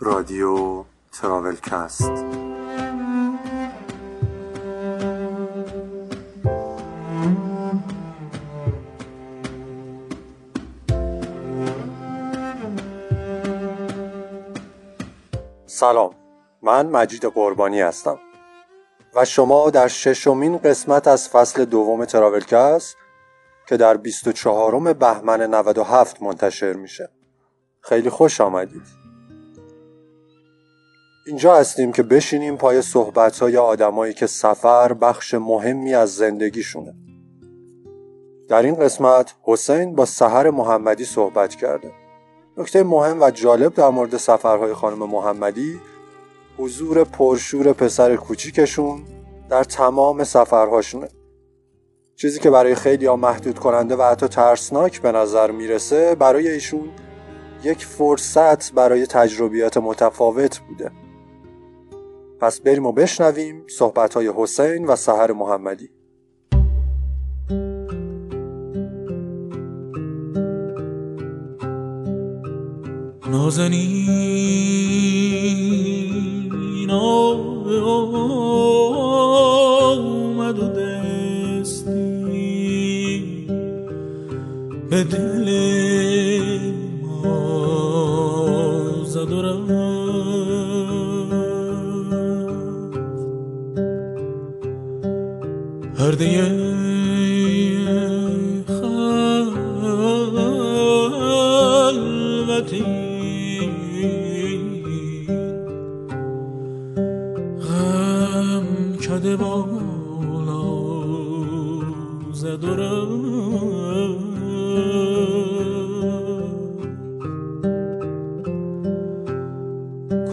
رادیو تراولکست. سلام. من مجید قربانی هستم. و شما در ششمین قسمت از فصل دوم تراولکست که در 24 بهمن 97 منتشر میشه. خیلی خوش آمدید. اینجا هستیم که بشینیم پای صحبت های آدمایی که سفر بخش مهمی از زندگیشونه. در این قسمت حسین با سحر محمدی صحبت کرده. نکته مهم و جالب در مورد سفرهای خانم محمدی حضور پرشور پسر کوچیکشون در تمام سفرهاشونه. چیزی که برای خیلی ها محدود کننده و حتی ترسناک به نظر می‌رسه برای ایشون یک فرصت برای تجربیات متفاوت بوده. پس بریم و بشنویم صحبت های حسین و سهر محمدی. نازنین آمد و دستی. به دل پرده خلوتی. غم کده بالا زد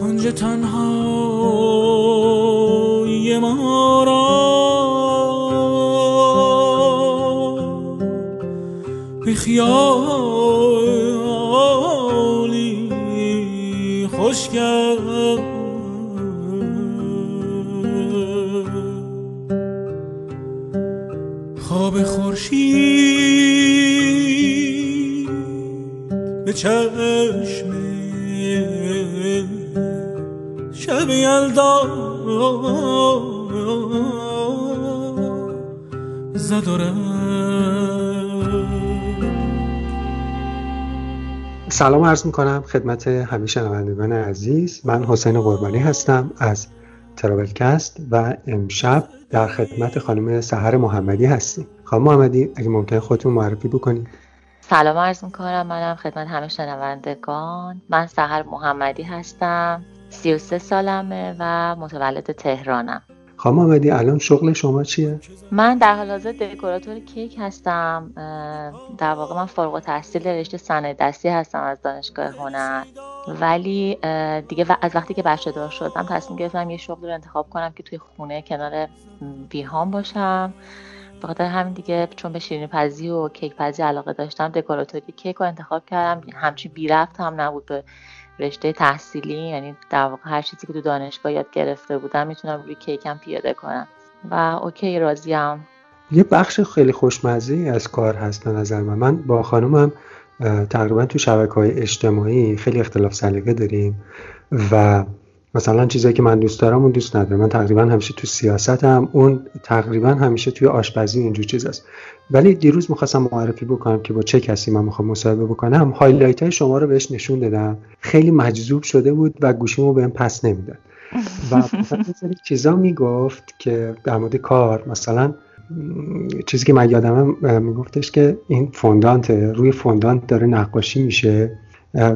کنج تنهای خیالی خوش کرد. خواب خورشید به چشم شب یلدا زد و سلام عرض می کنم خدمت همه شنوندگان عزیز. من حسین قربانی هستم از تراولکست و امشب در خدمت خانم سحر محمدی هستیم. خانم محمدی اگه ممکن خودتون معرفی بکنید. سلام عرض می‌کنم. منم خدمت همه شنوندگان. من سحر محمدی هستم. 33 سالمه و متولد تهرانم. خانم محمدی الان شغل شما چیه؟ من در حال حاضر دکوراتور کیک هستم در واقع من فارغ التحصیل رشته صنایع دستی هستم از دانشگاه هنر. ولی دیگه از وقتی که بچه دار شدم تصمیم گرفتم یه شغل رو انتخاب کنم که توی خونه کنار بیهام باشم. به خاطر همین دیگه چون به شیرینی پزی و کیک پزی علاقه داشتم دکوراتوری کیک رو انتخاب کردم. همچین بی ربط هم نبود به رشته تحصیلی یعنی در واقع هر چیزی که تو دانشگاه یاد گرفته بودم می‌تونم روی کیکم پیاده کنم. و اوکی راضیم یه بخش خیلی خوشمزه از کار هست به نظر من. من با خانومم تقریبا تو شبکه های اجتماعی خیلی اختلاف سلیقه داریم و مثلا چیزایی که من دوست دارم اون دوست نداره من تقریبا همیشه تو سیاستم اون تقریبا همیشه توی آشپزی اینجور چیز است ولی دیروز می‌خواستم معرفی بکنم که با چه کسی من می‌خوام مصاحبه بکنم. هایلایت های شما رو بهش نشون دادم. خیلی مجذوب شده بود و گوشیمو بهم پس نمی‌داد. و سری چیزا می‌گفت که در مورد کار مثلا چیزی که من یادمه میگفتش که این فوندانت روی فوندانت داره نقاشی میشه.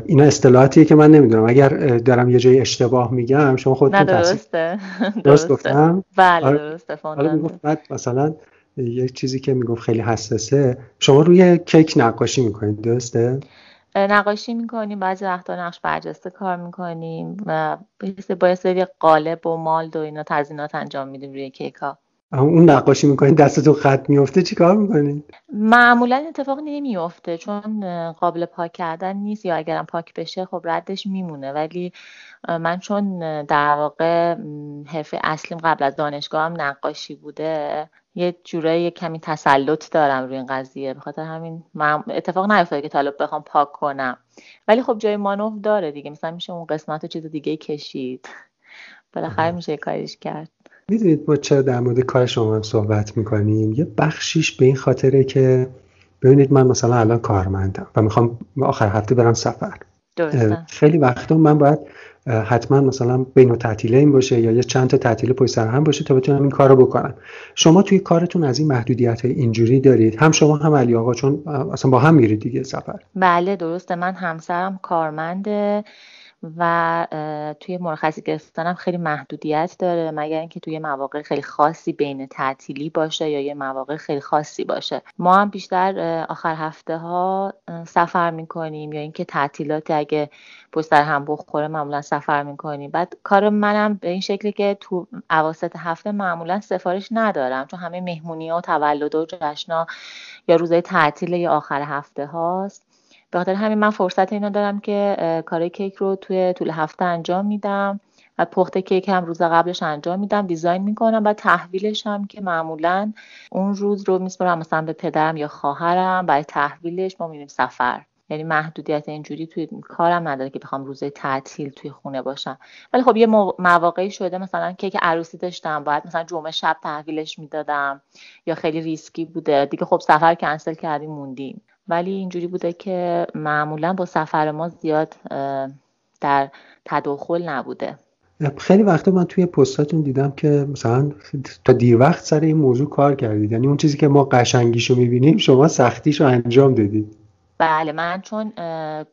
اینا اصطلاحاتیه که من نمی‌دونم. اگر دارم یه جایی اشتباه میگم شما خودتون تصحیح درسته. درست گفتم؟ بله آره درسته حالا فوندانته می‌گفت بعد مثلا یه چیزی که می‌گفت خیلی حساسه. شما روی کیک نقاشی می‌کنید درسته؟ نقاشی می‌کنیم بعضی وقتا نقش برجسته کار می‌کنیم و با یه سری قالب و مالد و اینا تزیینات انجام میدیم روی کیک ها اون نقاشی می‌کنید دستتون خط میفته چیکار می‌کنید معمولا اتفاق نمیفته چون قابل پاک کردن نیست یا اگرم پاک بشه خب ردش میمونه. ولی من چون در واقع م، حرفه اصلیم قبل از دانشگاه هم نقاشی بوده یه جورایی کمی تسلط دارم روی این قضیه. به خاطر همین اتفاق نیفتاده که طالب بخوام پاک کنم. ولی خب جای مانوف داره دیگه. مثلا میشه اون قسمت رو چیز دیگه کشید. بالاخره میشه کاریش کرد. می‌دونید ما چرا در مورد کار شما هم صحبت می‌کنیم؟ یه بخشیش به این خاطره که ببینید من مثلا الان کارمندم و می‌خوام آخر هفته برم سفر. درسته. خیلی وقتا من باید حتما مثلا بین تعطیله این باشه یا یه چند تا تعطیل پشت سر هم باشه تا بتونم این کارو بکنم. شما توی کارتون از این محدودیت های اینجوری دارید؟ هم شما هم علی آقا چون اصلا با هم میرید دیگه سفر. بله درسته. من همسرم کارمنده و توی مرخصی گرفتنم خیلی محدودیت داره مگر اینکه توی مواقع خیلی خاصی بین تعطیلی باشه یا یه مواقع خیلی خاصی باشه. ما هم بیشتر آخر هفته ها سفر می‌کنیم یا اینکه تعطیلات اگه پشت هم بخوره معمولا سفر می‌کنیم. بعد کار منم به این شکلی که تو اواسط هفته معمولا سفارش ندارم چون همه مهمونی ها و تولد و جشنا یا روزای تعطیل یا آخر هفته هاست به خاطر همین من فرصت اینو دارم که کار کیک رو توی طول هفته انجام میدم و پخت کیک هم روز قبلش انجام میدم دیزاین می‌کنم و تحویلش هم که معمولا اون روز رو میسپرم مثلا به پدرم یا خواهرم برای تحویلش ما میریم سفر. یعنی محدودیت اینجوری توی کارم نداره که بخوام روزه تعطیل توی خونه باشم. ولی خب یه مواقعی شده مثلا کیک عروسی داشتم باید مثلا جمعه شب تحویلش می‌دادم یا خیلی ریسکی بوده. دیگه خب سفر کنسل کردیم موندیم. ولی اینجوری بوده که معمولا با سفر ما زیاد در تداخل نبوده. خیلی وقتا من توی پستاتون دیدم که مثلا تا دیر وقت سر این موضوع کار کردید. یعنی اون چیزی که ما قشنگیشو می‌بینیم شما سختیشو انجام دادید. بله من چون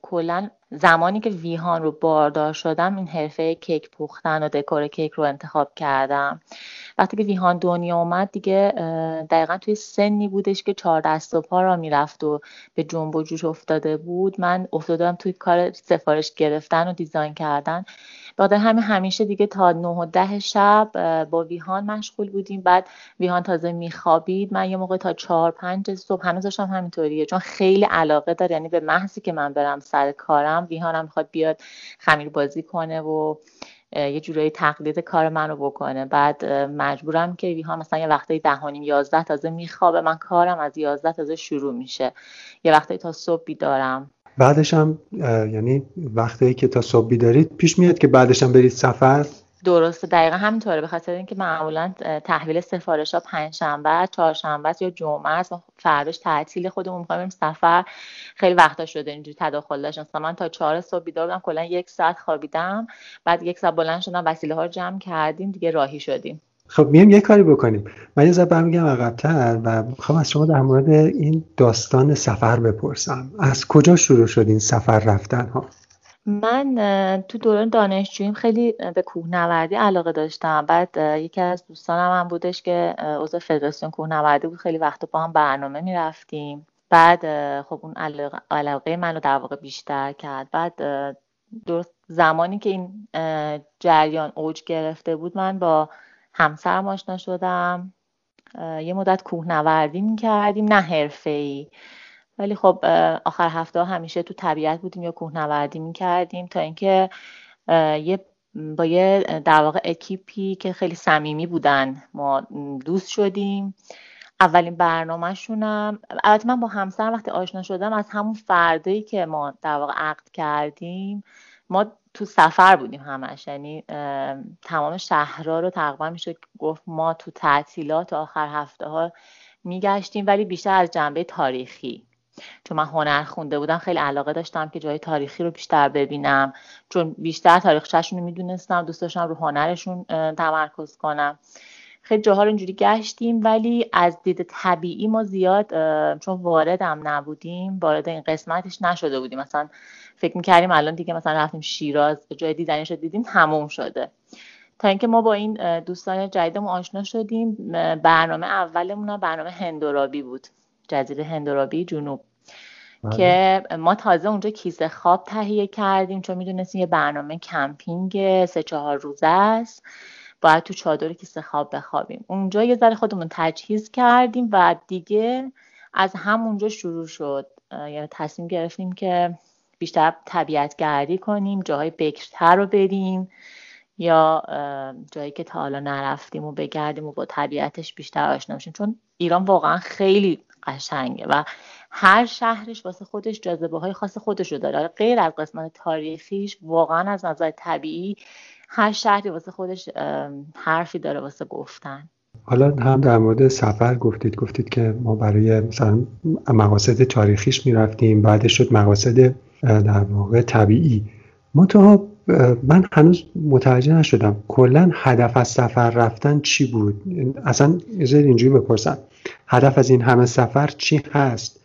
کلا زمانی که ویهان رو باردار شدم این حرفه کیک پختن و دکور کیک رو انتخاب کردم. وقتی که ویهان دنیا اومد دیگه دقیقا توی سنی بودش که چهار دست و پا را می‌رفت و به جنب و جوش افتاده بود. من افتادم توی کار سفارش گرفتن و دیزاین کردن. بعد همه همیشه دیگه تا نه و ده شب با ویهان مشغول بودیم. بعد ویهان تازه میخوابید. من یه موقع تا چهار پنج صبح هنوز داشتم همینطوریه. چون خیلی علاقه داره. یعنی به محضی که من برم سر کارم ویهانم می‌خواد بیاد خمیر بازی کنه و یه جورایی تقلید کار منو بکنه. بعد مجبورم که ویهان مثلا یه وقتایی دهانیم یازده تازه میخوابه. من کارم از یازده تازه شروع میشه. یه وقتایی تا صبح بیدارم بعدش هم یعنی وقتی که تا صبح بیدارید پیش میاد که بعدش هم برید سفر. درسته دقیقا همینطوره. به خاطر اینکه معمولا تحویل سفارش ها پنج شنبه چهارشنبه یا جمعه است. فرداش تعطیل خودمون می‌خوایم سفر. خیلی وقتا شده اینجوری تداخل داشت. مثلا من تا چهار صبح بیدار بودم کلا یک ساعت خوابیدم. بعد یک ساعت بلند شدم وسیله ها رو جمع کردیم دیگه راهی شدیم. خب میام یه کاری بکنیم. من یه ذره برمیگم عقبتر و می‌خوام از شما در مورد این داستان سفر بپرسم. از کجا شروع شد این سفر رفتن ها من تو دوران دانشجوییم خیلی به کوهنوردی علاقه داشتم. بعد یکی از دوستانم هم بودش که عضو فدراسیون کوهنوردی بود. خیلی وقت با هم برنامه می‌رفتیم. بعد خب اون علاقه, علاقه منو در واقع بیشتر کرد. بعد درست زمانی که این جریان اوج گرفته بود من با همسرم آشنا شدم. یه مدت کوهنوردی می‌کردیم نه حرفه ای ولی خب آخر هفته همیشه تو طبیعت بودیم یا کوهنوردی می‌کردیم تا اینکه یه با یه در واقع اکیپی که خیلی صمیمی بودن ما دوست شدیم. اولین برنامهشونم البته من با همسرم وقتی آشنا شدم از همون فردایی که ما در واقع عقد کردیم ما تو سفر بودیم همش. یعنی تمام شهرها رو تقریبا میشه گفت ما تو تعطیلات آخر هفته ها میگشتیم ولی بیشتر از جنبه تاریخی. چون من هنر خونده بودم خیلی علاقه داشتم که جای تاریخی رو بیشتر ببینم. چون بیشتر تاریخچهشون رو می‌دونستم دوست داشتم رو هنرشون تمرکز کنم. خیلی جاها رو اینجوری گشتیم ولی از دید طبیعی ما زیاد چون واردم نبودیم وارد این قسمتش نشده بودیم. مثلا فکر می‌کردیم الان دیگه مثلا رفتیم شیراز جای دیدنش رو دیدیم تموم شده. تا اینکه ما با این دوستان جدیدمون آشنا شدیم. برنامه اولمون برنامه هندورابی بود. جزیره هندورابی جنوب. بله. که ما تازه اونجا کیسه خواب تهیه کردیم. چون می‌دونستیم یه برنامه کمپینگ سه چهار روزه است. باید تو چادر کیسه خواب بخوابیم. اونجا یه ذره خودمون تجهیز کردیم و دیگه از همونجا شروع شد. یعنی تصمیم گرفتیم که بیشتر طبیعت گردی کنیم جاهای بکرتر رو بریم یا جایی که تا حالا نرفتیم و بگردیم و با طبیعتش بیشتر آشنا بشیم. چون ایران واقعا خیلی قشنگه و هر شهرش واسه خودش جاذبه های خاص خودش رو داره. غیر از قسمت تاریخیش واقعا از نظر طبیعی هر شهری واسه خودش حرفی داره واسه گفتن. حالا هم در مورد سفر گفتید. گفتید که ما برای مثلا مقاصد تاریخیش می‌رفتیم بعدش شد مقاصد در واقع طبیعی. منتها من هنوز متوجه نشدم کلا هدف از سفر رفتن چی بود. اصلا اینجوری بپرسم. هدف از این همه سفر چی هست؟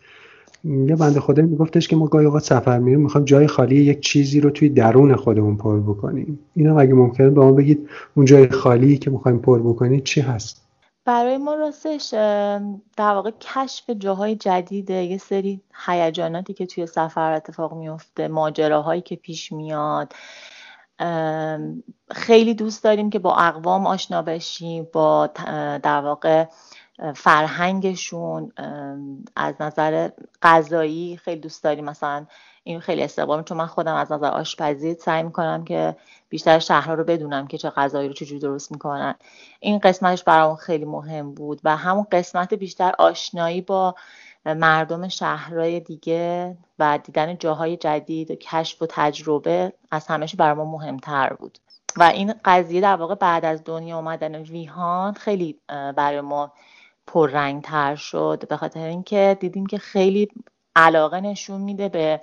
یه بنده خدا میگفتش که ما گاهی اوقات سفر میریم می‌خوایم جای خالی یک چیزی رو توی درون خودمون پر بکنیم. اینا اگه ممکنه به ما بگید اون جای خالی که می‌خوایم پر بکنید چی هست؟ برای ما راستش در واقع کشف جاهای جدیده یه سری هیجاناتی که توی سفر اتفاق میفته ماجراهایی که پیش میاد. خیلی دوست داریم که با اقوام آشنا بشیم با در واقع فرهنگشون. از نظر غذایی خیلی دوست داریم. مثلا این خیلی استقبال چون من خودم از نظر آشپزی سعی می‌کنم که بیشتر شهرها رو بدونم که چه غذایی رو چجوری درست می‌کنن. این قسمتش برام خیلی مهم بود و همون قسمت بیشتر آشنایی با مردم شهرهای دیگه و دیدن جاهای جدید و کشف و تجربه از همهش برای ما مهمتر بود. و این قضیه در واقع بعد از دنیا آمدن ویهان خیلی برای ما پررنگتر شد. به خاطر اینکه دیدیم که خیلی علاقه نشون میده به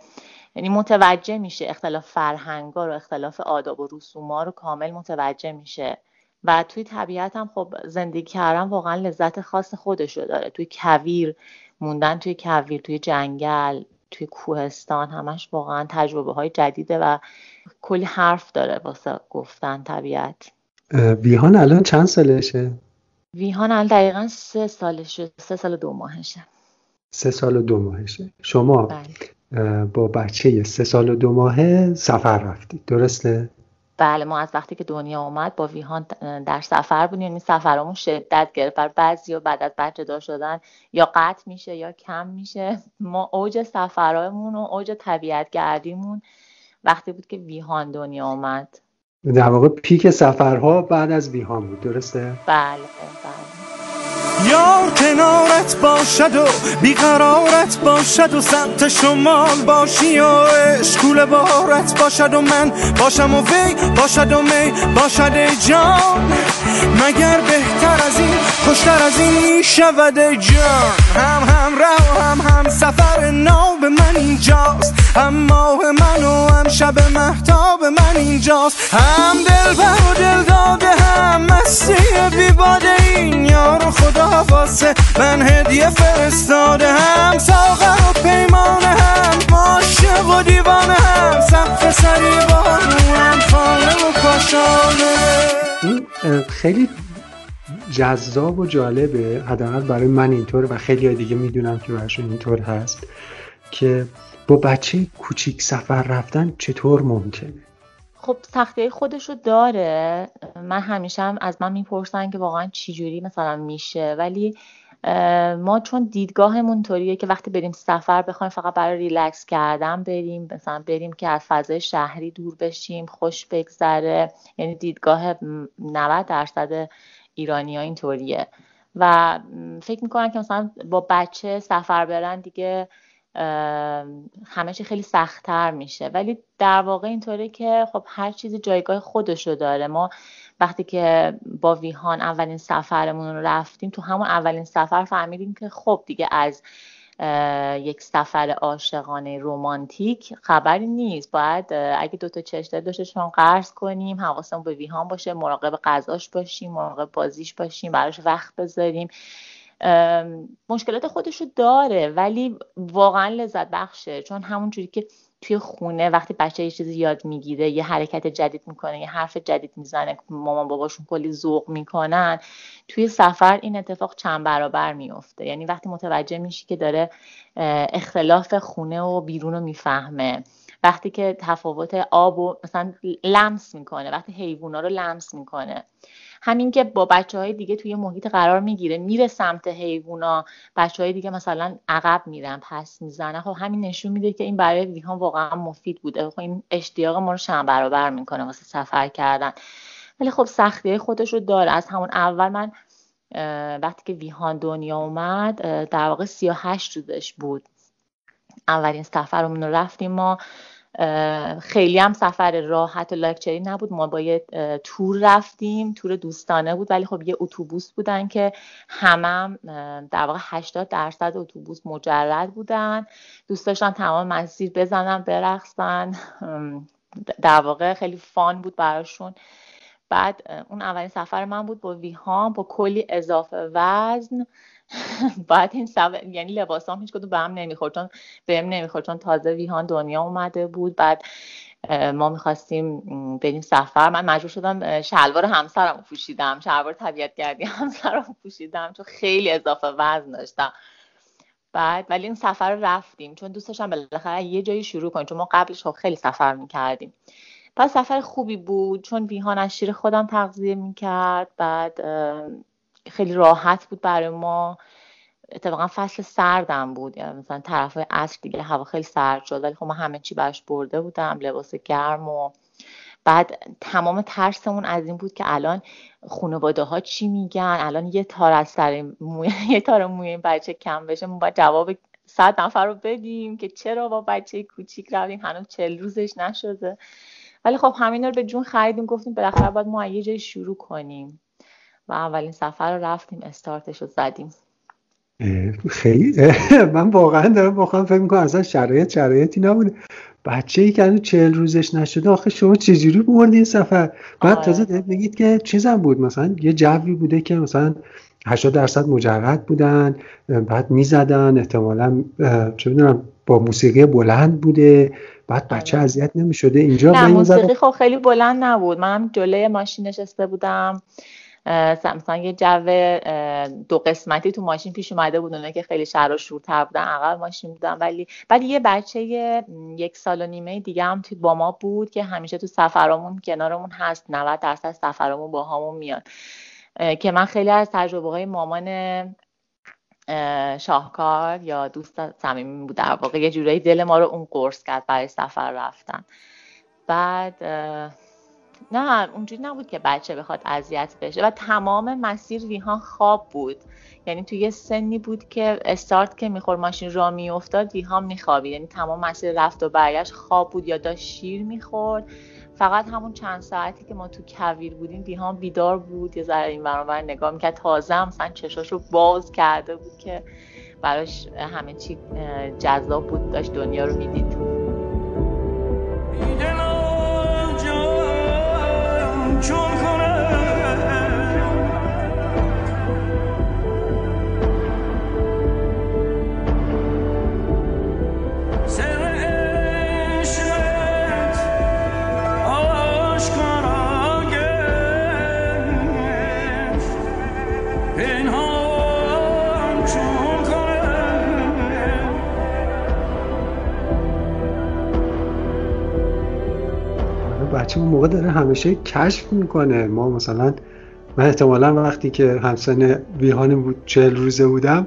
یعنی متوجه میشه اختلاف فرهنگا رو اختلاف آداب و رسوما رو کامل متوجه میشه. و توی طبیعت هم خب زندگی کردن واقعا لذت خاص خودش رو داره. توی کویر موندن توی کویر توی جنگل توی کوهستان همش واقعا تجربه های جدیده و کلی حرف داره واسه گفتن طبیعت. ویهان الان چند سالشه؟ ویهان الان دقیقا سه سالشه سه سال دو ماهشه. سه سال و دو ماهشه. شما بله. با بچه سه سال و دو ماهه سفر رفتید. درسته؟ بله ما از وقتی که دنیا اومد با ویهان در سفر بودیم. یعنی سفرمون شدت گرفت. بر بعضی و بعد از بچه دار شدن یا قطع میشه یا کم میشه. ما اوج سفرهایمون و اوج طبیعت گردیمون وقتی بود که ویهان دنیا اومد. در واقع پیک سفرها بعد از ویهان بود. درسته؟ بله بله. یار کنارت باشد و بیقرارت باشد و سمت شمال باشی و اشکول بارت باشد و من باشم و وی باشد و می باشد ای جان. مگر بهتر از این خوشتر از این می شود ای جان. هم هم رو هم هم سفر نو به من اینجاست. هم ماه من و هم شب محتاب من اینجاست. هم دل و دل داده هم مستی بیباده این یار خدا. واسه من هدیه فرستاده هم ساغر و پیمانه هم عاشق و دیوانه هم سقف سری هم خانه و کاشانه. خیلی جذاب و جالبه. حداقل برای من اینطور و خیلی دیگه می‌دونم که براشون اینطور هست که با بچه کوچیک سفر رفتن چطور ممکنه؟ خب سختی خودشو داره. من همیشه هم از من می‌پرسن که واقعا چی جوری مثلا میشه. ولی ما چون دیدگاهمون طوریه که وقتی بریم سفر بخوایم فقط برای ریلکس کردن بریم مثلا بریم که از فضای شهری دور بشیم خوش بگذره. یعنی دیدگاه 90 درصد ایرانی ها اینطوریه. و فکر می‌کنن که مثلا با بچه سفر برن دیگه همه چی خیلی سختتر میشه. ولی در واقع اینطوره که خب هر چیزی جایگاه خودشو داره. ما وقتی که با ویهان اولین سفرمون رو رفتیم تو همون اولین سفر فهمیدیم که خب دیگه از یک سفر عاشقانه رومانتیک خبری نیست. باید اگه دوتا چشته داشتشون قرض کنیم حواسمون به ویهان باشه مراقب غذاش باشیم مراقب بازیش باشیم براش وقت بذاریم. مشکلات خودشو داره ولی واقعا لذت بخشه. چون همون جوری که توی خونه وقتی بچه یه چیزی یاد می‌گیره یه حرکت جدید می‌کنه یه حرف جدید می‌زنه مامان باباشون کلی ذوق می‌کنن توی سفر این اتفاق چند برابر میفته یعنی وقتی متوجه میشی که داره اختلاف خونه و بیرون رو می‌فهمه. وقتی که تفاوت آب و مثلا لمس می‌کنه وقتی حیوونا رو لمس می‌کنه. همین که با بچه های دیگه توی محیط قرار می‌گیره میره سمت حیوونا بچه های دیگه مثلا عقب میرن پس می‌زنه خب همین نشون میده که این برای ویهان واقعا مفید بوده. خب این اشتیاق ما رو چند برابر می‌کنه واسه سفر کردن. ولی خب سختی خودش رو داره. از همون اول من وقتی که ویهان دنیا اومد در واقع 38 روزش بود. اولین سفرمون رو رفتیم ما. خیلی هم سفر راحت و لاکچری نبود. ما با یه تور رفتیم. تور دوستانه بود ولی خب یه اتوبوس بودن که همم در واقع 80 درصد اتوبوس مجرد بودن. دوست داشتن تمام مسیر بزنن برقصن. در واقع خیلی فان بود براشون. بعد اون اولین سفر من بود با ویهام با کلی اضافه وزن. بعد این سب... یعنی لباسام هیچ کدوم به هم نمی‌خورد چون بهم نمی‌خورد چون تازه ویهان دنیا اومده بود. بعد ما می‌خواستیم بریم سفر. من مجبور شدم شلوار همسرم پوشیدم. شلوار طبیعت گردی همسرم پوشیدم چون خیلی اضافه وزن داشتم. بعد ولی این سفر رو رفتیم. چون دوست داشتم بالاخره یه جایی شروع کنیم. چون ما قبلش خب خیلی سفر می‌کردیم. پس سفر خوبی بود. چون ویهان از شیر خودم تغذیه می‌کرد. بعد خیلی راحت بود برای ما. اتفاقا فصل سردم بود. یعنی مثلا طرف عصر دیگه هوا خیلی سرد شد. ولی خب ما همه چی براش برده بودم لباس گرم و بعد تمام ترسمون از این بود که الان خانواده ها چی میگن؟ الان یه تار از سر موی یه تار موی این بچه کم بشه. ما باید جواب صد نفر رو بدیم که چرا با بچه کوچیک رویم هنوز چل روزش نشده. ولی خب همین رو به جون خریدیم گفتیم بالاخره باید ما یه جای شروع کنیم. و اولین سفر رو رفتیم استارتش رو زدیم. خیلی. من واقعا دارم با فکر می‌کنم اصلا شرایط شرایطی نبوده. بچه ای که هنوز چهل روزش نشده آخه شما چجوری بردین سفر؟ بعد آره. تازه بگید که چیزم بود. مثلا یه جوی بوده که مثلا 80 درصد مجرد بودن بعد می‌زدن احتمالا چه می‌دونم با موسیقی بلند بوده. بعد بچه آره. اذیت نمی‌شده. اینجا نه موسیقی خب خیلی بلند نبود. من جلوی ماشین نشسته بودم. مثلا یه جو دو قسمتی تو ماشین پیش اومده بود اونه که خیلی شر و شورتر بودن عقب ماشین بودن. ولی بعد یه بچه یک سال و نیمه دیگه هم با ما بود که همیشه تو سفرامون کنارمون هست. 90 درصد سفرامون با همون میاد. که من خیلی از تجربه های مامان شاهکار یا دوست صمیمی بود. در واقع یه جورایی دل ما رو اون قرص کرد برای سفر رفتن. بعد نه اونجوری نبود که بچه بخواد اذیت بشه. و تمام مسیر ویهان خواب بود. یعنی توی یه سنی بود که استارت که میخور ماشین را میافتاد ویهان میخوابید. یعنی تمام مسیر رفت و برگشت خواب بود یا داشت شیر می‌خورد. فقط همون چند ساعتی که ما تو کویر بودیم ویهان بیدار بود. یه ذره این برابر نگاه می‌کرد. تازه مثلا چشاشو باز کرده بود که براش همه چی جذاب بود. داشت دنیا رو می‌دید. بچه اون موقع داره همیشه کشف می‌کنه. ما مثلا من احتمالا وقتی که همسن ویهان بود چهل روزه بودم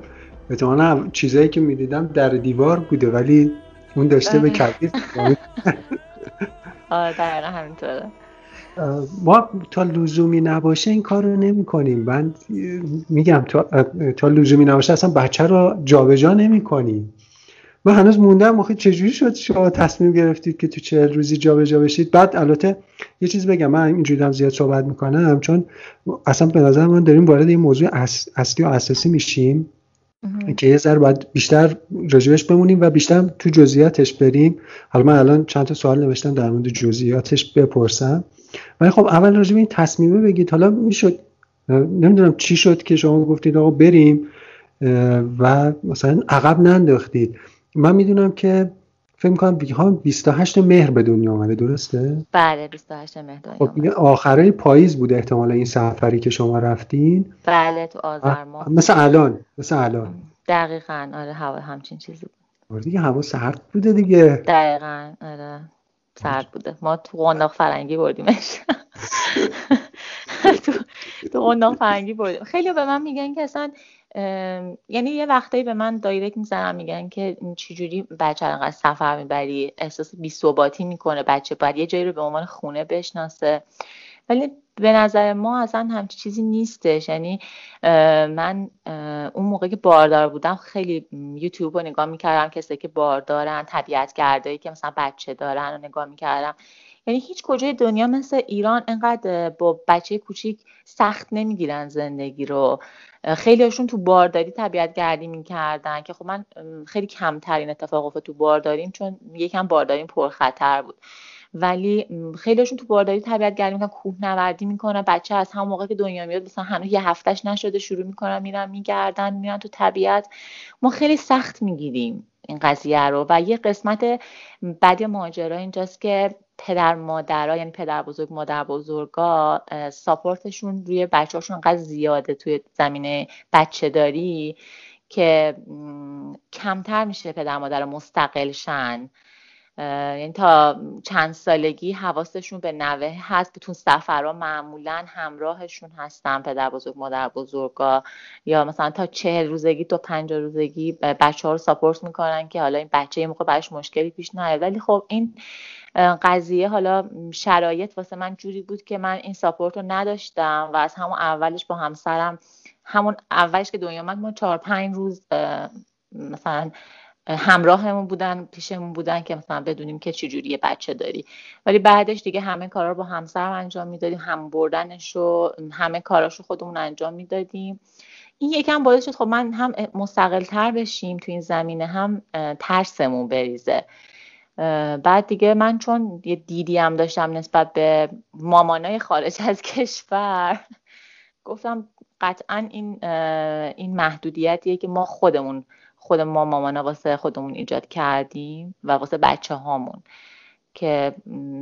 احتمالا چیزایی که می‌دیدم در دیوار بوده ولی اون داشته به کبیر آره دقیقا همینطوره. ما تا لزومی نباشه این کار رو نمی کنیم من میگم تا, تا لزومی نباشه اصلا بچه رو جابجا نمی کنیم من هنوز موندم آخه چجوری شد شما تصمیم گرفتید که تو چهل روزی جابجا بشید؟ بعد البته یه چیز بگم من اینجوری هم زیاد صحبت می‌کنم چون اصلا به نظر من داریم وارد این موضوع اصلی و اساسی میشیم که یه ذره باید بیشتر راجبش بمونیم و بیشتر تو جزئیاتش بریم. حالا من الان چند تا سوال نوشتم در مورد جزئیاتش بپرسم. ولی خب اول راجب این تصمیمه بگید. حالا می‌شد نمی‌دونم چی شد که شما گفتید آقا بریم و مثلا عقب ننداختید. من می‌دونم که فکر می‌کنم ها 28 مهر به دنیا آمده درسته؟ بله 28 مهر دنیا خب آخرای پاییز بوده احتمالا این سفری که شما رفتین. بله تو آذر ماه. مثل الان مثل الان. دقیقا آره هوا همچین چیزی بود. آره دیگه هوا سرد بوده دیگه. دقیقا آره سرد بوده. ما تو قنداق فرنگی بردیمش تو تو قنداق فرنگی بردیم. خیلی به من میگن که اصلا یعنی یه وقتایی به من دایرکت می‌زنن میگن که چجوری بچه انقدر سفر می‌بری احساس بی ثباتی می‌کنه بچه باید یه جایی رو به عنوان خونه بشناسه. ولی به نظر ما اصلا همچی چیزی نیستش. یعنی من اون موقع که باردار بودم خیلی یوتیوب رو نگاه می‌کردم کسی که باردارن طبیعت گردایی که مثلا بچه دارن رو نگاه می‌کردم. یعنی هیچ کجای دنیا مثل ایران انقدر با بچه کوچیک سخت نمی‌گیرن زندگی رو. خیلیشون تو بارداری طبیعت گردی می‌کردن که خب من خیلی کمترین اتفاق افتاد تو بارداریم چون یکم بارداریم پرخطر بود. ولی خیلیشون تو بارداری طبیعت گردی می‌کنن کوه نوردی می‌کنن بچه از همون موقع که دنیا میاد مثلا هنوز یه هفتهش نشده شروع می‌کنن میرن میگردن میرن تو طبیعت. ما خیلی سخت می‌گیریم این قضیه رو و یه قسمت بعد ماجرا اینجاست که پدر مادرها یعنی پدر بزرگ مادر بزرگا ساپورتشون روی بچه‌هاشون انقدر زیاده توی زمینه بچه داری که کمتر میشه پدر مادر مستقل شن. یعنی تا چند سالگی حواسشون به نوه هست بتون سفرها معمولا همراهشون هستن پدر بزرگ مادر بزرگا. یا مثلا تا چهل روزگی تا پنجاه روزگی بچه ها رو ساپورت می‌کنن که حالا این بچه یه موقع برش مشکلی پیش نیاد. ولی خب این قضیه حالا شرایط واسه من جوری بود که من این ساپورت رو نداشتم و از همون اولش با همسرم همون اولش که دنیا آمد ما چهار پنج روز مثلا همراهمون بودن پیشمون بودن که مثلا بدونیم که چجوری بچه داری. ولی بعدش دیگه همه کارا رو با همسرم انجام می‌دادیم هم بردنش رو همه کاراش رو خودمون انجام می‌دادیم. این یکم باعث شد خب من هم مستقل تر بشیم تو این زمینه هم ترسمون بریزه. بعد دیگه من چون یه دیدی هم داشتم نسبت به مامانای خارج از کشور گفتم قطعا این این محدودیتیه که ما خودمون خود ما مامانا واسه خودمون ایجاد کردیم و واسه بچه هامون که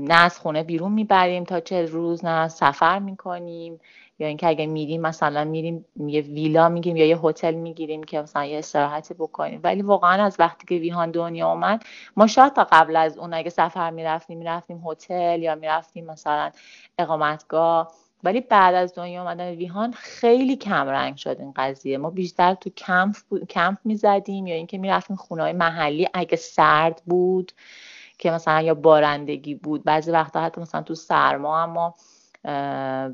نه از خونه بیرون می‌بریم تا چه روز نه سفر می‌کنیم. یا اینکه اگه میریم مثلا میریم یه ویلا می‌گیریم یا یه هتل می‌گیریم که مثلا یه استراحتی بکنیم. ولی واقعا از وقتی که ویهان دنیا اومد ما شاید تا قبل از اون اگه سفر می‌رفتیم می‌رفتیم هتل یا می‌رفتیم مثلا اقامتگاه. ولی بعد از دنیا اومدن ویهان خیلی کم رنگ شد این قضیه. ما بیشتر تو کمپ کمپ می‌زدیم یا اینکه می‌رفتیم خونه های محلی. اگه سرد بود که مثلا یا بارندگی بود بعضی وقتا حتی مثلا تو سرما اما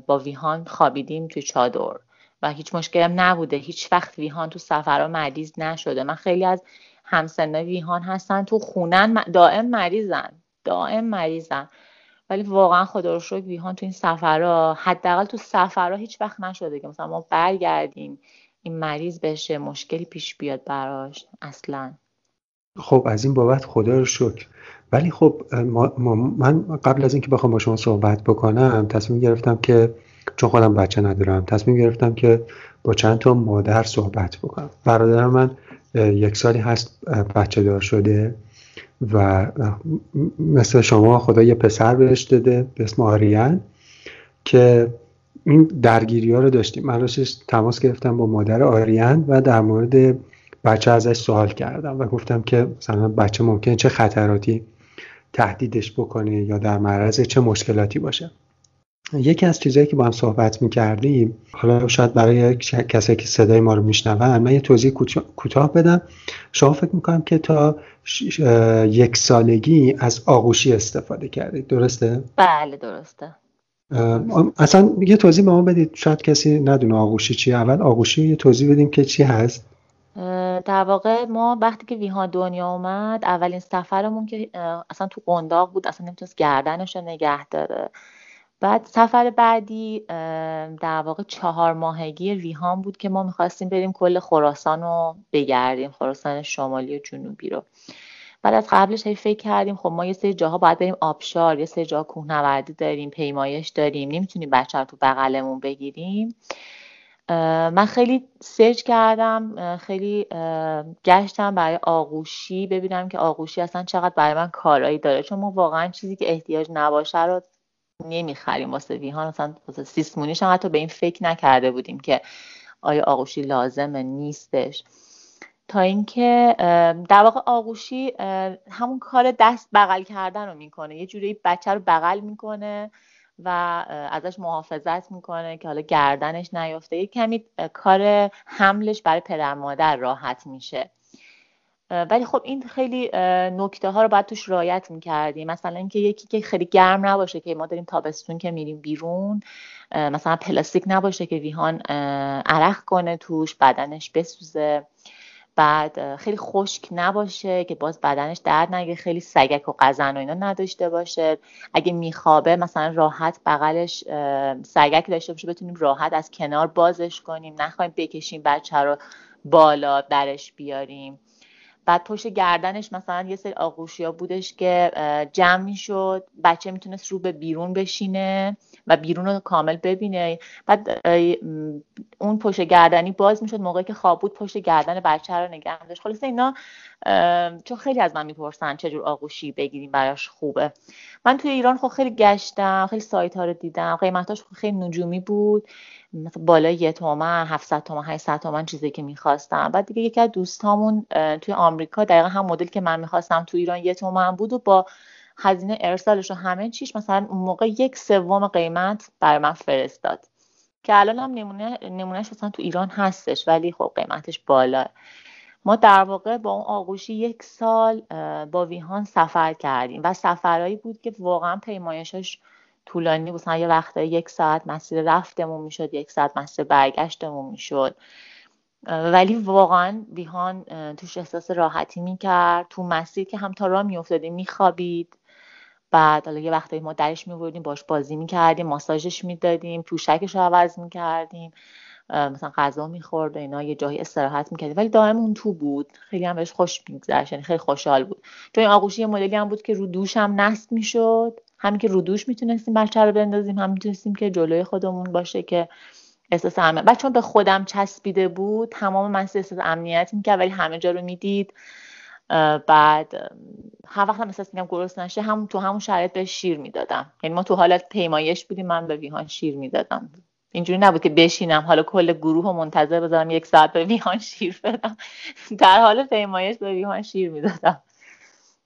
با ویهان خوابیدیم توی چادر. و هیچ مشکلم نبوده. هیچ وقت ویهان تو سفرها مریض نشده. من خیلی از همسنای ویهان هستن تو خونن دائم مریضن. دائم مریضن. ولی واقعا خدا رو شکر ویهان تو این سفرها حداقل تو سفرها هیچ وقت نشده که مثلا ما برگردیم این مریض بشه مشکلی پیش بیاد براش اصلا. خب از این بابت خدا رو شکر. ولی خب من قبل از اینکه بخوام با شما صحبت بکنم تصمیم گرفتم که چون خودم بچه ندارم تصمیم گرفتم که با چند تا مادر صحبت بکنم. برادر من یک سالی هست بچه دار شده. و مثل شما خدا یه پسر بهش داده به اسم آریان که این درگیری ها رو داشتیم. من تماس گرفتم با مادر آریان و در مورد بچه ازش سوال کردم و گفتم که مثلا بچه ممکنه چه خطراتی تهدیدش بکنه یا در معرض چه مشکلاتی باشه. یکی از چیزهایی که با هم صحبت می‌کردیم حالا شاید برای کسایی که صدای ما رو میشنون من یه توضیح کوتاه بدم. شما فکر می‌کنم که تا یک سالگی از آغوشی استفاده کردید. درسته؟ بله درسته. اصلا یه توضیح به ما بدید. شاید کسی ندونه آغوشی چیه. اول آغوشی یه توضیح بدیم که چی هست. در واقع ما وقتی که ویهان دنیا اومد اولین سفرمون که اصلا تو قنداق بود اصلا نمی‌تونست گردنش رو نگه داره. بعد سفر بعدی در واقع چهار ماهگی ویهان بود که ما می‌خواستیم بریم کل خراسان رو بگردیم خراسان شمالی و جنوبی رو. بعد از قبلش هی فکر کردیم خب ما یه سری جاها باید بریم آبشار یه سری جاها کوهنوردی داریم پیمایش داریم نمی‌تونیم بچه رو تو بغلمون بگیریم. من خیلی سرچ کردم خیلی گشتم برای آغوشی ببینم که آغوشی اصلا چقدر برای من کارایی داره. چون ما واقعا چیزی که احتیاج نباشه رو نمی‌خریم واسه ویهان مثلا واسه سیسمونیش هم حتی به این فکر نکرده بودیم که آیا آغوشی لازمه نیستش. تا اینکه در واقع آغوشی همون کار دست بغل کردن رو می‌کنه. یه جوری بچه رو بغل می‌کنه و ازش محافظت می‌کنه که حالا گردنش نیفته یه کمی کار حملش برای پدر مادر راحت میشه. ولی خب این خیلی نکته ها رو باید توش رایت می‌کردیم. مثلا اینکه یکی که خیلی گرم نباشه که ما داریم تابستون که میریم بیرون مثلا پلاستیک نباشه که ویهان عرق کنه توش بدنش بسوزه. بعد خیلی خشک نباشه که باز بدنش درد نگه خیلی سگک و قزن و اینا نداشته باشه. اگه میخوابه مثلا راحت بغلش سگک داشته باشه بتونیم راحت از کنار بازش کنیم. نخواهیم بکشیم بچه رو بالا درش بیاریم. بعد پشت گردنش مثلا یه سری آغوشی ها بودش که جمع می‌شد. بچه می‌تونست رو به بیرون بشینه و بیرون رو کامل ببینه. بعد اون پشت گردنی باز می‌شد موقعی که خواب بود پشت گردن بچه رو نگه داشت خلاص اینا چون خیلی از من می‌پرسن چجور آغوشی بگیریم براش خوبه. من توی ایران خب خیلی گشتم خیلی سایت ها رو دیدم. قیمتاش خیلی نجومی بود. مثلا بالای یه تومن 700 تومن 800 تومن چیزی که می‌خواستم. بعد دیگه یکی از دوستامون توی آمریکا دقیقا هم مدل که من می‌خواستم تو ایران یه تومن بود و با هزینه ارسالش و همه چیش مثلا اون موقع یک سوم قیمت برای من فرستاد. که الان هم نمونه نمونهش مثلا تو ایران هستش ولی خب قیمتش بالا. ما در واقع با اون آغوشی یک سال با ویهان سفر کردیم و سفرهایی بود که واقعا پیمایشش طولانی مثلا یه وقتا یک ساعت مسیر رفتمون می‌شد یک ساعت مسیر برگشتمون می‌شد. ولی واقعا بیهان توش احساس راحتی می‌کرد. تو مسیر که هم تا راه میافتادیم میخوابید. بعد حالا یه وقتایی ما درش میوردیم باش بازی می‌کردیم ماساژش می‌دادیم پوشکش رو عوض می‌کردیم. مثلا غذا می‌خورد و اینا یه جایی استراحت می‌کردیم. ولی دائم اون تو بود. خیلی هم بهش خوش میگذشت یعنی خیلی خوشحال بود. چون این آغوشی یه مدلی هم بود که رو دوش هم نصب می‌شد. همین که رو دوش می‌تونستیم بچه رو بندازیم هم می‌تونستیم که جلوی خودمون باشه که احساس امنیت بعد چون به خودم چسبیده بود. تمام مسیر احساس امنیت می‌کرد ولی همه جا رو می‌دید. بعد هر وقت هم احساس میگم گرست نشه هم تو همون شرایط به شیر می‌دادم. یعنی ما تو حالت پیمایش بودیم من به ویهان شیر می‌دادم. اینجوری نبود که بشینم حالا کل گروه رو منتظر بذارم یک ساعت به ویهان شیر بدم. در حال پیمایش به ویهان شیر می‌دادم.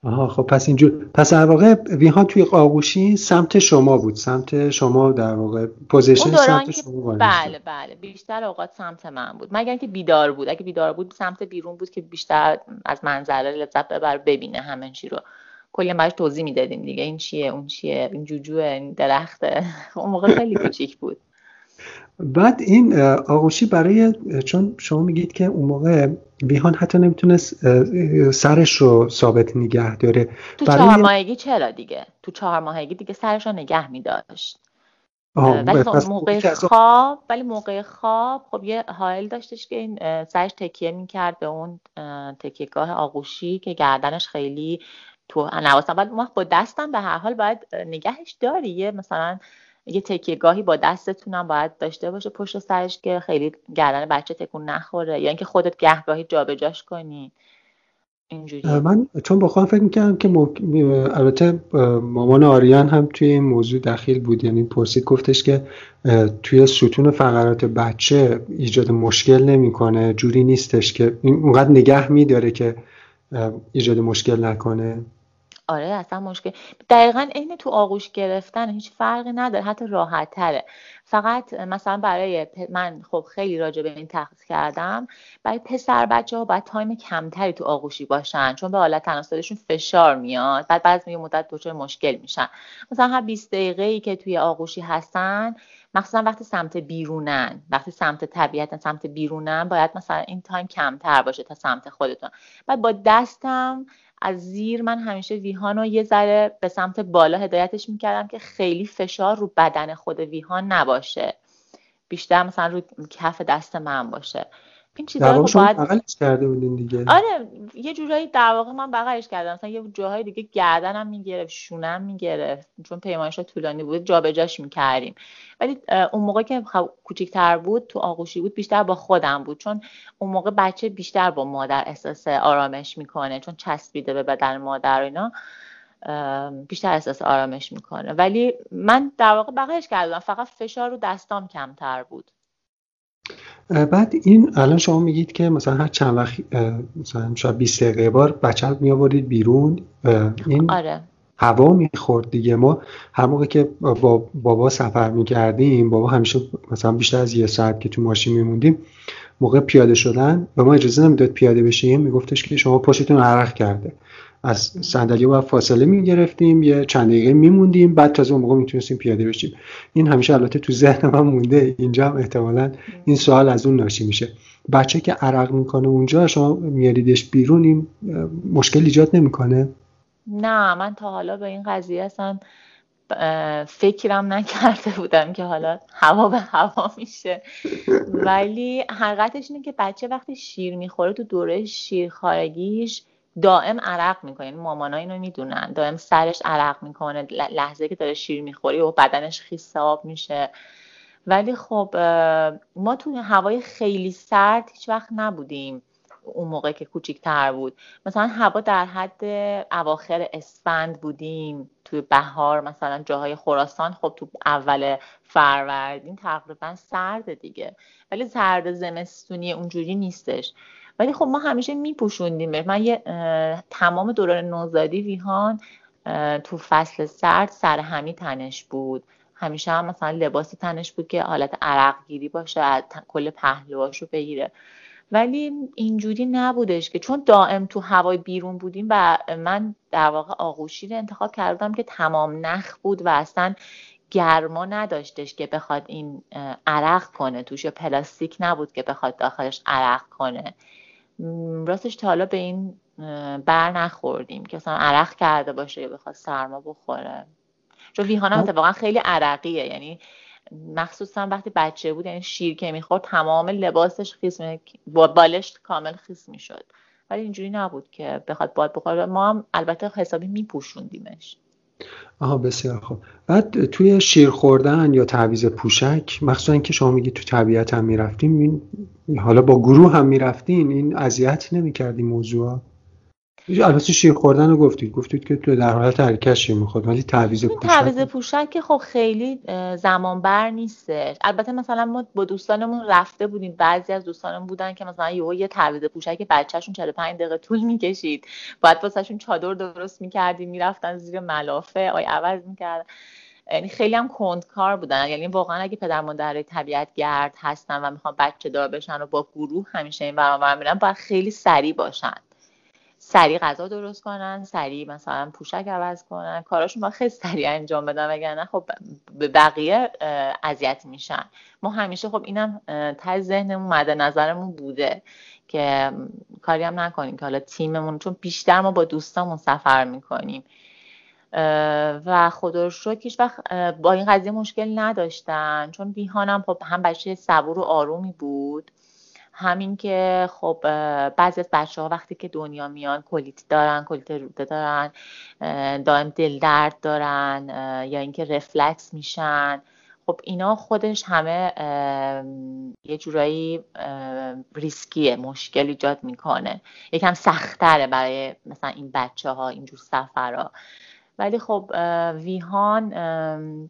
آها خب پس اینجور. پس در واقع ویهان توی آغوشی سمت شما بود سمت شما در واقع position سمت شما بله بله. بیشتر اوقات سمت من بود. مگر اینکه بیدار بود. اگه بیدار بود سمت بیرون بود که بیشتر از منظره لذت ببر ببینه همه چی رو. کلی براش توضیح می‌دادیم دیگه. این چیه اون چیه این جوجوه این درخته. اون موقع خیلی کوچیک بود. بعد این آغوشی برای چون شما میگید که اون موقع بیهان حتی نمی‌تونست سرش رو ثابت نگه داره. تو برای... چهار ماهگی چرا دیگه؟ تو چهار ماهگی دیگه سرش رو نگه میداشت. ولی خب موقع خواب ولی موقع خواب خب یه حائل داشتش که این سرش تکیه می‌کرد به اون تکیهگاه آغوشی که گردنش خیلی تو نواسم بعد ما با دستم به هر حال باید نگهش داری. یه مثلا یه تکیه گاهی با دستتونم باید داشته باشه پشت سرش که خیلی گردن بچه تکون نخوره یا اینکه خودت گهگاهی جابجاش کنی. اینجوری. من چون با خودم فکر می‌کردم که البته مامان آریان هم توی این موضوع دخیل بود. یعنی پرسید گفتش که توی ستون فقرات بچه ایجاد مشکل نمی‌کنه. جوری نیستش که اونقدر نگه میداره که ایجاد مشکل نکنه. آره اصلا مشکل. دقیقا عین تو آغوش گرفتن هیچ فرقی نداره حتی راحت تره فقط مثلا برای من خب خیلی راجع به این تحقیق کردم برای پسر بچه ها باید time کمتری تو آغوشی باشن چون به آلت تناسلیشون فشار میاد بعد بعض یه مدت دچار مشکل میشن. مثلا هر 20 دقیقه ای که توی آغوشی هستن مخصوصا وقتی سمت بیرونن وقتی سمت طبیعت سمت بیرونن باید مثلا این time کمتر باشه تا سمت خودتون. بعد با دستم از زیر من همیشه ویهان رو یه ذره به سمت بالا هدایتش می‌کردم که خیلی فشار رو بدن خود ویهان نباشه. بیشتر مثلا رو کف دست من باشه. این چیزا رو باید بغلش کرده بودین دیگه. آره یه جورایی در واقع من بغلش کردم. مثلا یه جاهای دیگه گردنم می‌گرفت شونم می‌گرفت چون پیمایش طولانی بود جابجاش می‌کردیم. ولی اون موقع که کوچیکتر بود تو آغوشی بود بیشتر با خودم بود. چون اون موقع بچه بیشتر با مادر احساس آرامش می‌کنه چون چسبیده به بدن مادر و اینا بیشتر احساس آرامش می‌کنه. ولی من در واقع بغلش کردم. فقط فشار رو دستام کمتر بود. بعد این الان شما میگید که مثلا هر چند وقت مثلا شاید 20 دقیقه بار بچه می آورید بیرون این آره. هوا می‌خورد دیگه. ما هر موقع که با بابا سفر می‌کردیم بابا همیشه مثلا بیشتر از یه ساعت که تو ماشین میموندیم موقع پیاده شدن و ما اجازه نمی‌داد پیاده بشیم. میگفتش که شما پشتتون عرق کرده. از صندلی باید فاصله می‌گرفتیم یه چند دقیقه میموندیم بعد تازه اون موقع می‌تونستیم پیاده بشیم. این همیشه البته تو ذهن من مونده اینجا هم احتمالا این سوال از اون ناشی میشه. بچه که عرق می‌کنه اونجا شما میاریدش بیرون این مشکل ایجاد نمی‌کنه؟ نه من تا حالا به این قضیه اصلا فکرم نکرده بودم که حالا هوا به هوا میشه. ولی حقیقتش اینه که بچه وقتی شیر می‌خوره تو دوره شیرخارگیش دائم عرق می‌کنه. یعنی مامانا اینو می‌دونن. دائم سرش عرق می‌کنه. لحظه که داره شیر می‌خوری و بدنش خیس آب میشه. ولی خب ما تو هوای خیلی سرد هیچ وقت نبودیم اون موقع که کوچیکتر بود. مثلا هوا در حد اواخر اسفند بودیم. توی بهار مثلا جاهای خراسان خب تو اول فروردین تقریبا سرد دیگه. ولی سرد زمستونی اونجوری نیستش. ولی خب ما همیشه میپوشوندیم من یه تمام دوران نوزادی ویهان تو فصل سرد سر همی تنش بود. همیشه هم مثلا لباسی تنش بود که حالت عرق گیری باشه از کل پهلوهاشو بگیره. ولی اینجوری نبودش که چون دائم تو هوای بیرون بودیم و من در واقع آغوشی رو انتخاب کردم که تمام نخ بود و اصلا گرما نداشتش که بخواد این عرق کنه توش پلاستیک نبود که بخواد داخلش عرق کنه. راستش تا حالا به این بر نخوردیم که مثلا عرق کرده باشه یا بخواد سرما بخوره. چون ویهان هم اتفاقا خیلی عرقیه یعنی مخصوصا وقتی بچه بود یعنی شیر که می‌خورد تمام لباسش خیس با بالشت کامل خیس می‌شد. ولی اینجوری نبود که بخواد باد بخوره. ما هم البته حسابی میپوشوندیمش. آها بسیار خوب. بعد توی شیر خوردن یا تعویز پوشک مخصوصا که شما میگی تو طبیعت هم می‌رفتیم حالا با گروه هم می‌رفتین این اذیت نمی‌کردی موضوع البته شیر خوردن رو گفتید. گفتید که تو در حالت حرکت شیر می‌خورد ولی تعویض پوشک تعویض پوشک که خب خیلی زمان بر نیستش. البته مثلا ما با دوستانمون رفته بودیم. بعضی از دوستانمون بودن که مثلا یهو یه تعویض پوشک بچهشون 45 دقیقه طول می‌کشید. باید واسهشون چادر درست می‌کردیم می‌رفتن زیر ملافه آی عوض می‌کردن. یعنی خیلی هم کندکار بودن. یعنی واقعا اگه پدر مادر طبیعت گرد هستن و می‌خوان بچه دار بشن و با گروه همیشه این برنامه میرن باید خیلی سریع باشن. سریع غذا درست کنن سریع مثلا پوشک عوض کنن. کاراشون با خیلی سریع انجام بدن وگرنه خب به بقیه اذیت میشن. ما همیشه خب اینم ته ذهنمون مد نظرمون بوده که کاری هم نکنیم که حالا تیممون چون بیشتر ما با دوستامون سفر می‌کنیم. و خدا رو هیچ وقت با این قضیه مشکل نداشتن. چون بیهانم خب هم بچه صبور و آرومی بود. همین که خب بعضی از بچه ها وقتی که دنیا میان کلیت دارن کلیت روده دارن دائم دل درد دارن یا اینکه رفلکس میشن. خب اینا خودش همه یه جورایی ریسکیه مشکل ایجاد می‌کنه. یکم سختره برای مثلا این بچه ها اینجور سفرها. ولی خب ویهان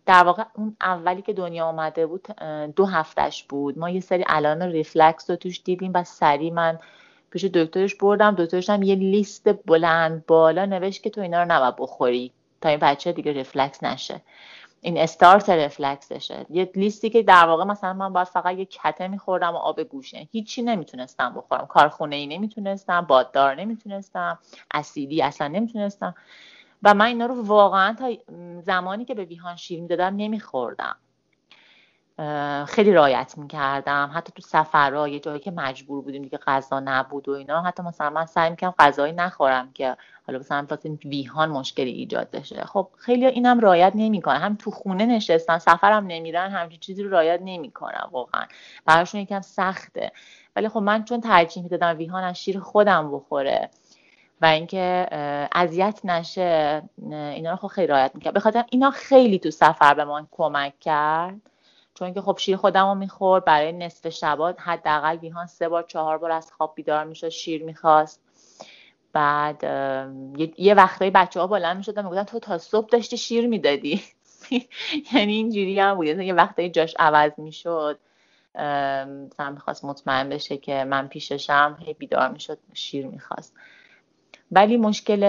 در واقع اون اولی که دنیا آمده بود دو هفتش بود. ما یه سری علائم ریفلاکس رو توش دیدیم و سریع من پیش دکترش بردم. دکترش هم یه لیست بلند بالا نوشت که تو اینا رو نباید بخوری تا این بچه دیگه ریفلاکس نشه. این استارت رفلکسشه یه لیستی که در واقع مثلا من باید فقط یه کته میخوردم و آب گوشت. هیچی نمی‌تونستم بخورم. کارخونه ای نمی‌تونستم. باددار نمی‌تونستم. اسیدی اصلا نمی‌تونستم. و من اینا رو واقعا تا زمانی که به ویهان شیر می‌دادم نمیخوردم. خیلی رایت می‌کردم. حتی تو سفرها یه جایی که مجبور بودیم دیگه غذا نبود و اینا حتی مثلا من سعی می‌کنم غذایی نخورم که حالا مثلا واسه ویهان مشکلی ایجاد بشه. خب خیلی اینم رایت نمی‌کنه. هم تو خونه نشستن سفرم نمیرن همچین چیزی رو رایت نمی‌کنم واقعا. براشون یکم سخته. ولی خب من چون ترجیح می‌دادم ویهان از شیر خودم بخوره و اینکه اذیت نشه اینا رو خب خیلی رعایت می‌کرد. بخاطر اینا خیلی تو سفر به ما کمک کرد. چون که خب شیر خودم رو می‌خورد برای نصف شبات حداقل بیهان سه بار چهار بار از خواب بیدار می‌شد شیر می‌خواست. بعد یه وقتایی بچه ها بلند می‌شدن می‌گفتن تو تا صبح داشتی شیر می‌دادی. یعنی اینجوری هم بود. یه وقتایی جاش عوض می‌شد. مثلا می‌خواست مطمئن بشه که من پیششم هی بیدار می‌شد شیر می‌خواست. ولی مشکل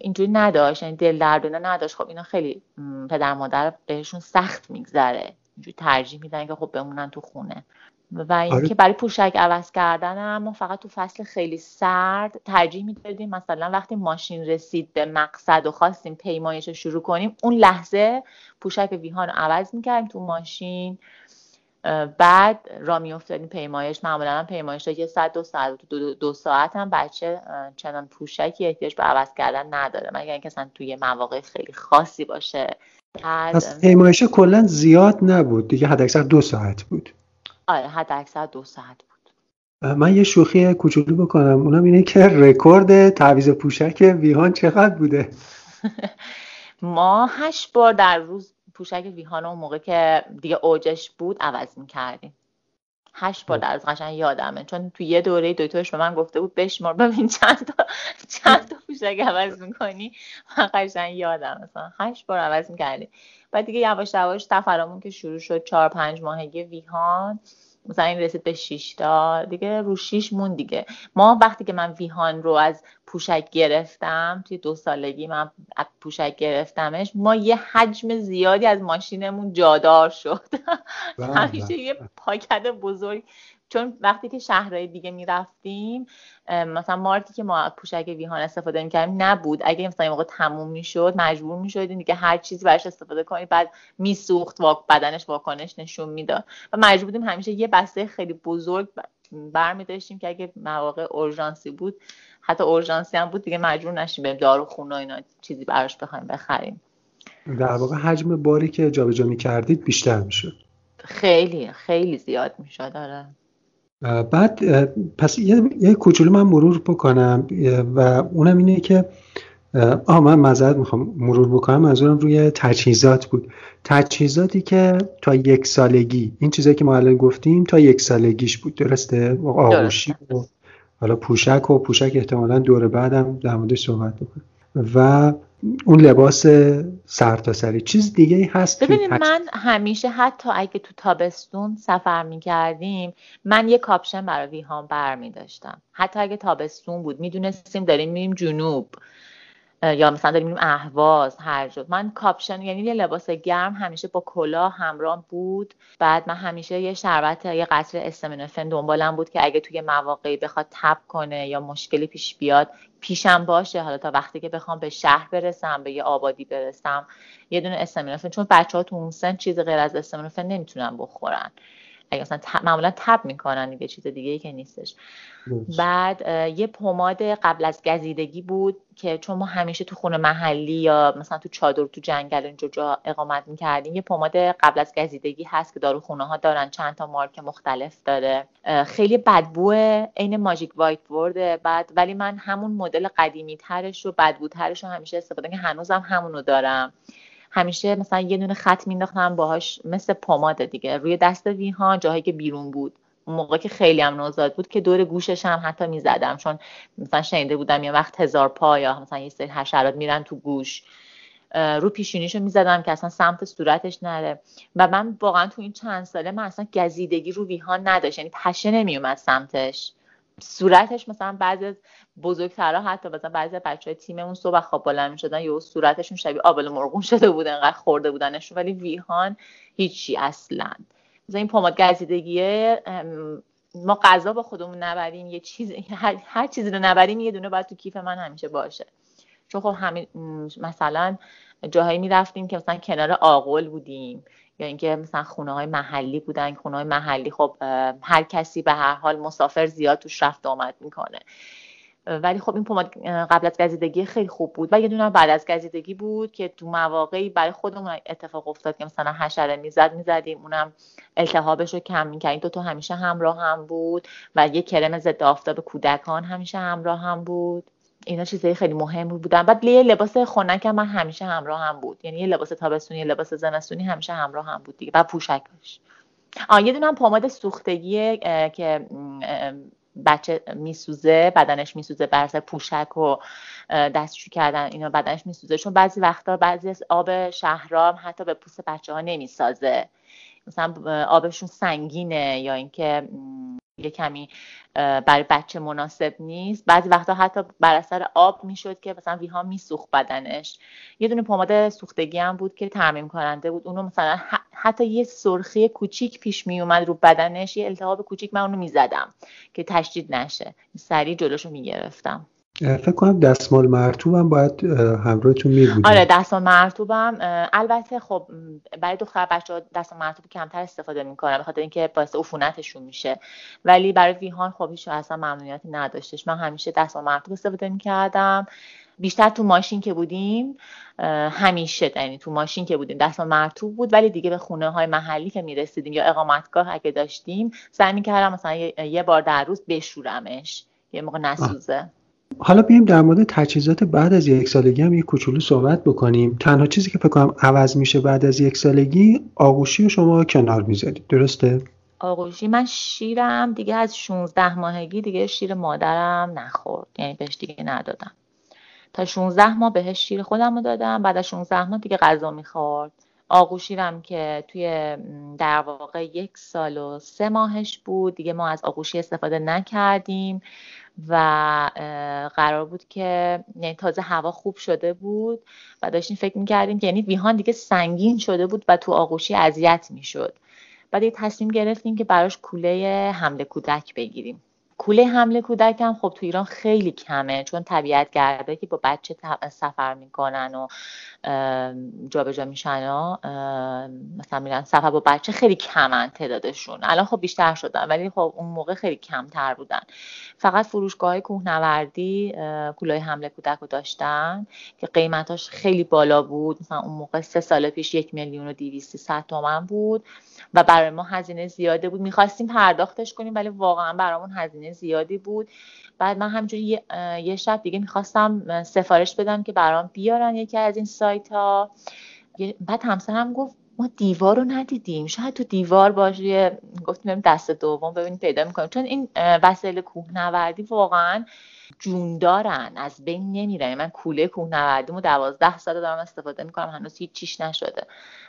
اینجوری نداشت یعنی دل دردونه نداشت. خب اینا خیلی پدر مادر بهشون سخت میگذره. اینجوری ترجیح میدن که خب بمونن تو خونه. و اینکه آره. برای پوشک عوض کردن ما فقط تو فصل خیلی سرد ترجیح می‌دادیم. مثلا وقتی ماشین رسید به مقصد و خواستیم پیمایش رو شروع کنیم اون لحظه پوشک ویهان رو عوض می‌کردیم تو ماشین. بعد را میافتادیم پیمایش معمولا پیمایش یه ساعت دو ساعت دو, دو ساعت هم بچه چنان پوشکی احتیاج به عوض کردن نداره مگر اینکه اصلا توی مواقع خیلی خاصی باشه. پس پیمایش کلا زیاد نبود دیگه حد اکثر دو ساعت بود. آره حد اکثر دو ساعت بود. من یه شوخی کوچولو بکنم. اونم اینه که رکورد تعویض پوشک ویهان چقدر بوده؟ ما هشت بار در روز پوشک ویهان اون موقع که دیگه اوجش بود عوض می‌کردیم. هشت بار در قشنگ یادمه. چون تو یه دوره دکترش به من گفته بود بشمار ببین چند تا چند تا پوشک عوض می‌کنی؟ من قشنگ یادم مثلا هشت بار عوض می‌کردیم. بعد دیگه یواش یواش تفرامون که شروع شد چهار پنج ماهگی ویهان مثلا این رسید به 6 تا دیگه رو 6 مون دیگه ما وقتی که من ویهان رو از پوشک گرفتم توی دو سالگی من پوشک گرفتمش ما یه حجم زیادی از ماشینمون جادار شد بله، همیشه. یه پاکت بزرگ چون وقتی که شهرهای دیگه می‌رفتیم مثلا مارتی که ما پوشک ویهان استفاده می‌کردیم نبود. اگه مثلا این موقع تموم می‌شد مجبور می‌شدیم دیگه هر چیزی براش استفاده کنیم. بعد میسوخت واک بدنش واکنش نشون می‌داد. و مجبور بودیم همیشه یه بسته خیلی بزرگ برمی داشتیم که اگه مواقع اورژانسی بود حتی اورژانسی هم بود دیگه مجبور نشیم بریم دارو خونه و اینا چیزی براش بخوایم بخریم. در واقع حجم باری که جابجا می‌کردید بیشتر می‌شد. خیلی خیلی زیاد می‌شد داره بعد پس یه, یه کوچولو من مرور بکنم و اونم اینه که آه من مذارت می‌خوام مرور بکنم. منظورم روی تجهیزات بود. تجهیزاتی که تا یک سالگی این چیزایی که ما الان گفتیم تا یک سالگیش بود. درسته؟ آغوشی و حالا پوشک و پوشک احتمالا دور بعدم در موردش صحبت بکنم. و اون لباس سرتاسری چیز دیگه ای هست ببینید من همیشه حتی اگه تو تابستون سفر می‌کردیم من یه کاپشن برای ویهان بر می داشتم حتی اگه تابستون بود می‌دونستیم داریم میریم جنوب. یا مثلا داریم میریم اهواز هر جا من کاپشن یعنی یه لباس گرم همیشه با کلاه همراه بود. بعد من همیشه یه شربت یه قطر استامینوفن دنبالم بود که اگه توی مواقعی بخواد تب کنه یا مشکلی پیش بیاد پیشم باشه. حالا تا وقتی که بخوام به شهر برسم به یه آبادی برسم یه دونه استامینوفن چون بچه ها تو اون سن چیز غیر از استامینوفن نمی‌تونن بخورن. اگه مثلا معمولا تب می‌کنن دیگه چیز دیگه ای که نیستش. بعد یه پماد قبل از گزیدگی بود که چون ما همیشه تو خونه محلی یا مثلا تو چادر تو جنگل اینجا جا اقامت می‌کردیم یه پماد قبل از گزیدگی هست که داروخونه ها دارن. چند تا مارک مختلف داره. خیلی بدبو عین ماجیک وایت ورد بعد ولی من همون مدل قدیمی ترش رو بدبوترش رو همیشه استفاده که هنوزم همونو دارم. همیشه مثلا یه دونه خط مینداختم باهاش مثل پماد دیگه. روی دست ویها جاهایی که بیرون بود. اون موقع که خیلی هم نوزاد بود که دور گوشش هم حتی می‌زدم. چون مثلا شنیده بودم یه وقت هزار پا یا مثلا یه سری حشرات میرن تو گوش. رو پیشونیشو می‌زدم که اصلا سمت صورتش نره. و من واقعا تو این چند ساله من اصلا گزیدگی رو ویها نداشت. یعنی پشه نمیومد سمتش. صورتش مثلا بعضی بزرگترها حتی مثلا بعضی بچه های تیم اون صبح خواب بلند می‌شدن یا صورتشون شبیه آبل مرغون شده بوده انقدر خورده بودنشون. ولی ویهان هیچی اصلا. مثلا این پماد گزیدگیه ما غذا با خودمون نبریم یه چیز هر, هر چیزی رو نبریم یه دونه باید تو کیف من همیشه باشه. چون خب همین مثلا جاهایی می‌رفتیم که مثلا کنار آقل بودیم. یا اینکه مثلا خونه های محلی بودن خونه های محلی خب هر کسی به هر حال مسافر زیاد توش رفت آمد می‌کنه. ولی خب این پماد قبل از گزیدگی خیلی خوب بود. و یه دونه بعد از گزیدگی بود که تو مواقعی برای خودمون اتفاق افتاد که مثلا حشره می‌زد می‌زدیم. اونم التهابش رو کم می‌کردیم. تو تو همیشه همراه هم بود و یه کرم ضد آفتاب کودکان همیشه همراه هم بود. اینا چیزای خیلی مهم بودن. بعد یه لباس خنک من همیشه همراه هم بود. یعنی یه لباس تابستونی یه لباس زمستونی همیشه همراه هم بود دیگه. و پوشکش. آ یه دونه پماد سوختگی که بچه میسوزه بدنش میسوزه بر پوشک و دستشو کردن اینا بدنش میسوزه. چون بعضی وقتا بعضی از آب شهرام حتی به پوست بچه ها نمی‌سازه. مثلا آبشون سنگینه یا اینکه یه کمی برای بچه مناسب نیست. بعضی وقتا حتی بر اثر آب می‌شد که مثلا ویها میسوخت بدنش. یه دونه پماد سوختگی هم بود که ترمیم کننده بود. اونو مثلا حتی یه سرخی کوچیک پیش می اومد رو بدنش. یه التهاب کوچیک من اونو می‌زدم که تشدید نشه. سریع جلوشو می‌گرفتم. فکر کنم دستمال مرتوبم باید همراهتون می بود آره دستمال مرتوبم البته خب برای دختر بچه ها دستمال مرتوب کمتر استفاده می‌کنم بخاطر اینکه باعث عفونتشون میشه. ولی برای ویهان خب هیچ اصلا ممنوعیتی نداشتش. من همیشه دستمال مرتوب استفاده می‌کردم. بیشتر تو ماشین که بودیم همیشه یعنی تو ماشین که بودیم دستمال مرتوب بود. ولی دیگه به خونه های محلی که می‌رسیدیم یا اقامتگاه اگه داشتیم سعی می‌کردم مثلا یه بار در روز بشورمش. یه موقع نسوزه. حالا بیایم در مورد تجهیزات بعد از یک سالگی هم یک کوچولو صحبت بکنیم. تنها چیزی که فکر کنم عوض میشه بعد از یک سالگی آغوشی و شما کنار می‌ذارید. درسته؟ آغوشی. من شیرم دیگه از 16 ماهگی دیگه شیر مادرم نخورد. یعنی بهش دیگه ندادم. تا 16 ماه بهش شیر خودم رو دادم. بعد از 16 ماه دیگه غذا می‌خورد. آغوشیرم که توی در واقع یک سال و سه ماهش بود. دیگه ما از آغوشی استفاده نکردیم. و قرار بود که یعنی تازه هوا خوب شده بود و داشتیم فکر می‌کردیم که یعنی ویهان دیگه سنگین شده بود و تو آغوشی اذیت می‌شد. بعد یه تصمیم گرفتیم که براش کوله حمله کودک بگیریم. کوله حمله کودک هم خب تو ایران خیلی کمه چون طبیعت گرده که با بچه سفر می‌کنن و جابجا میشن و مثلا میرن سفر با بچه خیلی کمن تعدادشون. الان خب بیشتر شدن ولی خب اون موقع خیلی کمتر بودن. فقط فروشگاه کوهنوردی کوله حمله کودک رو داشتن که قیمتاش خیلی بالا بود. مثلا اون موقع سه سال پیش یک میلیون و دیویستی ست تومن بود. و برای ما هزینه زیاده بود. می‌خواستیم پرداختش کنیم ولی واقعا برامون هزینه زیادی بود. بعد من همینجوری یه،, یه شب دیگه می‌خواستم سفارش بدم که برام بیارن یکی از این سایت ها بعد همسرم گفت ما دیوار رو ندیدیم. شاید تو دیوار باشه گفتیم دست دوم ببینیم پیدا می‌کنیم. چون این وسایل کوهنوردی واقعا جون دارن از بین نمیرن. من کوله کوهنوردیمو دوازده ساله دارم استفاده می‌کنم. هنوز هیچ چیش نشده.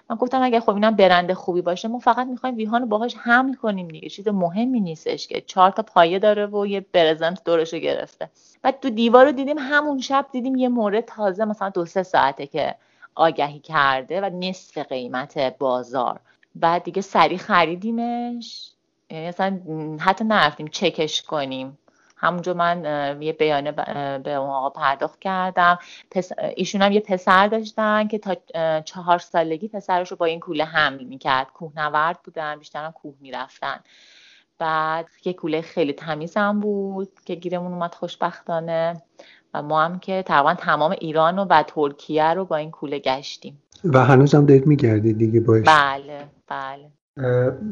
من گفتم اگه خب اینم برند خوبی باشه ما فقط می‌خوایم ویهان رو باهاش حمل کنیم دیگه. چیز مهمی نیستش که. چهار تا پایه داره و یه برزنت دورشو گرفته. بعد تو دیوار رو دیدیم همون شب دیدیم یه مورد تازه مثلا دو سه ساعته که آگهی کرده و نصف قیمت بازار. بعد دیگه سریع خریدیمش. یعنی اصلا حتی نرفتیم چکش کنیم. همونجا من یه بیانه به اون آقا پرداخت کردم. ایشون هم یه پسر داشتن که تا چهار سالگی پسرش رو با این کوله حمل می‌کرد. کوهنورد بودن بیشتر کوه می‌رفتن. بعد یه کوله خیلی تمیزم بود که گیرمون اومد خوشبختانه. و ما هم که تقریبا تمام ایران و, ترکیه رو با این کوله گشتیم. و هنوز هم دارید میگردید دیگه باش بله بله.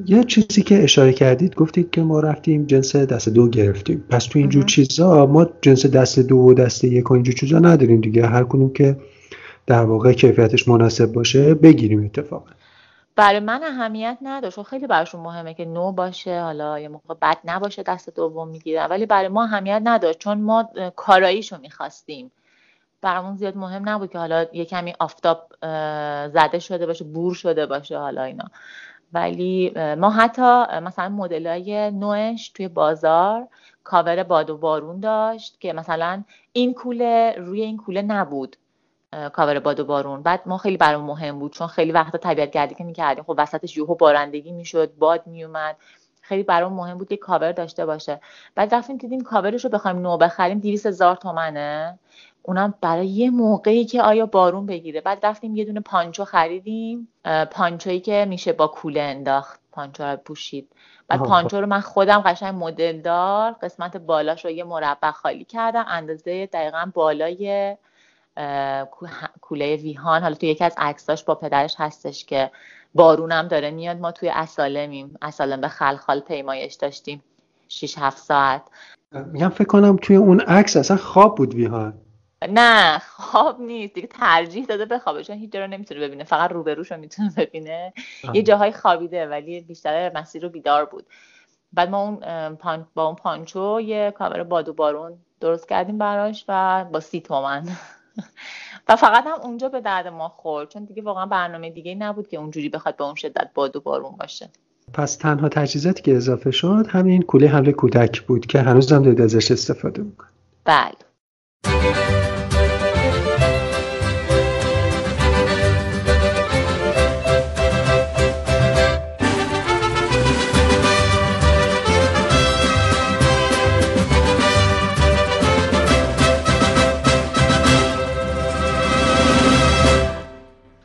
یه چیزی که اشاره کردید گفتید که ما رفتیم جنس دست دو گرفتیم. پس تو اینجور چیزا ما جنس دست دو و دست یک و اینجور چیزا نداریم دیگه. هر کنیم که در واقع کیفیتش مناسب باشه بگیریم اتفاقا. برای من اهمیت نداشت. خیلی براشون مهمه که نو باشه حالا یه موقع بد نباشه دست دوم می‌گیرن. ولی برای ما اهمیت نداشت. چون ما کاراییشو می‌خواستیم. برامون زیاد مهم نبود که حالا یه کمی آفتاب زده شده باشه بور شده باشه حالا اینا. ولی ما حتی مثلا مدل های نوش توی بازار کاور باد و بارون داشت که مثلا این کوله روی این کوله نبود. کاور باد و بارون. بعد ما خیلی برام مهم بود چون خیلی وقتا طبیعت گردی که می‌کردیم. خب وسطش یهو بارندگی می‌شد باد میومد خیلی برام مهم بود که کاور داشته باشه. بعد رفتیم دیدیم کاورش رو بخوایم نو بخریم 200 هزار تومنه. اونم برای یه موقعی که آیا بارون بگیره. بعد رفتیم یه دونه پانچو خریدیم. پانچویی که میشه با کوله انداخت. پانچو رو پوشید. بعد پانچو رو من خودم قشنگ مدل دار قسمت بالاش رو یه مربع خالی کردم. اندازه دقیقا بالای کوله ویهان. حالا تو یکی از عکساش با پدرش هستش که بارونم داره میاد. ما توی اسالمیم. اسالم به خلخال پیمایش داشتیم. 6 7 ساعت. میگم فکر کنم توی اون عکس اصلا خواب بود ویهان. نه خواب نیست. دیگه ترجیح داده بخوابه چون هیچ جا رو نمی‌تونه ببینه. فقط روبروش رو می‌تونه ببینه. یه جاهای خوابیده ولی بیشتر مسیر رو بیدار بود. بعد ما اون با اون پانچو یه کاور باد و بارون درست کردیم براش و با سی تومن. و فقط هم اونجا به درد ما خورد چون دیگه واقعا برنامه دیگه نبود که اونجوری بخواد به اون شدت باد و بارون باشه. پس تنها تجهیزاتی که اضافه شد همین کوله حمله کودک بود که هنوز هم دارید ازش استفاده می‌کنید. بله.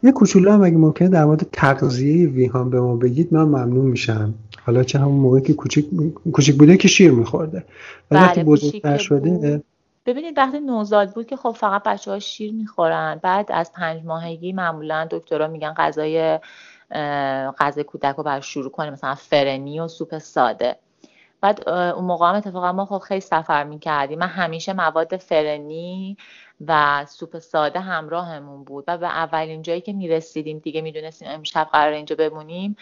یه کوچولو هم اگه ممکنه در مورد تغذیه ویهان به ما بگید من ممنون میشم. حالا چه همون موقعی که کوچیک کوچیک بوده که شیر میخورده. وقتی بله، بزرگتر شده ببینید وقتی نوزاد بود که خب فقط بچه ها شیر می‌خورن. بعد از پنج ماهگی معمولا دکترها میگن غذای غذای کودک رو بر شروع کنیم مثلا فرنی و سوپ ساده. بعد اون موقع هم اتفاقا ما خب خیلی سفر می‌کردیم. من همیشه مواد فرنی و سوپ ساده همراهمون بود و به اولین جایی که می‌رسیدیم دیگه می‌دونستیم امشب قرار اینجا بمونیم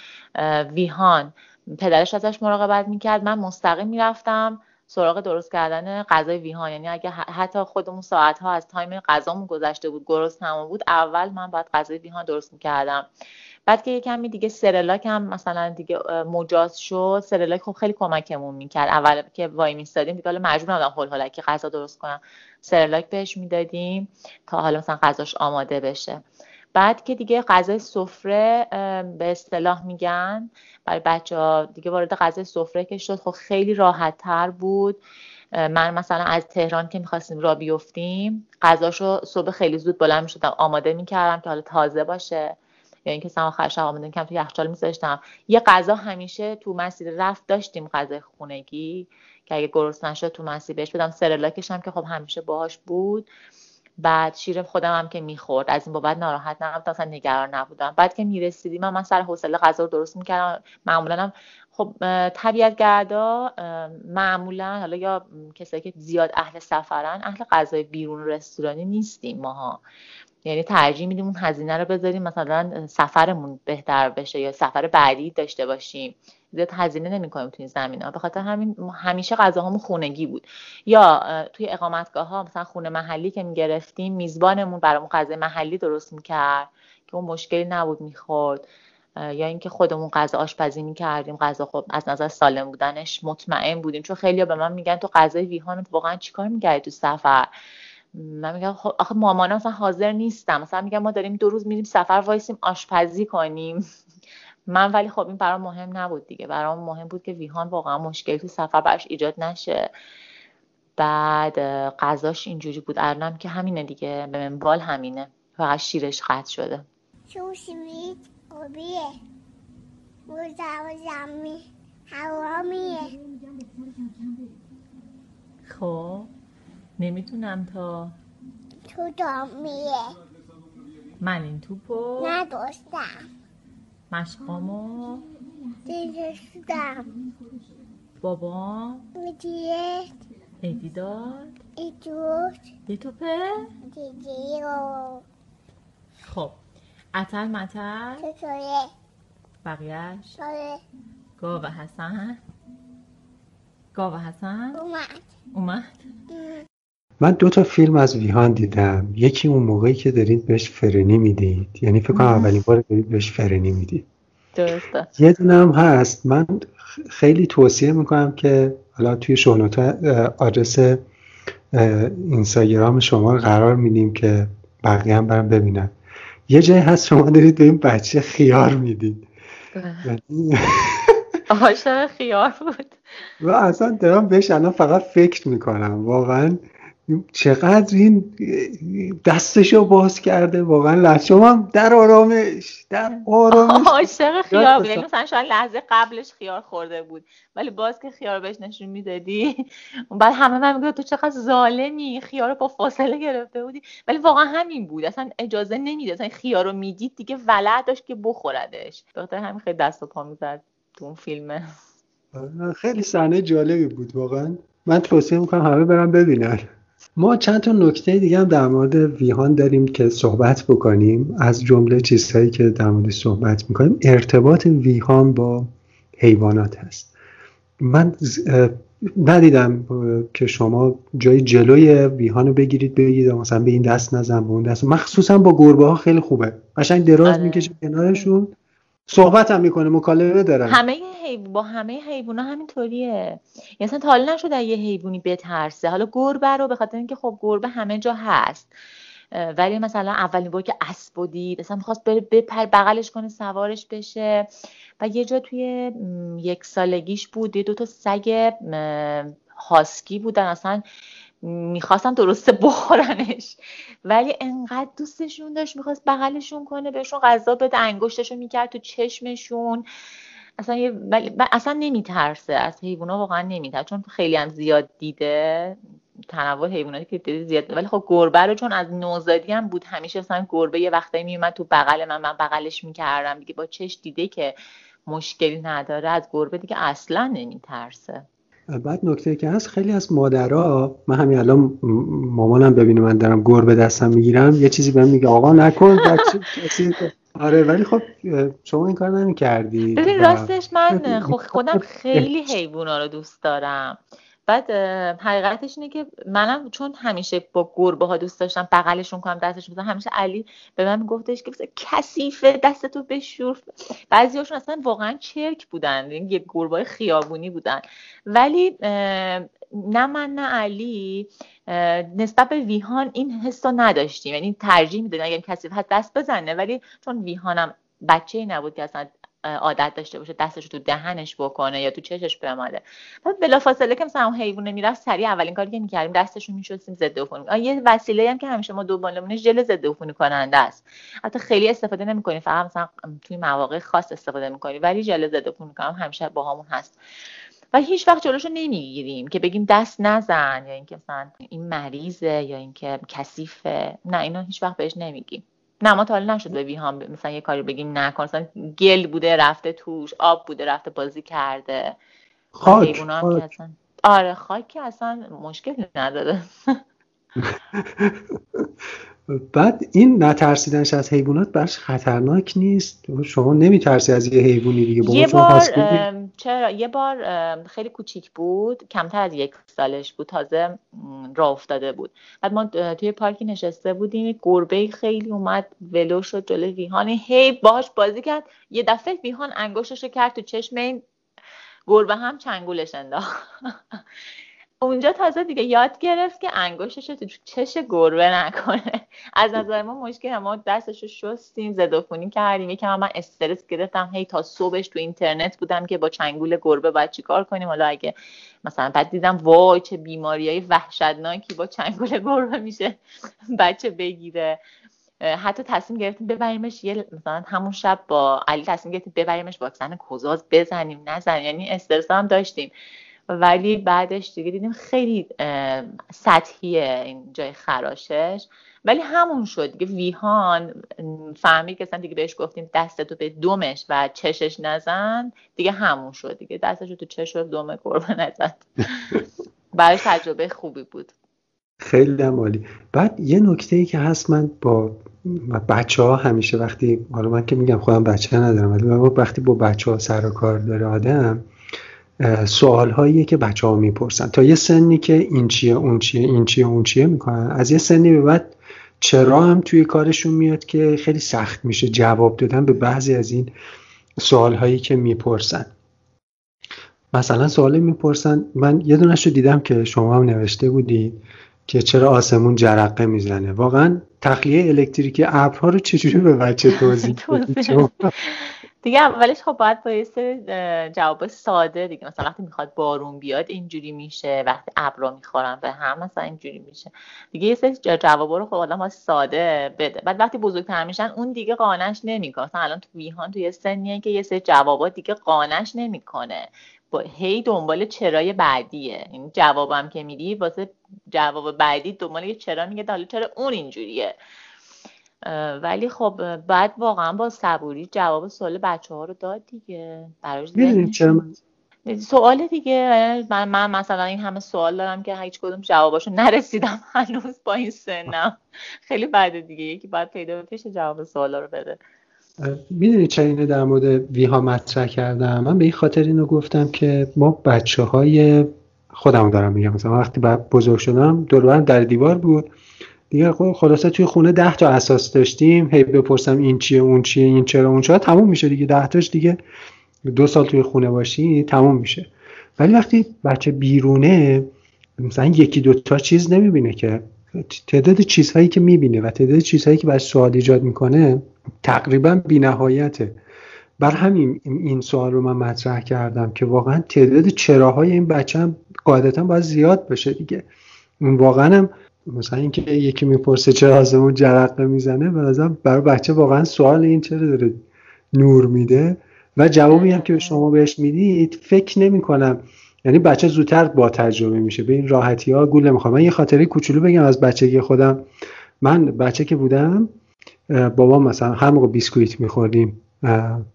ویهان. پدرش ازش مراقبت می‌کرد من مستقیم می‌رفتم سراغ درست کردن غذای ویهان. یعنی اگه حتی خودمون ساعت ها از time غذامون گذشته بود گرسنمون بود اول من باید غذای ویهان درست می‌کردم. بعد که یکمی دیگه سرلاک هم مثلا دیگه مجاز شد سرلاک خب خیلی کمکمون می‌کرد. اول که وای میستادیم دیگه حالا مجبور نبودم هولکی غذا درست کنم. سرلاک بهش می‌دادیم تا حالا مثلا غذاش آماده بشه. بعد که دیگه غذای سفره به اصطلاح میگن برای بچه ها دیگه وارد غذای سفره که شد خب خیلی راحت تر بود من مثلا از تهران که می‌خواستیم را بیفتیم غذاشو صبح خیلی زود بلند می‌شدم آماده می‌کردم که حالا تازه باشه. یا اینکه سما آخر شب آماده کم تو یخچال میذاشتم. یه غذا همیشه تو مسیر رفت داشتیم غذای خونگی که اگه گرسنه نشد تو مسیر بهش بدم. سرلاکش هم که خب همیشه باهاش بود. بعد شیر خودم هم که می‌خورد. از این بابت ناراحت نبودم اصلا نگران نبودم. بعد که می‌رسیدیم من, من سر حوصله غذا رو درست می‌کردم. معمولا هم خب طبیعت گردا معمولا حالا یا کسایی که زیاد اهل سفرن اهل غذای بیرون رستورانی نیستیم ماها. یعنی ترجیح میدیم اون هزینه رو بذاریم مثلا سفرمون بهتر بشه یا سفر بعدی داشته باشیم. زیاد هزینه نمی‌کنیم توی این زمین ها به خاطر همین همیشه غذاهامون خونگی بود. یا توی اقامتگاه ها مثلا خونه محلی که می‌گرفتیم میزبانمون برامون غذای محلی درست می‌کرد که اون مشکلی نبود می‌خورد. یا اینکه خودمون غذا آشپزی می‌کردیم غذا خب از نظر سالم بودنش مطمئن بودیم. چون خیلی به من میگن تو غذای ویهان واقعا چیکار می‌کردی تو سفر؟ من میگم خب آخه مامانا مثلا حاضر نیستم. مثلا میگم ما داریم دو روز میریم سفر وایسیم آشپزی کنیم. من ولی خب این برام مهم نبود دیگه. برام مهم بود که ویهان واقعا مشکلی تو سفر براش ایجاد نشه. بعد غذاش اینجوری بود. الانم که همینه دیگه. به منوال همینه. فقط شیرش قطع شده. خب. نمی‌تونم تا تو دامیه. من این توپو نداشتم. مشقامو دیدستم بابا می‌دید. ایدی داد ایدود دی توپه دیدیو خب. اتل متل؟ چطوره بقیهش داره گاوه حسن. گاوه حسن؟ اومد. اومد. من دو تا فیلم از ویهان دیدم. یکی اون موقعی که دارید بهش فرنی می‌دید. یعنی فکر کنم اولین بار دارید بهش فرنی می‌دید. درسته. یه دونه هم هست. من خیلی توصیه می‌کنم که حالا توی شونوت آدرس اینستاگرام شما قرار میدیم که بقیه هم برم ببینن. یه جایی هست شما دارید به این بچه خیار می‌دید. یعنی عاشق خیار بود. و اصلا دارم بهش الان فقط فکر می‌کنم. واقعا چقدر این دستشو باز کرده واقعا لحظه. هم در آرامش در آرامش. عاشق خیار یعنی مثلا شاید لحظه قبلش خیار خورده بود ولی باز که خیار بهش نشون می‌دادی بعد همه من میگه تو چقدر ظالمی خیار رو با فاصله گرفته بودی. ولی واقعا همین بود. اصلا اجازه نمیده اصلا خیار رو می‌دید دیگه ولع داشت که بخوردش. بخاطر همین خیلی دست و پا می‌زد تو اون فیلمه. خیلی صحنه جالبی بود واقعا. من توصیه می‌کنم همه برم ببینن. ما چند تا نکته دیگه هم در مورد ویهان داریم که صحبت بکنیم. از جمله چیزهایی که در مورد صحبت می‌کنیم. ارتباط ویهان با حیوانات هست. من ندیدم که شما جای جلوی ویهان رو بگیرید بگید مثلا به این دست نزن به اون دست مخصوصا با گربه ها خیلی خوبه. قشنگ دراز آره. می‌کشه کنارشون. صحبت هم می‌کنه مکالمه دارن همه حیوان با همه حیوونا همینطوریه. یعنی اصلا تا حالا نشده یه حیوانی بترسه. حالا گربه رو به خاطر اینکه خب گربه همه جا هست. ولی مثلا اولین بار که اسب دید اصلا می‌خواست بره بپر بغلش کنه سوارش بشه. و یه جا توی یک سالگیش بود یه دو تا سگ هاسکی بودن. اصلا می‌خواستن درسته بخورنش. ولی انقدر دوستشون داشت می‌خواست بغلشون کنه بهشون غذا بده انگشتشو می‌کرد تو چشمشون. اصلا یه اصلا نمیترسه. از حیوونا واقعا نمیترسه. چون خیلی هم زیاد دیده. تنوع حیواناتی که دیده زیاد ولی خب گربه رو چون از نوزادی هم بود همیشه مثلا گربه یه وقتایی میومد تو بغل من من بغلش می‌کردم. دیگه با چش دیده که مشکلی نداره. از گربه دیگه اصلا نمیترسه. بعد نکته که هست خیلی از مادرها من همین الان مامانم ببینه من دارم گربه دستم می‌گیرم یه چیزی بهم میگه آقا نکن آره ولی خب شما این کار نمی‌کردی. ببین راستش من خودم خیلی حیوونا رو دوست دارم. بعد حقیقتش اینه که منم چون همیشه با گربه ها دوست داشتم بغلشون کنم دستشون بزنم همیشه علی به من گفتش که کثیفه دستتو بشور. بعضیاشون اصلا واقعا چرک بودن یعنی یه گربه خیابونی بودن. ولی نه من نه علی نسبت به ویهان این حس رو نداشتیم. یعنی ترجیح می‌دادیم اگر کسی دست بزنه ولی چون ویهانم بچه نبود که اصلا عادت داشته باشه دستش تو دهنش بکنه یا تو چشش بماله بعد بلافاصله که مثلا حیوان می‌رفت سریع اولین کاری که می‌کردیم دستش رو میشستیم ضد عفونی. یه وسیله هم که همیشه ما دنبالمونه ژل ضد عفونی کننده است. حتی خیلی استفاده نمی‌کنیم فقط مثلا توی مواقع خاص استفاده می‌کنیم ولی ژل ضد عفونی کنم همیشه با همون هست. و هیچ وقت جلوشو نمی‌گیریم که بگیم دست نزن یا اینکه مثلا این مریضه یا اینکه کثیفه. نه اینو هیچ وقت بهش نمیگیم. نه ما تا حالا نشد به ویهام مثلا یه کاری بگیم نکن مثلا گل بوده رفته توش آب بوده رفته بازی کرده. خاک, خاک. آره خاک که اصلا مشکلی نداره. بعد این نترسیدنش از حیوانات برش خطرناک نیست؟ شما نمیترسی از یه حیوانی دیگه؟ یه بار چرا؟ یه بار خیلی کوچیک بود کمتر از یک سالش بود تازه راه افتاده بود. بعد ما توی پارکی نشسته بودیم گربه خیلی اومد ولو شد جلوی ویهان هی باهاش بازی کرد. یه دفعه ویهان انگشتش کرد تو چشم این گربه هم چنگولش انداخت. اونجا تازه دیگه یاد گرفت که انگشتش تو چش گربه نکنه. از نظر ما مشکل ما دستش رو شستیم زدافونی کردیم. یکم من استرس گرفتم. هی تا صبحش تو اینترنت بودم که با چنگول گربه باید چیکار کنیم. حالا اگه مثلا بعد دیدم وای چه بیماریای وحشتناکی با چنگول گربه میشه بچه بگیره. حتی تصمیم گرفتیم ببریمش یه مثلا همون شب با علی تصمیم گرفتیم ببریمش واکسن کوزاز بزنیم نزنیم. یعنی استرس هم داشتیم. ولی بعدش دیگه دیدیم خیلی سطحیه این جای خراشش. ولی همون شد دیگه. ویهان فهمید که دیگه بهش گفتیم دستتو به دومش و چشش نزن. دیگه همون شد دیگه. دستشو تو چش و دوم گربه نزد برای تجربه خوبی بود. خیلی عالی. بعد یه نکته ای که هست من با بچه ها همیشه وقتی حالا من که میگم خودم بچه ندارم ولی وقتی با بچه ها سر و کار داره آدم سوال هایی که بچه ها می‌پرسن. تا یه سنی که این چیه اون چیه این چیه اون چیه می‌کنن. از یه سنی به بعد چرا هم توی کارشون میاد که خیلی سخت میشه جواب دادن به بعضی از این سوال هایی که می‌پرسن. مثلا سوال می‌پرسن من یه دونش رو دیدم که شما هم نوشته بودید که چرا آسمون جرقه می‌زنه. واقعا تخلیه الکتریکی ابرها رو چجوری به بچه توضیح دیگه اولش خب باید با یه جواب ساده دیگه. مثلا وقتی می‌خواد بارون بیاد اینجوری میشه. وقتی ابرا می‌خورن به هم مثلا اینجوری میشه. دیگه یه سری جوابا رو خب آدم ساده بده. بعد وقتی بزرگتر میشن اون دیگه قانش نمی‌کنه. مثلا الان تو ویهان تو یه سنیه که یه سری جوابات دیگه قانش نمی‌کنه. با هی دنبال چرای بعدیه. این جوابم که میدی واسه جواب بعدی دنبال یه چرا میگه حالا چرا اون اینجوریه؟ ولی خب بعد واقعا با صبوری جواب سوال بچه ها رو داد دیگه. براش سوال دیگه. من, من مثلا این همه سوال دارم که هیچ کدوم جواباشو نرسیدم هنوز با این سنم. خیلی بعد دیگه. یکی باید پیدا بشه جواب سوالا رو بده. می‌دونی چه اینه در مورد ویها مطرح کردم؟ من به این خاطر اینو گفتم که ما بچه های خودم دارم میگم. مثلا وقتی بزرگ شدم دور در دیوار بود. دیگه خلاصه توی خونه ده تا اساس داشتیم. هی بپرسم این چیه اون چیه این چرا اون چرا. تموم میشه دیگه. ده تاش دیگه دو سال توی خونه باشی تموم میشه. ولی وقتی بچه بیرونه مثلا یکی دو تا چیز نمی‌بینه که. تعداد چیزهایی که می‌بینه و تعداد چیزهایی که باید سوال ایجاد می‌کنه تقریبا بینهایته. بر همین این سوال رو من مطرح کردم که واقعا تعداد چراهای این بچه هم قاعدتا باید زیاد بشه دیگه. واقعا هم مثلا اینکه یکی می‌پرسه چرا آسمون جرقه می‌زنه به برای بچه واقعا سوال این چرا داره نور میده. و جوابی هم که شما بهش می‌دید فکر نمی کنم یعنی بچه زودتر با تجربه میشه. به این راحتی ها گول نمی‌خوام من یه خاطره کوچولو بگم از بچگی خودم. من بچه که بودم بابا مثلا هر موقع بیسکویت میخوردیم.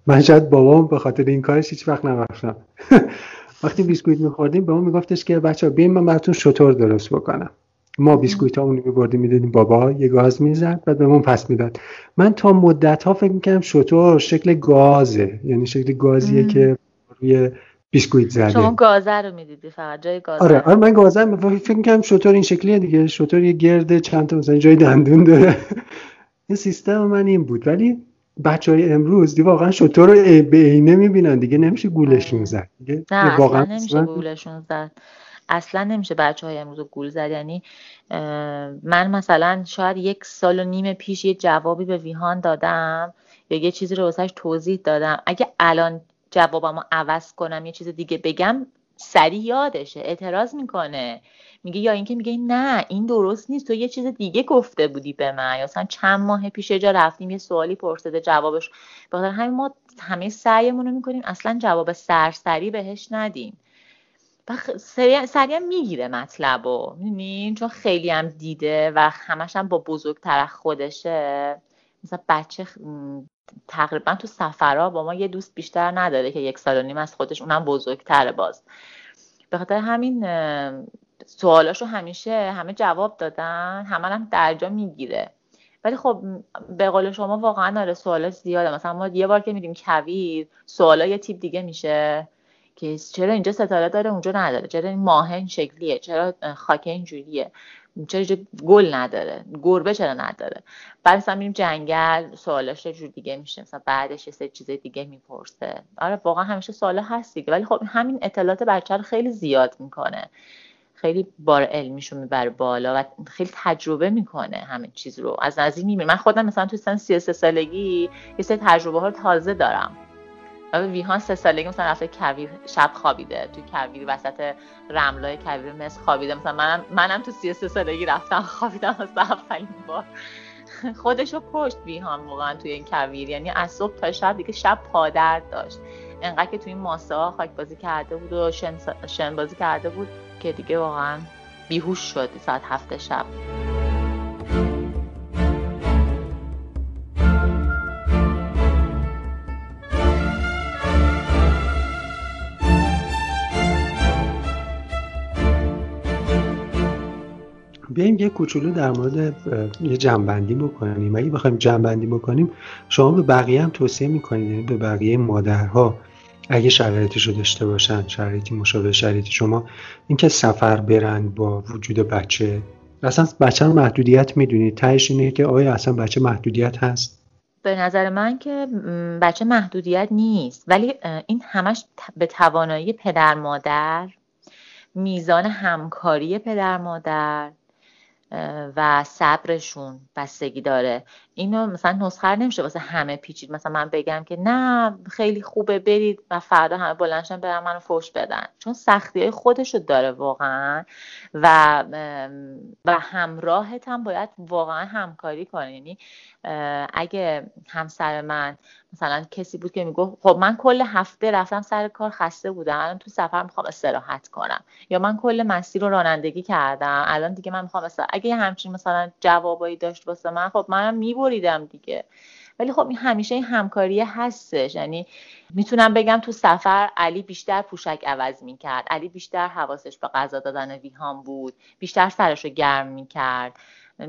من شاید بابام به خاطر این کارش هیچ وقت نرفتم. وقتی بیسکویت میخوردیم به ما میگفتش که بچه بیاین من براتون شتر درست بکنم. ما بیسکویت ها میبردیم می‌دادیم بابا یه گاز می‌زد بعد به من پس می‌داد. من تا مدت ها فکر می‌کنم شتر شکل گازه یعنی شکل گازیه که روی بیسکویت زده. شما گازه رو می‌دیدی فقط جای گازه آره آره من گازه فکر می‌کنم شتر این شکلیه دیگه شتر یه گرده چند تا مثلا جای دندون داره. این سیستم من این بود. ولی بچه های امروز دی واقعا شطور رو به عینه می‌بینن دیگه نمیشه گولشون زد نه واقعا نمیشه گولشون زد. اصلا نمیشه بچه های امروز گول زد. یعنی من مثلا شاید یک سال و نیم پیش یه جوابی به ویهان دادم یا یه چیزی رو واسهش توضیح دادم. اگه الان جوابمو عوض کنم یه چیز دیگه بگم سریع یادشه اعتراض می‌کنه. میگه یا اینکه میگه نه این درست نیست تو یه چیز دیگه گفته بودی به من. یا مثلا چند ماه پیش جا رفتیم یه سوالی پرسیده جوابش. بخاطر همین ما همه سعیمون رو می‌کنیم اصلا جواب سرسری بهش ندیم. و سریع می‌گیره مطلب رو چون خیلی هم دیده و همش هم با بزرگتر خودشه. مثلا بچه تقریبا تو سفرها با ما یه دوست بیشتر نداره که یک سال و نیم از خودش اونم بزرگتره باز. به خاطر همین سوالاشو همیشه همه جواب دادن همه هم درجا می‌گیره. ولی خب به قول شما واقعا آره سوالاش زیاده. مثلا ما یه بار که میدیم کویر سوالا یه تیپ دیگه میشه. که چرا اینجا ستاره داره اونجا نداره چرا این ماه این شکلیه چرا خاکه اینجوریه چرا اینجا گل نداره گربه چرا نداره؟ بعد مثلا میریم جنگل سوالاش جور دیگه میشه مثلا بعدش یه سری چیز دیگه می‌پرسه. آره واقعا همیشه سوالا هست دیگه ولی خب همین اطلاعات بچه رو خیلی زیاد می‌کنه. خیلی بار علمیشو می‌بره بالا و خیلی تجربه می‌کنه همه چیز رو. از نزدیک می‌بینه من خودم مثلا تو سن 33 سالگی یه سری تجربه ها رو تازه دارم. ویهان سه سالگی مثلا رفته کویر شب خوابیده. توی کویر وسط رملای کویر مصر خوابیده. مثلا منم منم تو 33 سالگی رفتم خوابیدم از اولین بار. خودشو پشت ویهان واقعا توی این کویر. یعنی از صبح تا شب دیگه شب پادر داشت. انقدر که توی این ماسه ها خاک بازی کرده بود و شن, شن بازی کرده بود که دیگه واقعا بیهوش شد ساعت هفته شب. بیایم یه کوچولو در مورد یه جنبندی بکنیم. اگه بخوایم جنبندی بکنیم شما به بقیه هم توصیه می‌کنید یعنی به بقیه مادرها اگه شرایطش رو داشته باشن شرایطی مشابه شرایط شما اینکه سفر برن با وجود بچه. اصلا بچه محدودیت می‌دونید. تهش اینه که آیا اصلا بچه محدودیت هست؟ به نظر من که بچه محدودیت نیست. ولی این همش به توانایی پدر مادر میزان همکاری پدر مادر و صبرشون بستگی داره. اینو مثلا نسخه نمیشه واسه همه پیچید. مثلا من بگم که نه خیلی خوبه برید و فردا همه بلنشن برن منو فوش بدن. چون سختی های خودشو داره واقعا. و و همراهت هم باید واقعا همکاری کنه یعنی اگه همسر من مثلا کسی بود که می‌گفت خب من کل هفته رفتم سر کار خسته بودم. الان تو سفر می‌خوام استراحت کنم. یا من کل مسیر رو رانندگی کردم. الان دیگه من می‌خوام اگه همچین مثلا جوابایی داشت واسه من خب منم میبریدم دیگه. ولی خب این همیشه این همکاری هستش. یعنی می‌تونم بگم تو سفر علی بیشتر پوشک عوض می‌کرد. علی بیشتر حواسش به غذا دادن ویهان بود. بیشتر سرش رو گرم می‌کرد.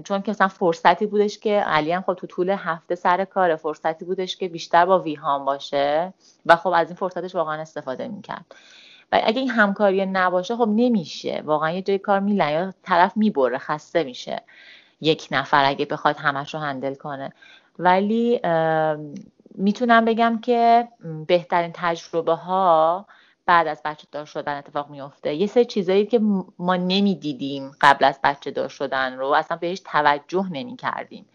چون که مثلا فرصتی بودش که علی هم خب تو طول هفته سر کار فرصتی بودش که بیشتر با ویهان باشه و خب از این فرصتش واقعا استفاده می‌کرد. و اگه این همکاری نباشه خب نمیشه. واقعا یه جای کار میلن یا طرف می‌بره خسته میشه. یک نفر اگه بخواد همش رو هندل کنه. ولی می‌تونم بگم که بهترین تجربه ها بعد از بچه دار شدن اتفاق میفته یه سری چیزایی که ما نمی‌دیدیم قبل از بچه دار شدن رو اصلا بهش توجه نمی کردیم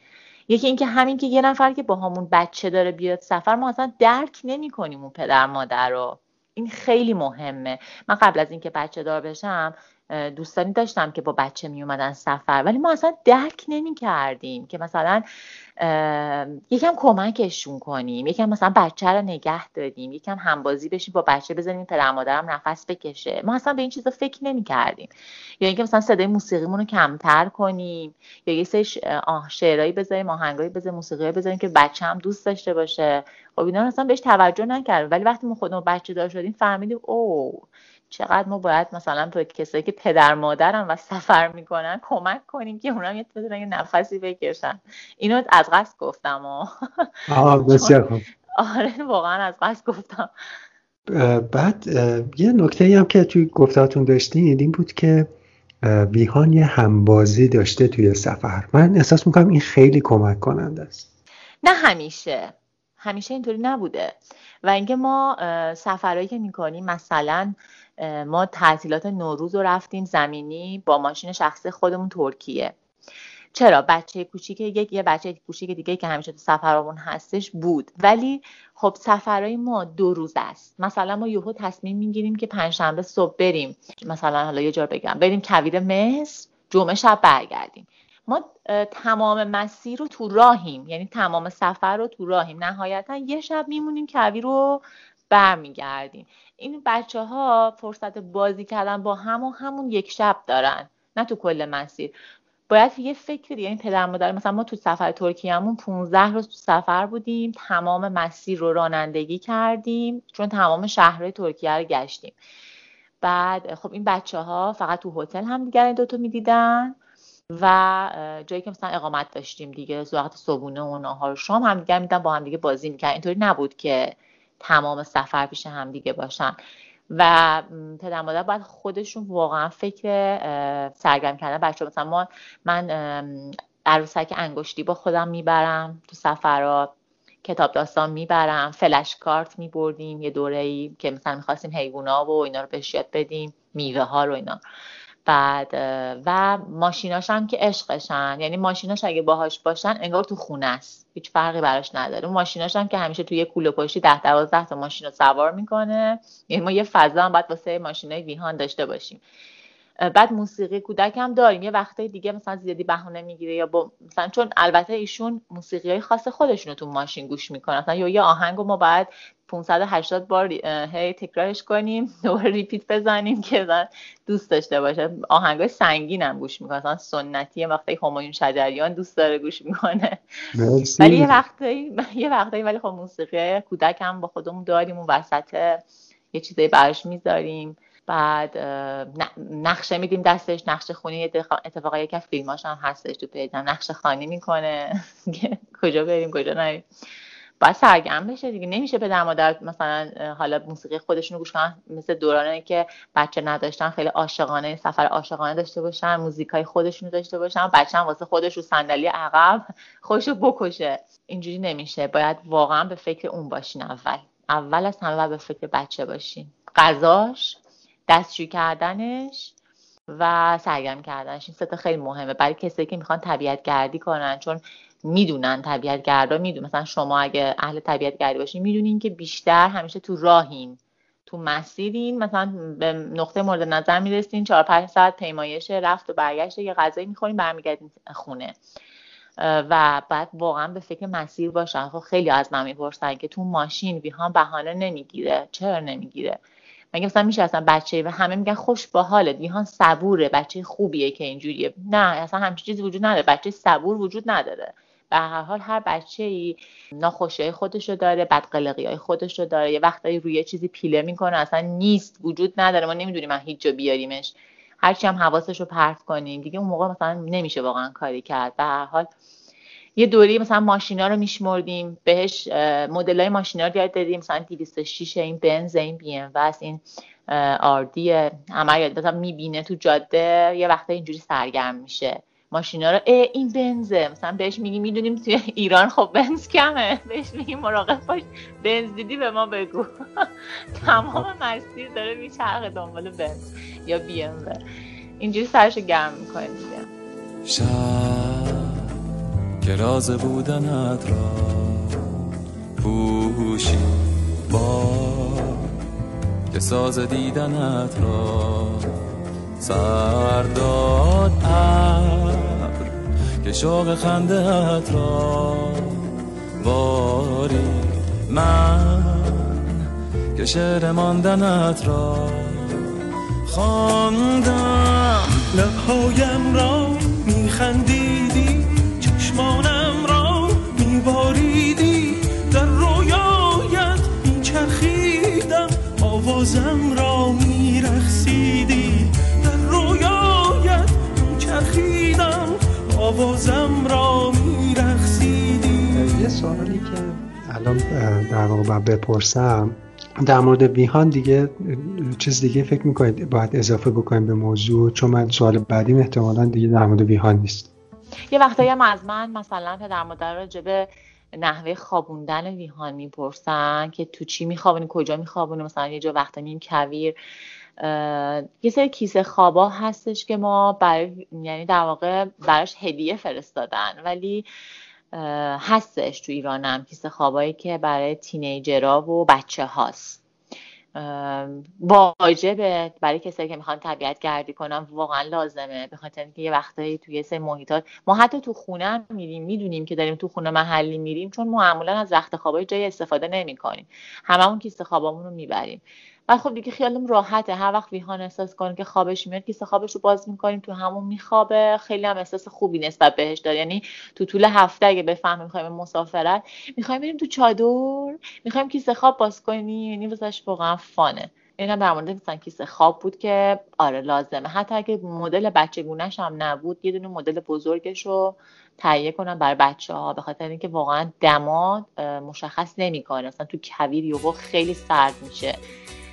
یکی اینکه همین که یه نفر که با همون بچه داره بیاد سفر ما اصلا درک نمی کنیم اون پدر مادر رو. این خیلی مهمه. من قبل از اینکه بچه دار بشم دوستانی داشتم که با بچه می اومدن سفر ولی ما اصلا درک نمی کردیم که مثلا یکم کمکشون کنیم یکم مثلا بچه رو نگه داریم یکم همبازی بشیم با بچه بزنیم پدر مادرم نفس بکشه. ما اصلا به این چیزا فکر نمی کردیم یا اینکه مثلا صدای موسیقیمون رو کمتر کنیم یا یه سری شعرهایی بذاریم آهنگایی بذاریم موسیقی بذاریم که بچه هم دوست داشته باشه. خب اینا اصلا بهش توجه نکردیم ولی وقتی ما خودمون بچه دار شدیم فهمیدیم او چقدر ما باید مثلا به کسایی که پدر مادرم و سفر می‌کنن کمک کنیم که اونا یه یه نفسی بکشن. اینو از قصد گفتم آه. بسیار خوب. آره واقعا از قصد گفتم. بعد یه نکته هم که توی گفتاتون داشتین این بود که ویهان یه همبازی داشته توی سفر. من احساس می‌کنم این خیلی کمک کننده است. نه همیشه. همیشه اینطوری نبوده. و اینکه ما سفرهایی که می‌کنیم مثلا ما تعطیلات نوروز رو رفتیم زمینی با ماشین شخصی خودمون ترکیه. چرا؟ بچه کوچیک یک یه بچه کوچیک دیگه که همیشه تو سفرامون هستش بود. ولی خب سفرهای ما دو روز است. مثلا ما یهو تصمیم می‌گیریم که پنجشنبه صبح بریم. مثلا حالا یه جا بگم. بریم کویر مصر جمعه شب برگردیم. ما تمام مسیر رو تو راهیم. یعنی تمام سفر رو تو راهیم. نهایتا یه شب میمونیم کویر رو برمیگردیم. این بچه ها فرصت بازی کردن با هم و همون یک شب دارن نه تو کل مسیر. باید یه فکری یعنی پدر مادر مثلا ما تو سفر ترکیهمون 15 روز تو سفر بودیم تمام مسیر رو رانندگی کردیم چون تمام شهرهای ترکیه رو گشتیم. بعد خب این بچه ها فقط تو هتل هم دیگر این دوتا می‌دیدن و جایی که مثلا اقامت داشتیم دیگه وقت صبونه و نهار شام هم دیگه میدن با هم دیگه بازی می‌کردن. اینطوری نبود که تمام سفر پیش هم دیگه باشن. و پدر مادر باید خودشون واقعا فکر سرگرم کردن بچه مثلا ما من عروسک انگشتی با خودم می‌برم تو سفرات کتاب داستان می‌برم فلش کارت میبردیم یه دوره ای که مثلا می‌خواستیم حیوونا و اینا رو بهش یاد بدیم میوه ها رو اینا. بعد و ماشیناش هم که عشقشن. یعنی ماشیناش اگه باهاش باشن انگار تو خونه است. هیچ فرقی براش نداره. ماشیناش هم که همیشه توی کوله پشتی ده دوازده تا ماشین رو سوار می‌کنه. یعنی ما یه فضا هم باید واسه ماشینای ویهان داشته باشیم. بعد موسیقی کودک هم داریم. یه وقتای دیگه مثلا زیادی بهونه می‌گیره یا با مثلا چون البته ایشون موسیقی های خاص خودشون رو تو ماشین گوش می‌کنن. مثلا یا یه آهنگ ما باید 580 بار هی تکرارش کنیم دوباره ریپیت بزنیم که دوست داشته باشه. آهنگای سنگین هم گوش می‌کنه مثلا سنتی وقتی همایون شجریان دوست داره گوش می‌کنه. ولی یه وقتی یه وقتی ولی خب موسیقی کودک هم با خودمون داریم. اون وسط یه چیزایی براش می‌ذاریم. بعد نقشه میدیم دستش نقشه خونی اتفاقا که فیلماش هم هستش تو پیجم نقشه خانی می‌کنه. کجا بریم کجا نریم. باید سرگرم بشه دیگه. نمیشه پدر مادر مثلا حالا موسیقی خودشونو گوش کنن. مثل دورانی که بچه نداشتن خیلی عاشقانه سفر عاشقانه داشته باشن موزیکای خودشونو داشته باشن. بچه هم واسه خودش رو صندلی عقب خودشو بکشه. اینجوری نمیشه. باید واقعا به فکر اون باشین اول. اول از همه به فکر بچه باشین. غذاش دستشویی کردنش و سرگرم کردنش. این ستا خیلی مهمه. برای کسایی که می‌خوان طبیعت گردی کنن چون می‌دونن طبیعت گردا می‌دونن. مثلا شما اگه اهل طبیعت گردی باشین می‌دونین که بیشتر همیشه تو راهین. تو مسیرین مثلا به نقطه مورد نظر می‌رسین چهار پنج ساعت پیمایش رفت و برگشت یه غذایی می‌خورین برمیگردین خونه. و بعد واقعا به فکر مسیر باشن خب خیلی از من می‌پرسن که تو ماشین ویهان بهانه نمی‌گیره. چرا نمی‌گیره؟ مگه مثلا میشه اصلا بچه و همه میگن خوش با حالت ویهان صبوره بچه خوبیه که اینجوریه. نه اصلا همچین چیزی وجود نداره. بچه صبور وجود نداره. به هر حال هر بچه ای ناخوشی خودش رو داره بدقلقی های خودش رو داره. یه وقتایی روی چیزی پیله می‌کنه اصلا نیست وجود نداره. ما نمی‌دونیم من هیچ جا بیاریمش. هرچی هم حواسش رو پرت کنیم. دیگه اون موقع مثلا نمیشه واقعا کاری کرد. به هر حال یه دوری مثلا ماشینا رو میشمردیم بهش مدل های ماشینا رو یاد دادیم مثلا 206 این بنز این بی ام این آردی همه یاد مثلا می‌بینه تو جاده یه وقتا اینجوری سرگرم میشه. ماشینا رو ای این بنزه مثلا بهش میگی می‌دونیم توی ایران خب بنز کمه. بهش میگی مراقب باش بنز دیدی به ما بگو. تمام مسیر داره میچرخه دنبال بنز یا بی ام اینجوری سرش گرم می‌کنه دیگه. که راز بودنت را پوشی. با که ساز دیدنت را سرداد که شوق خندهت را باری. من که شعر ماندنت را خواندم. لبهایم را میخندیدی چشمانم را میباریدی. در رویایت میچرخیدم آوازم را میرخسیدی در رویایت میچرخیدم آوازم را میرخسیدی یه سوالی که الان در واقع بپرسم در مورد ویهان دیگه چیز دیگه فکر می‌کنید؟ باید اضافه بکنیم به موضوع چون من سوال بعدیم احتمالا دیگه در مورد ویهان نیست. یه وقتایی هم از من مثلا پدر مادر راجب نحوه خوابوندن ویهان می‌پرسن که تو چی میخوابونی کجا میخوابونی؟ مثلا یه جا وقتا میم کویر. یه سری کیسه خوابا هستش که ما برای یعنی در واقع براش هدیه فرستادن. ولی هستش تو ایرانم کیسه خوابایی که برای تینیجرها و بچه هاست واجبه برای کسایی که می‌خوان طبیعت گردی کنن. واقعا لازمه. به خاطر اینکه یه وقتایی توی سه محیطات ما حتی تو خونه هم میریم. می‌دونیم که داریم تو خونه محلی میریم چون معمولا از رخت خوابای جای استفاده نمی‌کنیم. هممون کیسه خوابامون رو می‌بریم. و خب دیگه خیالم راحته. هر وقت ویهان احساس کنیم که خوابش میاد کیسه خوابش رو باز می‌کنیم تو همون میخوابه. خیلی هم احساس خوبی نسبت بهش داره. یعنی تو طول هفته اگه بفهمیم می‌خوایم مسافرت می‌خوایم بریم تو چادر می‌خوایم کیسه خواب باز کنیم. یعنی واسش واقعا فانه. این هم در مورد مثلا کیسه خواب بود که آره لازمه. حتی اگه مدل بچگونش هم نبود یه دونه مدل بزرگش رو تهیه کنم برای بچه ها به خاطر اینکه واقعا دما مشخص نمی‌کنه. مثلا تو کویر یوهو خیلی سرد میشه.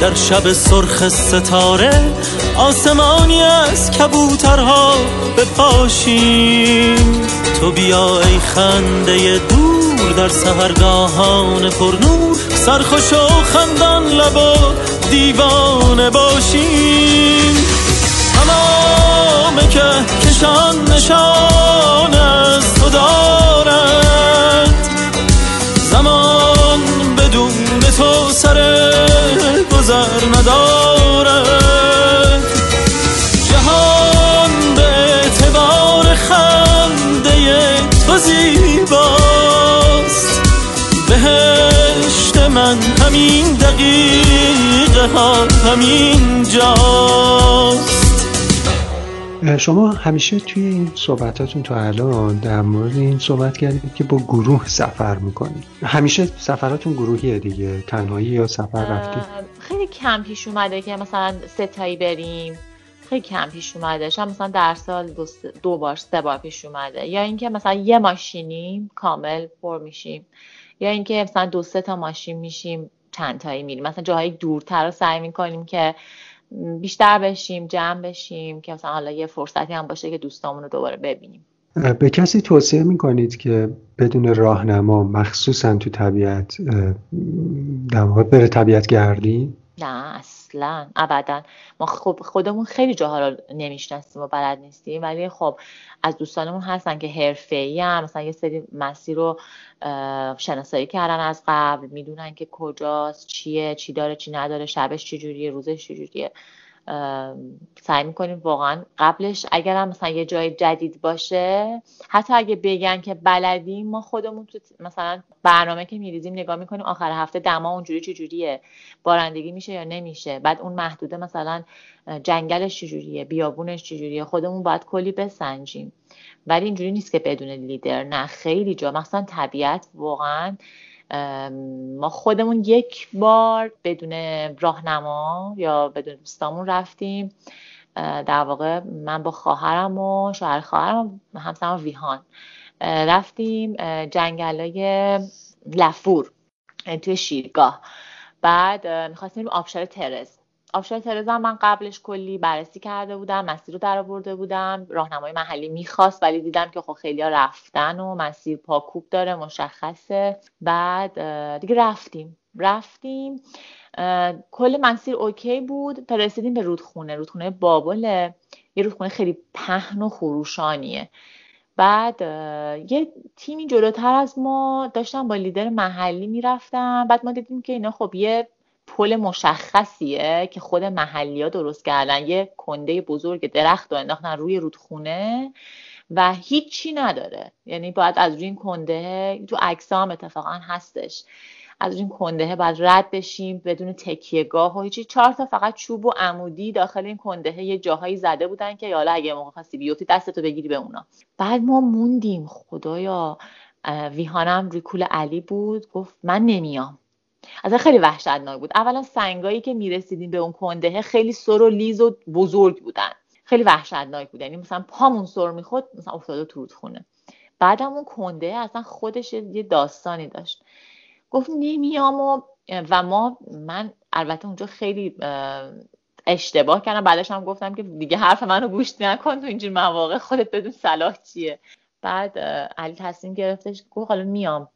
در شب سرخ ستاره آسمانی از کبوترها بپاشیم تو بیا ای خنده دور در سهرگاهان پرنور سرخوش و خندان لب و دیوانه باشیم. تمام که کشان نشان از تو دارد زمان بدون تو سر گذر ندارد. جهان به اعتبار خنده تو زیباست. بهشت من همین دقیقه ها همین جاست. شما همیشه توی این صحبتاتون تا الان در مورد این صحبت کردید که با گروه سفر می‌کنید. همیشه سفراتون گروهیه دیگه تنهایی یا سفر رفتید؟ خیلی کم پیش اومده که مثلا ستایی بریم. خیلی کم پیش اومده. شاید مثلا در سال دو, دو بار سه بار پیش اومده. یا اینکه مثلا یه ماشینیم کامل پر میشیم. یا اینکه مثلا دو سه تا ماشین میشیم چند تایی میریم. مثلا جاهای دورتر رو سعی می‌کنیم که بیشتر بشیم جمع بشیم که مثلا حالا یه فرصتی هم باشه که دوستامون رو دوباره ببینیم. به کسی توصیه می‌کنید که بدون راهنما مخصوصا تو طبیعت در واقع بره طبیعت گردی؟ نه اصلا ابدا. ما خب خودمون خیلی جاها رو نمی‌شناسیم و بلد نیستیم ولی خب از دوستانمون هستن که حرفه‌ای هم مثلا یه سری مسیر رو شناسایی کردن از قبل می‌دونن که کجاست چیه چی داره چی نداره شبش چی جوریه روزش چی جوریه سعی می‌کنیم واقعا قبلش اگر هم مثلا یه جای جدید باشه حتی اگه بگن که بلدیم ما خودمون تو مثلا برنامه که میریزیم نگاه می‌کنیم آخر هفته دما اونجوری چه جوریه بارندگی میشه یا نمیشه بعد اون محدوده مثلا جنگلش چجوریه بیابونش چجوریه خودمون باید کلی بسنجیم. ولی اینجوری نیست که بدون لیدر نه خیلی جا. مثلا طبیعت واقعا ما خودمون یک بار بدون راهنما یا بدون دوستامون رفتیم. در واقع من با خواهرم و شوهر خواهرم همسرم ویهان. رفتیم جنگلای لفور توی شیرگاه. بعد می‌خواستیم آبشار ترز آبشار ترز هم من قبلش کلی بررسی کرده بودم مسیر رو در آورده بودم. راهنمای محلی می‌خواست ولی دیدم که خب خیلی رفتن و مسیر پاکوب داره مشخصه. بعد دیگه رفتیم. رفتیم. کل مسیر اوکی بود. تا رسیدیم به رودخونه. رودخونه بابله. یه رودخونه خیلی پهن و خروشانیه. بعد یه تیمی جلوتر از ما داشتم با لیدر محلی می‌رفتم بعد ما دیدیم که اینا خب یه پل مشخصیه که خود محلی ها درست کردن. یه کنده بزرگ درخت رو انداختن روی رودخونه و هیچی نداره. یعنی باید از روی این کنده تو اکسام اتفاقا هستش. از این کنده باید رد بشیم بدون تکیهگاه و هیچی. چهار تا فقط چوب و عمودی داخل این کنده یه جاهایی زده بودن که حالا اگه موقع خواستی بیوتی دستتو بگیری به اونا. بعد ما موندیم. خدایا ویهانم ریکول علی بود. گفت من نمیام. از خیلی وحشتناک بود. اولا سنگایی که می‌رسیدیم به اون کنده خیلی سر و لیز و بزرگ بودن. خیلی وحشتناک بود. یعنی مثلا پامون سر می‌خورد مثلا افتاده تو رودخونه. بعدم اون کنده اصلا خودش یه داستانی داشت. گفت نمیام و و ما من البته اونجا خیلی اشتباه کردم. بعدش هم گفتم که دیگه حرف منو گوش نکن تو اینجور مواقع خودت بدون صلاح چیه. بعد علی تصمیم گرفتش گفت حالا میام.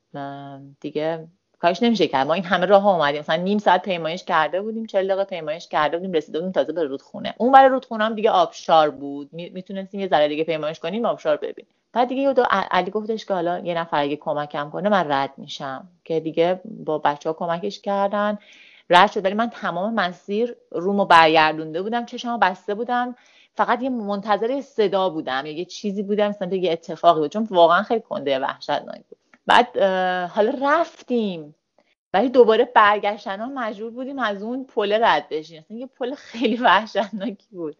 دیگه کارش نمیشه کرد. ما این همه راه اومدیم. مثلا نیم ساعت پیمایش کرده بودیم 40 دقیقه پیمایش کرده بودیم رسیده بودیم تازه به رودخونه. اون برای رودخونه هم دیگه آبشار بود. می‌تونستیم یه ذره دیگه پیمایش کنیم آبشار ببینیم. بعد دیگه یه علی گفتش که حالا یه نفر اگه کمکم کنه من رد میشم. که دیگه با بچه ها کمکش کردن. رد شد. ولی من تمام مسیر رومو برگردونده بودم. چشمو بسته بودم. فقط یه منتظر صدا بودم. یه چیزی بودم. مثلا یه اتفاقی بود. چون واقعا خیلی کنده وحشتناک بود. بعد حالا رفتیم. ولی دوباره برگشتن ها مجبور بودیم از اون پل رد بشیم. اصلا یه پل خیلی وحشتناکی بود.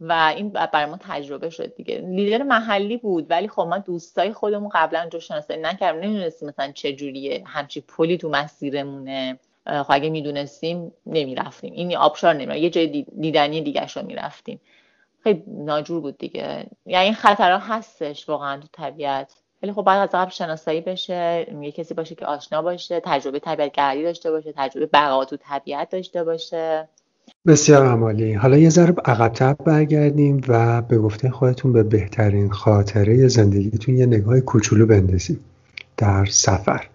و این برای ما تجربه شد دیگه. لیدر محلی بود ولی خب ما دوستای خودمون قبلا جو شناسایی نکردیم. نمی‌دونستیم مثلا چه جوریه همچی پلی تو مسیرمونه. خب اگه می‌دونستیم نمی‌رفتیم. این آبشار نمی‌رفتیم یه جای دیدنی دیگه رو می‌رفتیم. خیلی ناجور بود دیگه. یعنی خطرها هستش واقعا تو طبیعت. ولی خب باید از قبل شناسایی بشه یه کسی باشه که آشنا باشه تجربه طبیعت گردی داشته باشه تجربه بقا تو طبیعت داشته باشه. بسیار عمالی. حالا یه ذره عقبتر برگردیم و به گفته خودتون به بهترین خاطره زندگیتون یه نگاه کوچولو بندازیم در سفر.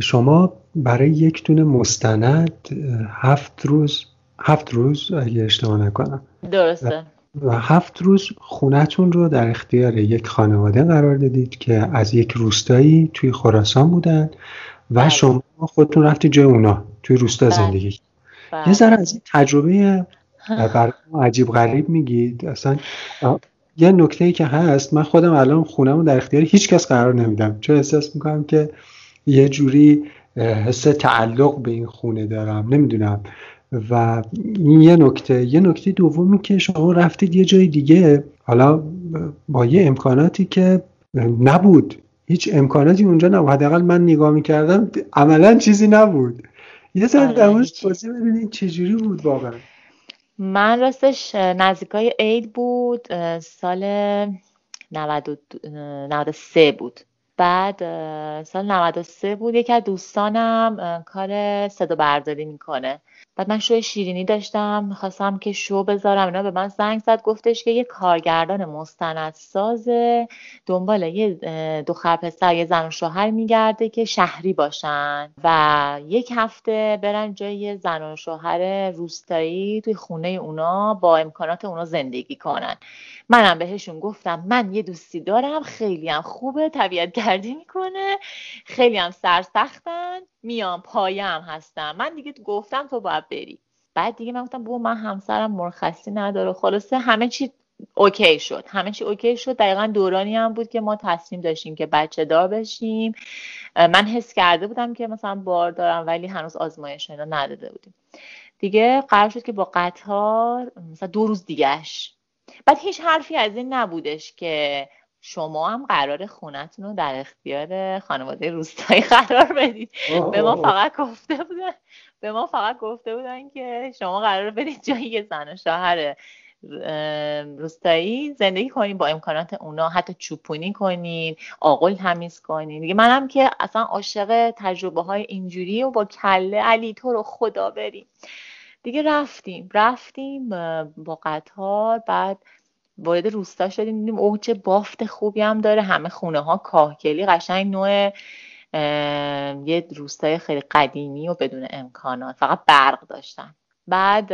شما برای یک دونه مستند هفت روز هفت روز اگه اشتباه نکنم. درسته. و هفت روز خونتون رو در اختیار یک خانواده قرار دادید که از یک روستایی توی خراسان بودن و بله. شما خودتون رفتی جای اونا توی روستا بله. زندگی. یه ذره از این تجربه برای عجیب غریب میگید. اصلا یه نکته ای که هست من خودم الان خونم در اختیار هیچ کس قرار نمیدم. چون احساس می‌کنم که یه جوری حس تعلق به این خونه دارم. نمی‌دونم. و این یه نکته یه نکته دومی که شما رفتید یه جای دیگه. حالا با یه امکاناتی که نبود. هیچ امکاناتی اونجا نبود. حداقل من نگاه می‌کردم عملا چیزی نبود. یه ذره در موردش توضیح بدین چجوری بود واقعا. من راستش نزدیکای عید بود سال 93 بود. بعد سال 93 بود. یکی از دوستانم کار صدا برداری می‌کنه. بعد من شو شیرینی داشتم می‌خواستم که شو بذارم. اینا به من زنگ زد گفتش که یه کارگردان مستندساز دنبال یه دختر پسر یه زن و شوهر میگرده که شهری باشن و یک هفته برن جای زن و شوهر روستایی توی خونه اونا با امکانات اونا زندگی کنن. منم بهشون گفتم من یه دوستی دارم خیلی هم خوبه طبیعت گردی می‌کنه خیلی هم سرسختن میام پایم هستم من دیگه گفتم تو باید بری. بعد دیگه من گفتم بو من همسرم مرخصی نداره. خلاصه همه چی OK شد. همه چی OK شد. دقیقا دورانی هم بود که ما تصمیم داشتیم که بچه دار بشیم. من حس کرده بودم که مثلا باردارم ولی هنوز آزمایش اینا نداده بودیم. دیگه قرار شد که با قطار مثلا دو روز دیگهش بعد هیچ حرفی از این نبودش که شما هم قرار خونتون رو در اختیار خانواده روستایی قرار بدید. به ما فقط گفته بودن به ما فقط گفته بودن که شما قرار بدید جایی زن و شوهر روستایی زندگی کنین با امکانات اونا حتی چوپونی کنین آقل تمیز کنین دیگه منم که اصلا عاشق تجربه های اینجوری و با کله علی تو رو خدا بریم. دیگه رفتیم رفتیم با قطار بعد وارد روستا شدیم دیدیم اوج بافت خوبی هم داره همه خونه ها کاهگلی قشنگ نوع یه روستای خیلی قدیمی و بدون امکانات فقط برق داشتن. بعد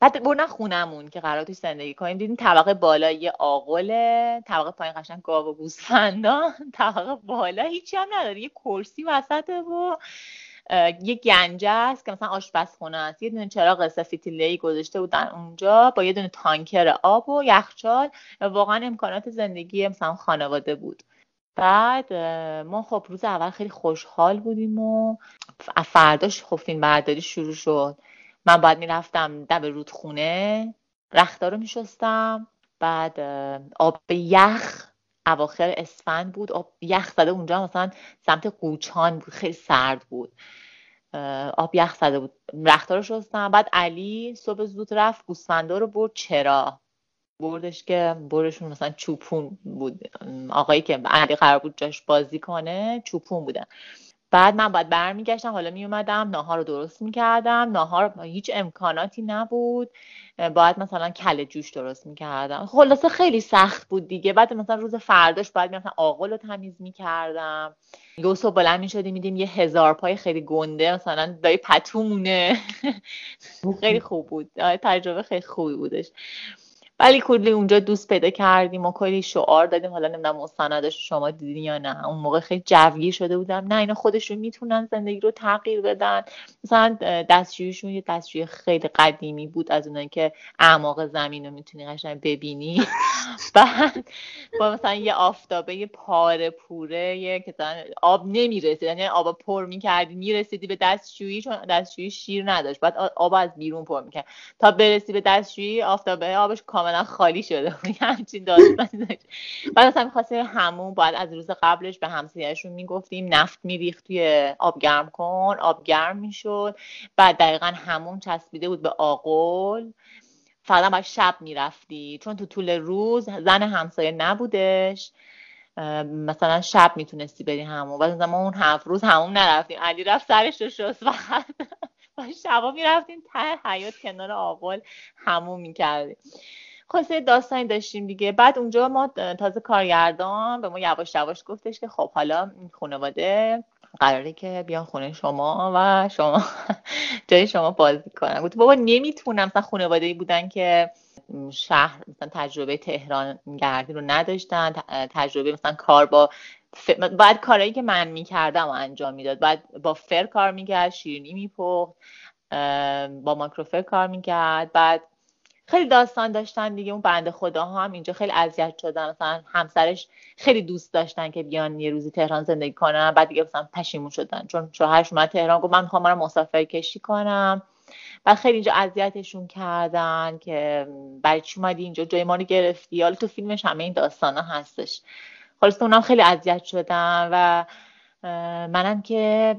بعد بردن خونمون که قرار توش زندگی کنیم دیدیم طبقه بالا یه آقله طبقه پایین قشنگ گاو و گوسفندان طبقه بالا هیچی هم نداره یه کرسی وسطه و یه گنجه است که مثلا آشپزخونه است. یه دونه چراغ سفیتیله گذاشته بودن اونجا با یه دونه تانکر آب و یخچال واقعا امکانات زندگی مثلا خانواده بود. بعد ما خب روز اول خیلی خوشحال بودیم و فرداش خب فیلم برداری شروع شد. من باید می‌رفتم دب رودخونه رختا رو میشستم. بعد آب یخ اواخر اسفند بود. آب یخ زده اونجا مثلا سمت قوچان بود. خیلی سرد بود. آب یخ زده بود. رختا رو شستم. بعد علی صبح زود رفت. گوسفندا رو برد چرا؟ بردش که بردشون مثلا چوپون بود. آقایی که علی قرار بود جاش بازی کنه چوپون بودن. بعد من باید برمیگشتم حالا میومدم ناهار رو درست می‌کردم ناهار هیچ امکاناتی نبود. باید مثلا کل جوش درست می‌کردم. خلاصه خیلی سخت بود دیگه. بعد مثلا روز فرداش باید می‌رفتم آقل رو تمیز می‌کردم. دو صبح بلند می‌شدیم میدیم یه هزار پای خیلی گنده مثلا دایی پتومونه. خیلی خوب بود. تجربه خیلی خوبی بودش. ولی کلی اونجا دوست پیدا کردیم و کلی شعار دادیم. حالا نمی‌دونم مستندش شما دیدین یا نه. اون موقع خیلی جوگیر شده بودم. نه اینا خودشون می‌تونن زندگی رو تغییر بدن. مثلا دستشویشون یه دستشوی خیلی قدیمی بود از اونایی که اعماق زمین رو می‌تونی قشنگ ببینی. بعد با مثلا یه آفتابه یه پاره پوره یه که آب نمی‌رسید. یعنی آب پر می‌کردی می‌رسیدی به دستشویی چون دستشویی شیر نداشت. بعد آب از بیرون پر می‌کرد. تا برسی به دستشویی آفتابه آبش کاملا خالی شده بود. همچین داستانی داشت. بعد اصلا می‌خواستیم همون باید از روز قبلش به همسایهشون می‌گفتیم نفت میریخت توی آب گرم کن آب گرم می‌شد. بعد دقیقا همون چسبیده بود به آقل فقط باید شب می‌رفتی. چون تو طول روز زن همسایه نبودش. مثلا شب می‌تونستی بری همون. بعد ما اون هفت روز همون نرفتیم. علی رفت سرش رو شست فقط. شبا می‌رفتیم ته حیات کنار آقل همون می‌کردیم. خلاصه داستانی داشتیم دیگه. بعد اونجا ما تازه کارگردان به ما یواش یواش گفتش که خب حالا خانواده قراره که بیان خونه شما و شما جای شما بازی کنن. گفت بابا نمی‌تونم. مثلا خانواده بودن که شهر مثلا تجربه تهران گردی رو نداشتن تجربه مثلا کار با. بعد کارهایی که من می‌کردم و انجام می‌داد. بعد با فر کار می‌کرد شیرینی میپخت با ماکروفر کار می‌کرد. بعد خیلی داستان داشتن دیگه اون بنده خدا هم اینجا خیلی اذیت شدن. مثلا همسرش خیلی دوست داشتن که بیان یه روزی تهران زندگی کنن. بعد دیگه مثلا پشیمون شدن. چون شوهرش اومد تهران گفت من می‌خوام مسافر کشی کنم. بعد خیلی اینجا اذیتشون کردن که برای چی اومدی اینجا؟ جای ما رو گرفتی. حالا تو فیلمش همه این داستانا هستش. خلاص اونم خیلی اذیت شدن و منم که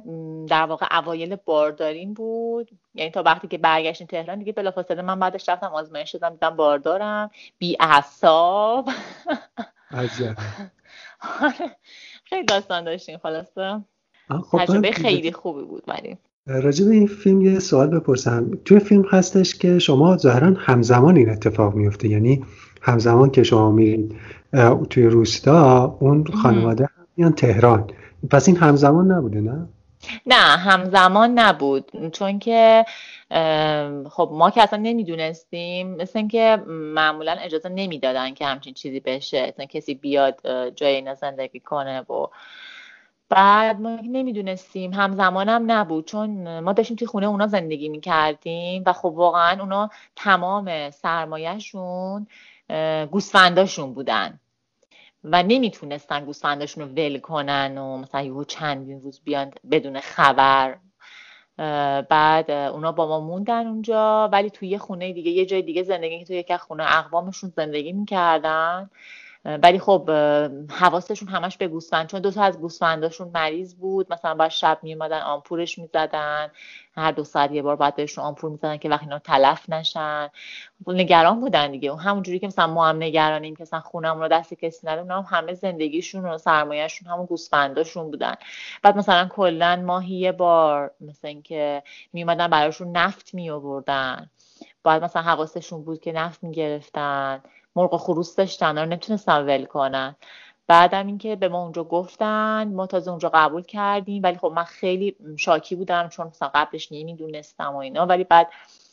در واقع اوایل بارداریم بود. یعنی تا وقتی که برگشتیم تهران دیگه بلافاصله من بعدش رفتم آزمایش شدم دیدم باردارم بی اعصاب. خیلی داستان داشتیم خلاصه. خب تجربه خیلی خوبی بود ولی. راجع به این فیلم یه سوال بپرسم. توی فیلم هستش که شما ظاهرا همزمان این اتفاق میفته. یعنی همزمان که شما میرید توی روستا اون خانواده میان تهران. پس این همزمان نبوده نه؟ نه همزمان نبود. چون که خب ما که اصلا نمی‌دونستیم مثل اینکه معمولا اجازه نمی‌دادن که همچین چیزی بشه مثلا کسی بیاد جای اینا زندگی کنه و بعد ما نمی‌دونستیم همزمانم نبود. چون ما داشتیم توی خونه اونا زندگی می‌کردیم و خب واقعا اونا تمام سرمایهشون گوسفنداشون بودن. و نمی‌تونستن گوسفنداشون رو ول کنن و مثلا یهو چندین روز بیان بدون خبر. بعد اونا با ما موندن اونجا ولی توی یه خونه دیگه یه جای دیگه زندگی که توی یک خونه اقوامشون زندگی می‌کردن. ولی خب حواستشون همش به گوسفند چون دو تا از گوسفنداشون مریض بود. مثلا باید شب میومدن آمپورش می‌زدن. هر دو ساعت یه بار باید بهشون آمپور می‌زدن که وقتی اینا تلف نشن. نگران بودن دیگه. اون همونجوری که مثلا ما هم نگرانیم که مثلا خونمون رو دست کسی نده هم همه زندگیشون و سرمایهشون همون گوسفنداشون بودن. بعد مثلا کلا ماهی یه بار مثلا اینکه میومدن براشون نفت میآوردن. باید مثلا حواسشون بود که نفت می‌گرفتن. مرغ و خروس داشتن رو نمی‌تونستن ول کنن. بعدم اینکه به ما اونجا گفتن ما تازه اونجا قبول کردیم ولی خب من خیلی شاکی بودم چون مثلا قبلش نمی‌دونستم و اینا. ولی بعد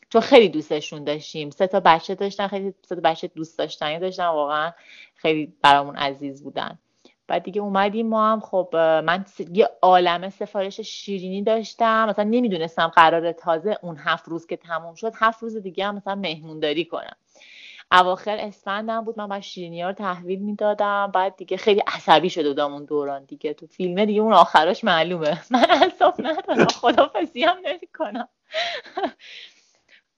چون خیلی دوستشون داشتیم. سه تا بچه داشتن خیلی سه تا بچه دوست داشتنی داشتن واقعا خیلی برامون عزیز بودن. بعد دیگه اومدیم ما هم خب من یه عالمه سفارش شیرینی داشتم. مثلا نمی‌دونستم قرار تازه اون هفت روز که تموم شد هفت روز دیگه هم مثلا مهمونداری کنم. اواخر اسفندم بود من باید شیرینی ها رو تحویل می‌دادم. بعد دیگه خیلی عصبی شده بودم اون دوران دیگه. تو فیلمه دیگه اون آخراش معلومه. من اصاب ندارم. خدافزی هم نمی کنم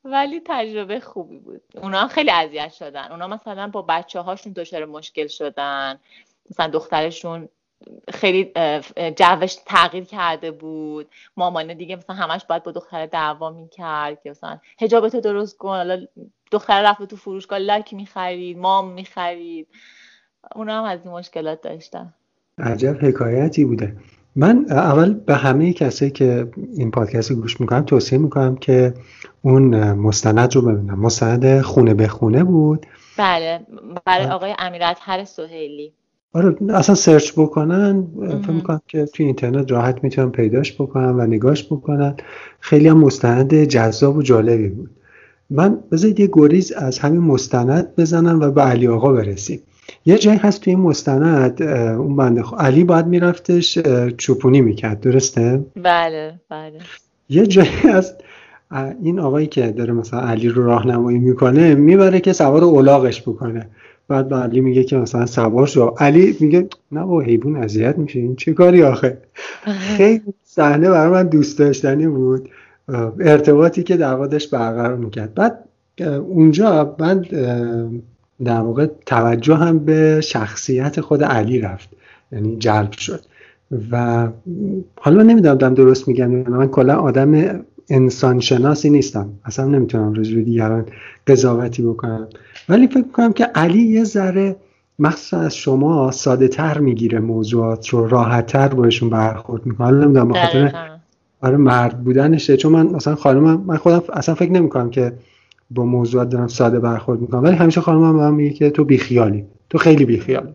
ولی تجربه خوبی بود. اونا هم خیلی اذیت شدن. اونا مثلا با بچه هاشون دچار مشکل شدن. مثلا دخترشون خیلی جوش تغییر کرده بود. مامانه دیگه مثلا همش باید با دختر دعوا می‌کرد که مثلا هجابتو درست کن حالا دختر رفت تو فروشگاه لاک می‌خرید مام می‌خرید. اونا هم از این مشکلات داشتن. عجب حکایتی بوده. من اول به همه کسایی که این پادکست رو گوش می‌کنم توصیه می‌کنم که اون مستند رو ببینم مستند خونه به خونه بود. بله برای آقای امیرت هر سهیلی. آره اصلا سرچ بکنن فکر می‌کنم که توی اینترنت راحت می‌تونن پیداش بکنن و نگاش بکنن. خیلی هم مستند جذاب و جالبی بود. من بذارید یه گریز از همین مستند بزنم و به علی آقا برسیم. یه جایی هست توی این مستند اون بنده علی باید میرفتش چوپونی می‌کرد درسته؟ بله بله. یه جایی هست این آقایی که داره مثلا علی رو راهنمایی می‌کنه می‌بره که سوار اولاغش بکنه. بعد به علی میگه که مثلا سوار شو. علی میگه نه با حیوان اذیت میشه. این چه کاری آخه؟ خیلی صحنه برای من دوست داشتنی بود. ارتباطی که در برقرار می‌کرد. بعد اونجا من در واقع توجه هم به شخصیت خود علی رفت. یعنی جلب شد. و حالا نمی‌دونم درست میگم من کلا آدم انسان شناسی نیستم. اصلا نمی‌تونم راجع به دیگران قضاوتی بکنم. ولی فکر کنم که علی یه ذره مخصوصا از شما ساده تر می‌گیره موضوعات رو راحت تر باشون برخورد می‌کنه. حالا نمی‌دونم بخاطر آره مرد بودنشه. چون من مثلا خانم من خودم اصلا فکر نمی‌کنم که با موضوعات دارم ساده برخورد می‌کنم. ولی همیشه خانمم هم میگه که تو بیخیالی. تو خیلی بیخیالی.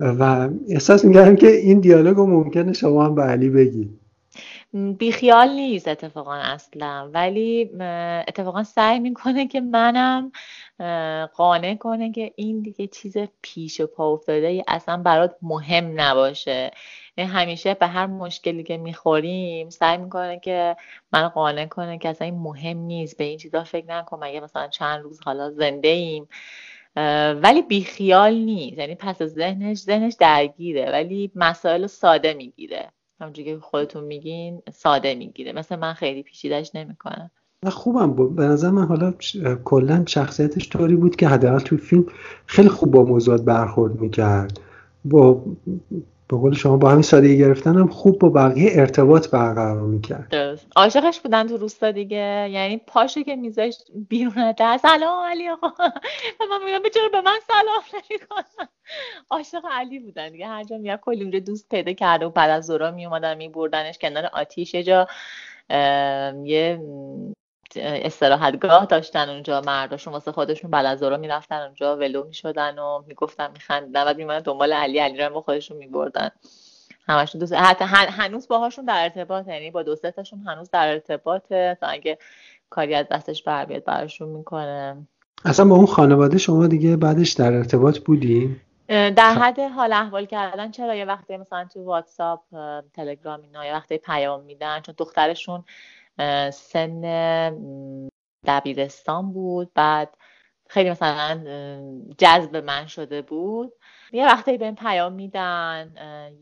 و احساس می‌کردم که این دیالوگ رو ممکنه شما هم به علی بگی. بیخیال نیست اتفاقا اصلا ولی اتفاقا سعی می‌کنه که منم قانع کنه که این دیگه چیز پیش و پا افتاده اصلا برات مهم نباشه. همیشه به هر مشکلی که می‌خوریم سعی می‌کنه که من قانع کنه که اصلا این مهم نیست به این چیزا فکر نکن مگه مثلا چند روز حالا زنده ایم. ولی بیخیال نیست. یعنی پس ذهنش ذهنش درگیره ولی مسائل ساده می‌گیره. همونجوری که خودتون میگین ساده می‌گیره. مثل من خیلی پیچیدش نمی‌کنه خوبم بود. به نظر من حالا کلا شخصیتش طوری بود که حداقل تو فیلم خیلی خوب با موضوعات برخورد می‌کرد. با به قول شما با همین سادگی گرفتن هم خوب با بقیه ارتباط برقرار می‌کرد. درست. عاشقش بودن تو روستا دیگه. یعنی پاشو که میذاشت بیرون در. سلام علی آقا. و من میگم چرا به من سلام نمی‌کنن عاشق علی بودن دیگه. هر جا میاد کلی اونجا دوست پیدا کرده و بعد از زورا میومدن میبردنش کنار آتیش. جا یه استراحتگاه داشتن اونجا مرداشون واسه خودشون بلزارا می‌رفتن اونجا ولو می‌شدن و می‌گفتن میخندن و میمدن دنبال علی علی رو با خودشون میبردن. همشون دوست حتی هنوز باهاشون در ارتباط یعنی با دو تاشون هنوز در ارتباطه تا اگه کاری از دستش بر بیاد براشون می‌کنه. اصلا با اون خانواده شما دیگه بعدش در ارتباط بودی؟ در حد حال احوال کردن چرا یه وقتی مثلا تو واتساپ تلگرام اینا یه وقتی پیام میدن؟ چون دخترشون سن دبیرستان بود. بعد خیلی مثلا جذب من شده بود. یه وقتی به پیام میدن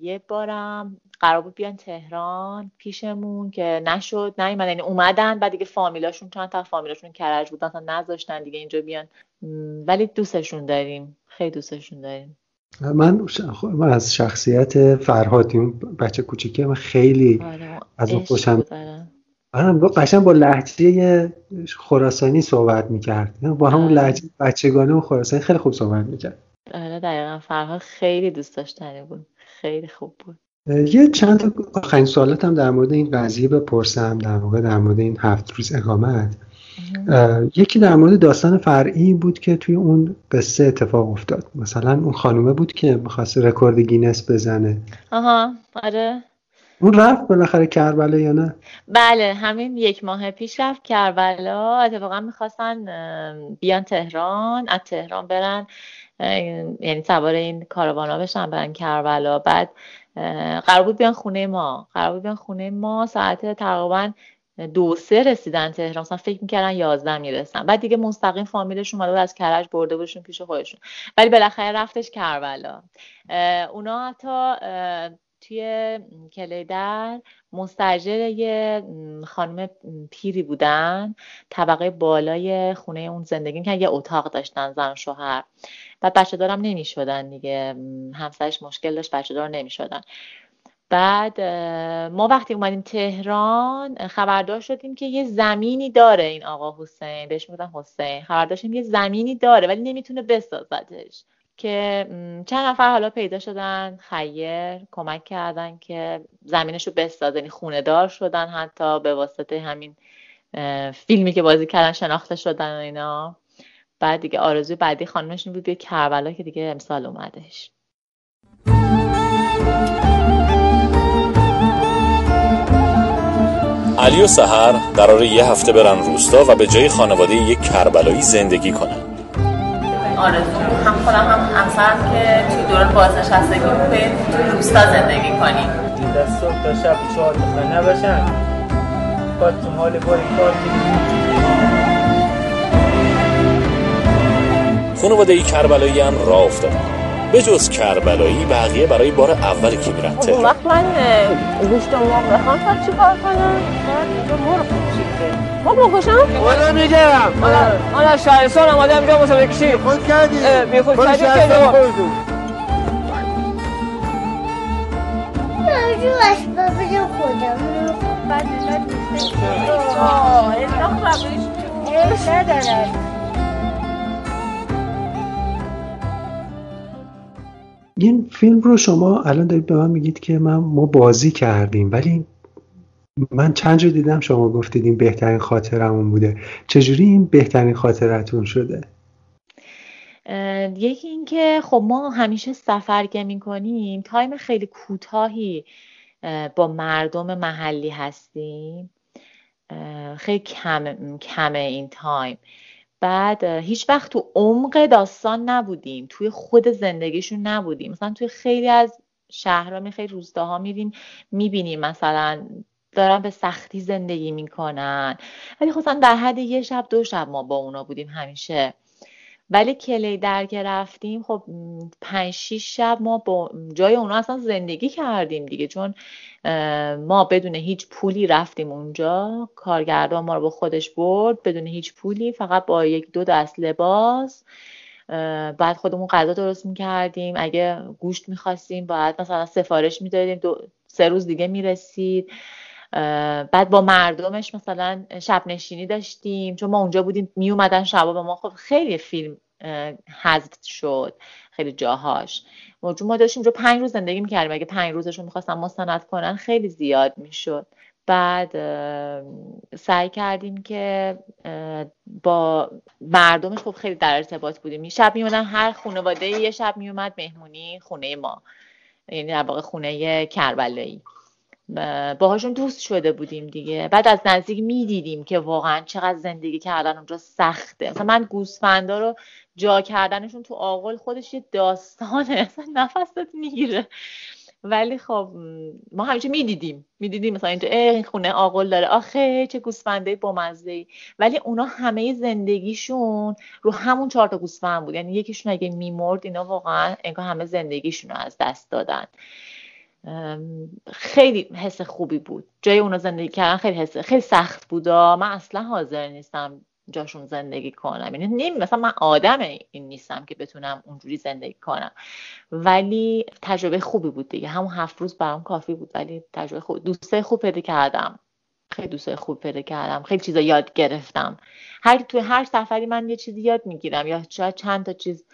یه بارم قرار بود بیان تهران پیشمون که نشد نیومدن. یعنی اومدن بعد دیگه فامیلاشون چند تا فامیلاشون کرج بودن تا نذاشتن دیگه اینجا بیان. ولی دوستشون داریم. خیلی دوستشون داریم. من, من از شخصیت فرهاد اون بچه کوچیکه من خیلی آره، از اون خوشم آره. با- قشنگ با لهجه خراسانی صحبت می‌کرد. با همون. لهجه بچگانه و خراسانی خیلی خوب صحبت می‌کرد. آره دقیقا. فرهاد خیلی دوست داشتنی بود. خیلی خوب بود. یه چند تا آخرین سوالات هم در مورد این قضیه بپرسم در واقع در مورد این هفت روز اقامت. یکی در مورد داستان فرعی بود که توی اون قصه اتفاق افتاد. مثلا اون خانومه بود که می‌خواست رکورد گینس بزنه. آها آره. اون رفت بالاخره کربلا یا نه؟ بله همین یک ماه پیش رفت کربلا. اتفاقا می‌خواستن بیان تهران. از تهران برن یعنی سوار این کاروانا بشن برن کربلا. بعد قرار بود بیان خونه ما. قرار بود بیان خونه ما. ساعت تقریبا دو سه رسیدن تهران. مثلا فکر می‌کردن یازده می‌رسن. بعد دیگه مستقیم فامیلشون اومده از کرج برده بودشون پیش خودشون. ولی بالاخره رفتش کربلا. اونا حتی توی کلیدر مستجر یه خانم پیری بودن طبقه بالای خونه اون زندگی می‌کردن یه اتاق داشتن زن و شوهر. بعد بچه دارم نمی شدن دیگه همسرش مشکل داشت بچه دار نمی شدن بعد ما وقتی اومدیم تهران خبردار شدیم که یه زمینی داره این آقا حسین. بهش می‌گفتن حسین. خبردار شدیم یه زمینی داره ولی نمی‌تونه بسازدش. که چند نفر حالا پیدا شدن خیر کمک کردن که زمینش رو بسازن یعنی خونه دار شدن حتی به واسطه همین فیلمی که بازی کردن شناخته شدن و اینا. بعد دیگه آرزوی بعدی خانمش این بود بیاد کربلا که دیگه امسال اومدش علی و سحر قرار یه هفته برن روستا و به جای خانواده یک کربلایی زندگی کنن. آرزو هم خودم هم همسرم که توی دوران بازنشستگی توی روستا زندگی کنیم. از صبح تا شب چهار تا نباشن. باید تو حال باری کار خانواده ای کربلایی هم راه افتادن به جز کربلایی بقیه برای بار اولی که میرن اون تهران. وقت من گوشت مرغ بخوام چی کار کنم؟ مرغ مرغ بکشم؟ والا میگم. من از شهرستان آمدم اینجا واسه بکشی خود کردی. بی خود کردی که خودم. ندارد این فیلم رو شما الان دارید به من میگید که من ما بازی کردیم ولی من چند جا دیدم شما گفتید این بهترین خاطرمون بوده. چجوری این بهترین خاطرتون شده؟ یکی اینکه خب ما همیشه سفر که می‌کنیم time خیلی کوتاهی اه، با مردم محلی هستیم. خیلی کم کمه این time. بعد هیچ وقت تو عمق داستان نبودیم توی خود زندگیشون نبودیم. مثلا توی خیلی از شهرها می خیلی روستاها میریم می‌بینیم مثلا دارن به سختی زندگی می‌کنن. ولی خب مثلا در حد یه شب دو شب ما با اونا بودیم همیشه. ولی کلی در که رفتیم خب پنج شیش شب ما با جای اونا اصلا زندگی کردیم دیگه. چون ما بدون هیچ پولی رفتیم اونجا. کارگردان ما رو با خودش برد بدون هیچ پولی فقط با یک دو دست لباس. بعد خودمون غذا درست می‌کردیم. اگه گوشت می‌خواستیم باید مثلا سفارش می‌دادیم. دو سه روز دیگه می‌رسید. بعد با مردمش مثلا شب نشینی داشتیم. چون ما اونجا بودیم می اومدن شبا به ما. خب خیلی فیلم حذف شد. خیلی جاهاش. ما ما داشتیم اونجا پنج روز زندگی می‌کردیم. اگه پنج روزشون می‌خواستن مستند کنن خیلی زیاد می‌شد. بعد سعی کردیم که با مردمش خب خیلی در ارتباط بودیم. شب میومدن هر خانواده یه شب میومد مهمونی خونه ما. یعنی در واقع خونه کربلایی باهاشون دوست شده بودیم دیگه. بعد از نزدیک می‌دیدیم که واقعا چقدر زندگی کردن اونجا سخته. مثلا من گوسفندا رو جا کردنشون تو آغل خودش یه داستانه. اصلا نفست می‌گیره. ولی خب ما همیشه می‌دیدیم. می‌دیدیم مثلا اینجا این خونه آغل داره. آخه چه گوسفنده بامزه ای ولی اونا همه زندگیشون رو همون چهار تا گوسفند بود. یعنی یکیشون اگه میمرد اینا واقعا انگار همه زندگیشون رو از دست دادن. خیلی حس خوبی بود. جای اونا زندگی کردن خیلی حس خیلی سخت بود. آ. من اصلا حاضر نیستم جاشون زندگی کنم. یعنی نمی مثلا من آدم این نیستم که بتونم اونجوری زندگی کنم. ولی تجربه خوبی بود دیگه. همون هفت روز برام کافی بود. ولی تجربه خوب دوسته خوب پیدا کردم. خیلی دوستای خوب پیدا کردم. خیلی چیزا یاد گرفتم. هر توی هر سفری من یه چیزی یاد می‌گیرم یا شاید چند تا چیز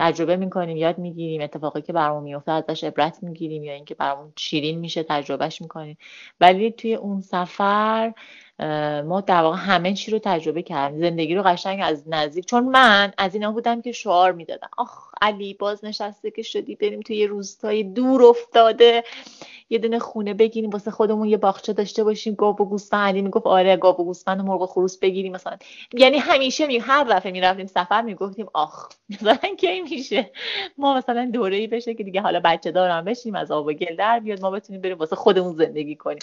تجربه می‌کنیم یاد می‌گیریم اتفاقی که برامون میفته ازش عبرت می‌گیریم یا اینکه برامون شیرین میشه تجربهش می‌کنیم. ولی توی اون سفر ما در واقع همه چی رو تجربه کردیم. زندگی رو قشنگ از نزدیک. چون من از اینا بودم که شعار می‌دادم. آخ علی باز نشسته که شدی بریم توی روستای دور افتاده. یه دونه خونه بگیریم واسه خودمون یه باغچه داشته باشیم. گاو و گوسفند. علی می‌گفت آره گاو و گوسفند و مرغ و خروس بگیریم مثلا. یعنی همیشه می هر دفعه می‌رفتیم سفر می‌گفتیم آخ مثلا کی میشه؟ ما مثلا دوره ای بشه که دیگه حالا بچه دارم بشیم از آب و گل در بیاد ما بتونیم بریم واسه خودمون زندگی کنیم.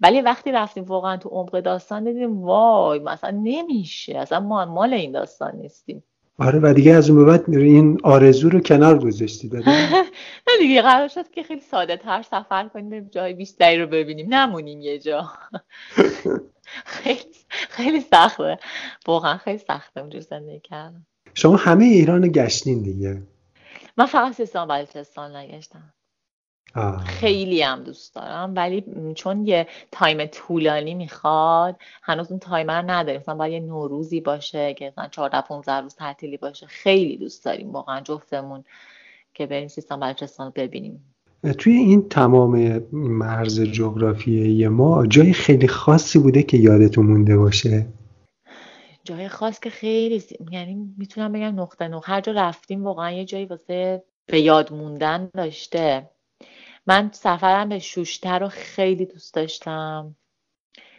ولی وقتی رفتیم واقعا تو عمق داستان دیدیم وای مثلا نمیشه. اصلا ما مال این داستان نیستیم. آره و دیگه از اون به بعد این آرزو رو کنار گذاشتی داده نه دیگه قرار شد که خیلی ساده تر سفر کنیم جای بیشتری رو ببینیم. نمونیم یه جا. خیلی خیلی سخته. واقعا خیلی سخته اونجور زندگی کردم شما همه ایران گشتین دیگه. من فقط سیستان بلوچستان نگشتم. خیلی هم دوست دارم ولی چون یه time طولانی می‌خواد هنوز اون time رو نداریم. مثلا باید یه نوروزی باشه که مثلا 14 15 روز تعطیلی باشه. خیلی دوست داریم واقعا جفتمون که بریم سیستان بلوچستان رو ببینیم. توی این تمام مرز جغرافیایی ما جای خیلی خاصی بوده که یادتون مونده باشه؟ جای خاص که خیلی یعنی می‌تونم بگم نقطه نقطه. هر جا رفتیم واقعا یه جایی واسه به یاد موندن داشته. من سفرم به شوشتر رو خیلی دوست داشتم.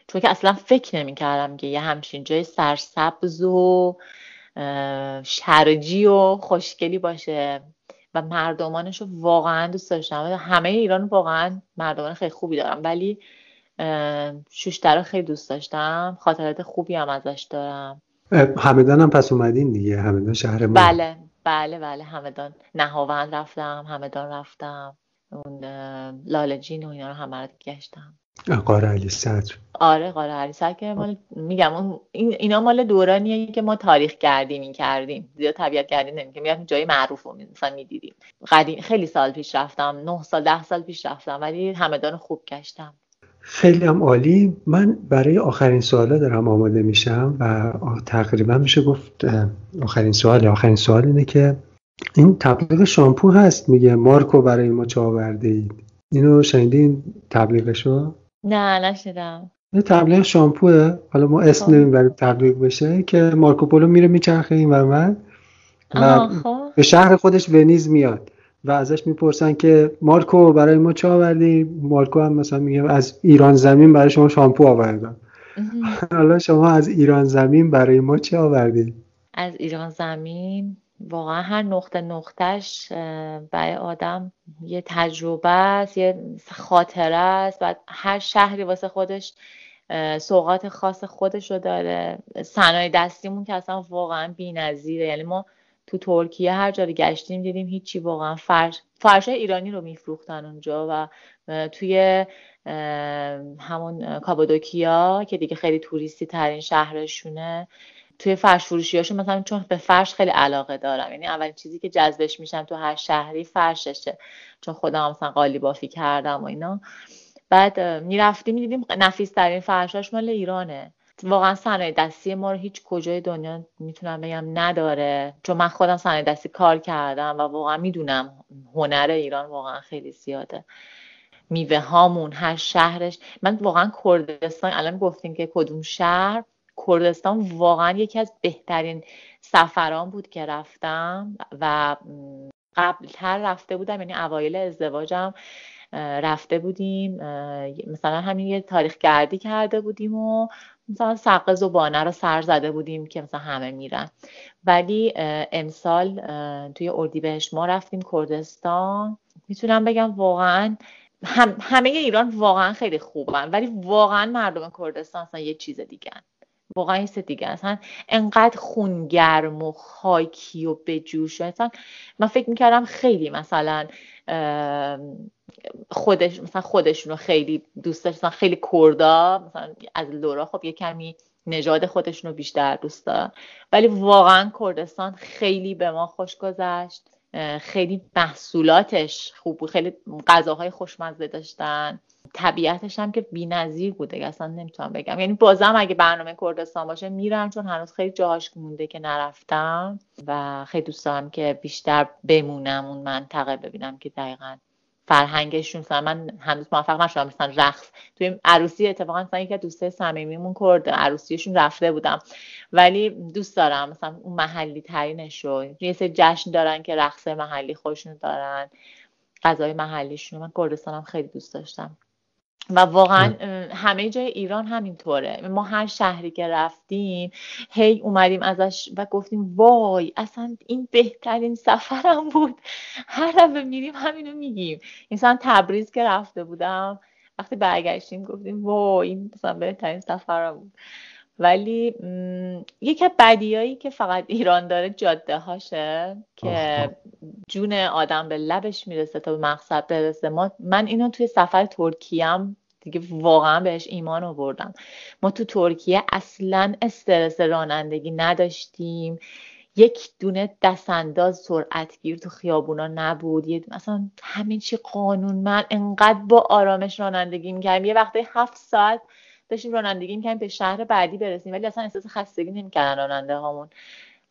چون که اصلا فکر نمی کردم که یه همچین جای سرسبز و شرجی و خوشگلی باشه و مردمانش رو واقعا دوست داشتم. همه ایران واقعا مردمان خیلی خوبی دارم ولی شوشتر رو خیلی دوست داشتم. خاطرات خوبی هم ازش دارم. همدان هم پس اومدین دیگه همدان شهر ما بله بله بله همدان نهاوند رفتم همدان رفتم. اون لالجین و اینا رو همه رو گشتم. قاره علی صدر. آره قاره علی صدر که مال میگم اون اینا مال دورانیه که ما تاریخ گردی می کردیم. زیاد طبیعت گردی که می‌رفتیم جای معروف رو مثلا می‌دیدیم. قدیم خیلی سال پیش رفتم نه سال ده سال پیش رفتم ولی همدان خوب گشتم. خیلی هم عالی. من برای آخرین سوالا دارم آماده میشم و تقریبا میشه گفت آخرین سوال آخرین سوال اینه که این تبلیغ شامپو هست میگه. مارکو برای ما چه آورده اید؟ اینو شنیدین تبلیغشو؟ نه نشیدم. یه تبلیغ شامپوه. حالا ما اسم خب. نمی‌بریم تبلیغ بشه که مارکو پولو میره میچرخه این و من و خب. به شهر خودش ونیز میاد و ازش می‌پرسن که مارکو برای ما چه آوردی؟ مارکو هم مثلا میگه از ایران زمین برای شما شامپو آوردم. حالا شما از ایران زمین برای ما چه آوردی؟ از ایران زمین؟ واقعا هر نقطه نقطهش برای آدم یه تجربه است یه خاطره است. و هر شهری واسه خودش سوقات خاص خودش رو داره. صنایع دستیمون که اصلا واقعا بی‌نظیره. یعنی ما تو ترکیه هر جا گشتیم دیدیم هیچی واقعا فرش فرش ایرانی رو میفروختن اونجا و توی همون کابادوکیا که دیگه خیلی توریستی ترین شهرشونه. توی فرش فروشیاشون مثلا چون به فرش خیلی علاقه دارم. یعنی اولین چیزی که جذبش میشم تو هر شهری فرششه. چون خودم مثلا قالی بافی کردم و اینا. بعد می‌رفتیم می‌دیدیم نفیس ترین فرشاش مال ایرانه. واقعا صنایع دستی ما رو هیچ کجای دنیا می‌تونم بگم نداره. چون من خودم صنایع دستی کار کردم و واقعا می‌دونم هنر ایران واقعا خیلی زیاده. میوه هامون هر شهرش. من واقعا کردستان الان گفتیم که کدوم شهر؟ کردستان واقعا یکی از بهترین سفران بود که رفتم و قبلتر رفته بودم یعنی اوایل ازدواجم رفته بودیم مثلا همین یه تاریخ گردی کرده بودیم و مثلا سقه زبانه رو سر زده بودیم که مثلا همه میرن. ولی امسال توی اردیبهشت ما رفتیم کردستان. می‌تونم بگم واقعا هم همه ایران واقعا خیلی خوبن ولی واقعا مردم کردستان اصلا یه چیز دیگه واقعا این دیگه اصلا انقدر خونگرم و خاکی و بجوش اصلا من فکر می‌کردم خیلی مثلا خودش مثلا خودشون رو خیلی دوست داشت مثلا خیلی کردا مثلا از لورا خب یه کمی نژاد خودشون رو بیشتر دوست دارن ولی واقعا کردستان خیلی به ما خوش گذشت. خیلی محصولاتش خوب بود. خیلی غذاهای خوشمزه داشتن. طبیعتش هم که بی‌نظیر بوده اصلا نمی‌تونم بگم. یعنی بازم اگه برنامه کردستان باشه میرم چون هنوز خیلی جاهاش مونده که نرفتم. و خیلی دوست دارم که بیشتر بمونم اون منطقه ببینم که دقیقا فرهنگشون مثلا من هنوز موفق نشدم. مثلا رقص. توی عروسی اتفاقا مثلا یکی از دوستای صمیمیمون کرد. عروسیشون رفته بودم. ولی دوست دارم. مثلا اون محلی ترینش رو. یه سری جشن دارن که رقص محلی خوشون دارن. غذای محلیشون من کردستانم خیلی دوست داشتم. و واقعا همه جای ایران همینطوره. ما هر شهری که رفتیم هی اومدیم ازش و گفتیم وای اصلا این بهترین سفرم بود. هر دفعه میریم همینو میگیم. مثلا تبریز که رفته بودم. وقتی برگشتیم گفتیم وای این مثلا بهترین سفرم بود. ولی یکی از بدیایی که فقط ایران داره جاده هاشه که جون آدم به لبش می‌رسه تا به مقصد برسه. ما من اینو توی سفر ترکیه دیگه واقعا بهش ایمان آوردم. ما تو ترکیه اصلا استرس رانندگی نداشتیم. یک دونه دستانداز سرعتگیر تو خیابونا نبود. یه مثلا همین چی قانون من انقدر با آرامش رانندگی می‌کردیم یه وقتی هفت ساعت داشتیم رانندگی می‌کنیم به شهر بعدی برسیم ولی اصلا احساس خستگی نمی‌کردن راننده هامون.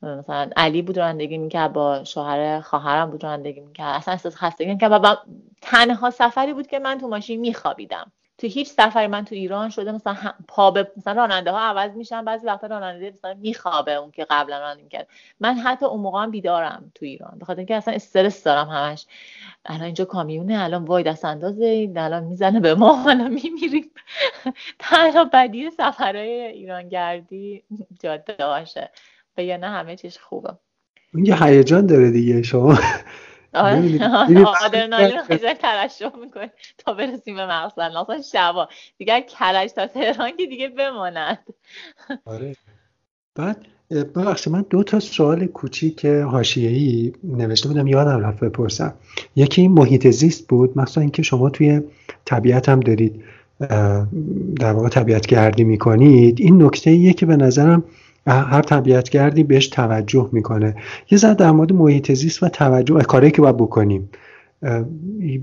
مثلا علی بود رانندگی می‌کرد با شوهر خواهرم بود رانندگی می‌کرد. اصلا احساس خستگی نمی‌کرد و تنها سفری بود که من تو ماشین میخوابیدم. تو هیچ سفری من تو ایران شده مثلا پا به مثلا راننده ها عوض میشن بعضی وقتا راننده مثلا میخوابه اون که قبلا رانندگی کرد من حتی اون موقع هم بیدارم تو ایران بخاطر اینکه اصلا استرس دارم همش. الان اینجا کامیونه الان وای دست اندازه الان می‌زنه به ما الان میمیریم. تنها بدی سفرهای ایران گردی جاده و یا نه همه چیز خوبه. اون یه هیجان داره دیگه شما آدرنالین رو خیلی ترشح می‌کنه تا برسیم به مقصد مثلا شبا. دیگه کرج تا تهران که دیگه بماند. آره. بعد ببخشید من دو تا سوال کوچیک حاشیه‌ای نوشته بودم یادم رفت بپرسم. یکی این محیط زیست بود مثلا اینکه شما توی طبیعت هم دارید در واقع طبیعت گردی می‌کنید. این نکته ایه که به نظرم هر طبیعتگردی بهش توجه می‌کنه. یه ذره در مورد محیط زیست و توجه کاری که باید بکنیم.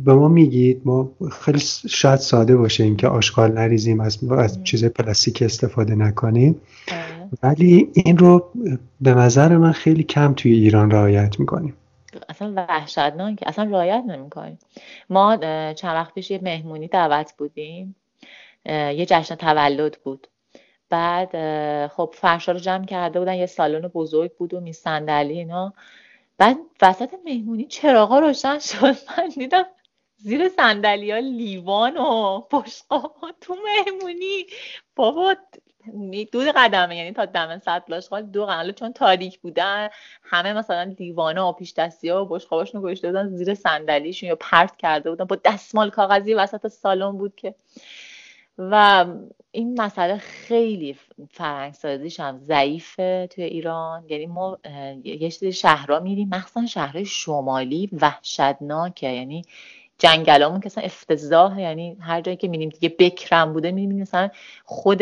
به ما میگید ما خیلی شاید ساده باشه اینکه آشغال نریزیم از, از چیز پلاستیک استفاده نکنیم. ولی این رو به نظر من خیلی کم توی ایران رعایت می‌کنیم. اصلا وحشتناک اصلا رعایت نمی‌کنیم. ما چند وقت پیش یه مهمونی دعوت بودیم. یه جشن تولد بود. بعد خب فرشا رو جمع کرده بودن یه سالن بزرگ بود و می صندلی اینا. بعد وسط مهمونی چراغا روشن شد. من دیدم زیر صندلی ها لیوان و بشقا تو مهمونی. بابا دو قدمه یعنی تا دم سطل آشغال دو قدمه چون تاریک بودن همه مثلا دیوانه و پیش دستی ها و بشقاباشون رو گذاشته بودن زیر صندلیشون یا پرت کرده بودن. با دستمال کاغذی وسط سالن بود که و این مسئله خیلی فرهنگسازیش هم ضعیفه توی ایران. یعنی ما یه سری شهرها میریم مخصوصا شهرهای شمالی وحشتناکه. یعنی جنگلامون که اصلا افتضاح یعنی هر جایی که میریم دیگه بکرم بوده می‌بینیم مثلا خود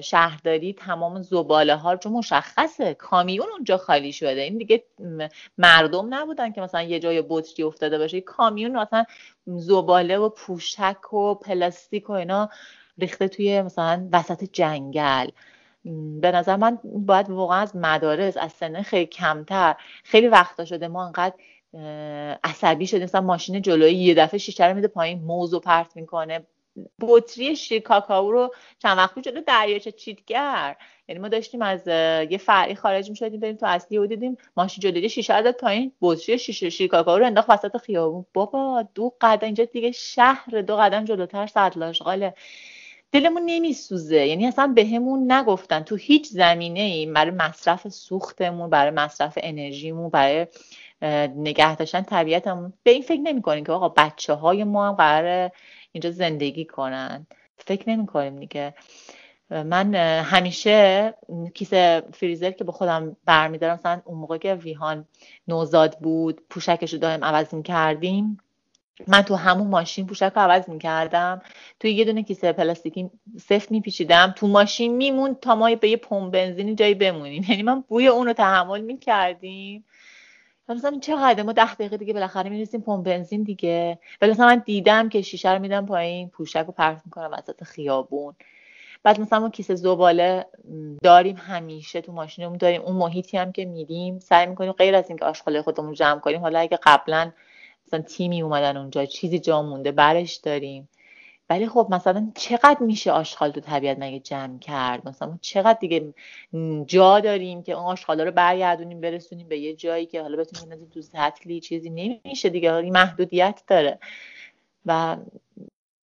شهرداری تمام زباله ها چون مشخصه. کامیون اونجا خالی شده. این دیگه مردم نبودن که مثلا یه جای بطری افتاده باشه. کامیون مثلا زباله و پوشک و پلاستیک و اینا ریخته توی مثلا وسط جنگل. به نظر من باید واقعا از مدارس از سن خیلی کمتر. خیلی وقتا شده ما انقدر عصبی شده. مثلا ماشین جلوی یه دفعه شیشه رو میده پایین موز پرت می‌کنه. بطری شیر کاکائو رو چند وقت جلو دریاچه چیتگر یعنی ما داشتیم از یه فرعی خارج می‌شدیم بریم تو اصلی و دیدیم ماشین جلوی شیشه رو پایین. بطری شیشه شیر کاکائو رو انداخت وسط خیابون. بابا دو قدم اینجا دیگه شهر دو قدم جلوتر سطل آشغاله دلمون نمیسوزه. یعنی اصلا بهمون نگفتن. تو هیچ زمینه ای برای مصرف سوختمون برای مصرف انرژیمون برای نگه داشتن طبیعتمون. به این فکر نمی‌کنیم که آقا بچه های ما هم قرار اینجا زندگی کنن. فکر نمی کنیم دیگه. من همیشه کیسه فریزر که به خودم برمیدارم مثلا اون موقع که ویهان نوزاد بود پوشکش رو دائم عوض کردیم من تو همون ماشین پوشک رو عوض می‌کردم. توی یه دونه کیسه پلاستیکی سفت میپیچیدم. تو ماشین میمون تا ما به یه پمپ بنزینی جایی بمونیم. یعنی من بوی اون رو تحمل می‌کردیم. مثلا چقدر ما ده دقیقه دیگه بالاخره می‌رسیم پمپ بنزین دیگه. ولی مثلا من دیدم که شیشه رو میدم پایین پوشک رو پرت می‌کنم وسط خیابون. بعد مثلا ما کیسه زباله داریم همیشه تو ماشینمون داریم. اون محیطی هم که میریم سعی می‌کنیم غیر از اینکه آشغال خودمون جمع کنیم حالا اگه قبلا مثلا تیمی اومدن اونجا چیزی جا مونده برش داریم. ولی خب مثلا چقدر میشه آشغال تو طبیعت مگه جمع کرد؟ مثلا چقدر دیگه جا داریم که اون آشغالا رو برگردونیم برسونیم به یه جایی که حالا بتونیم تو سطلی چیزی نمیشه دیگه این محدودیت داره. و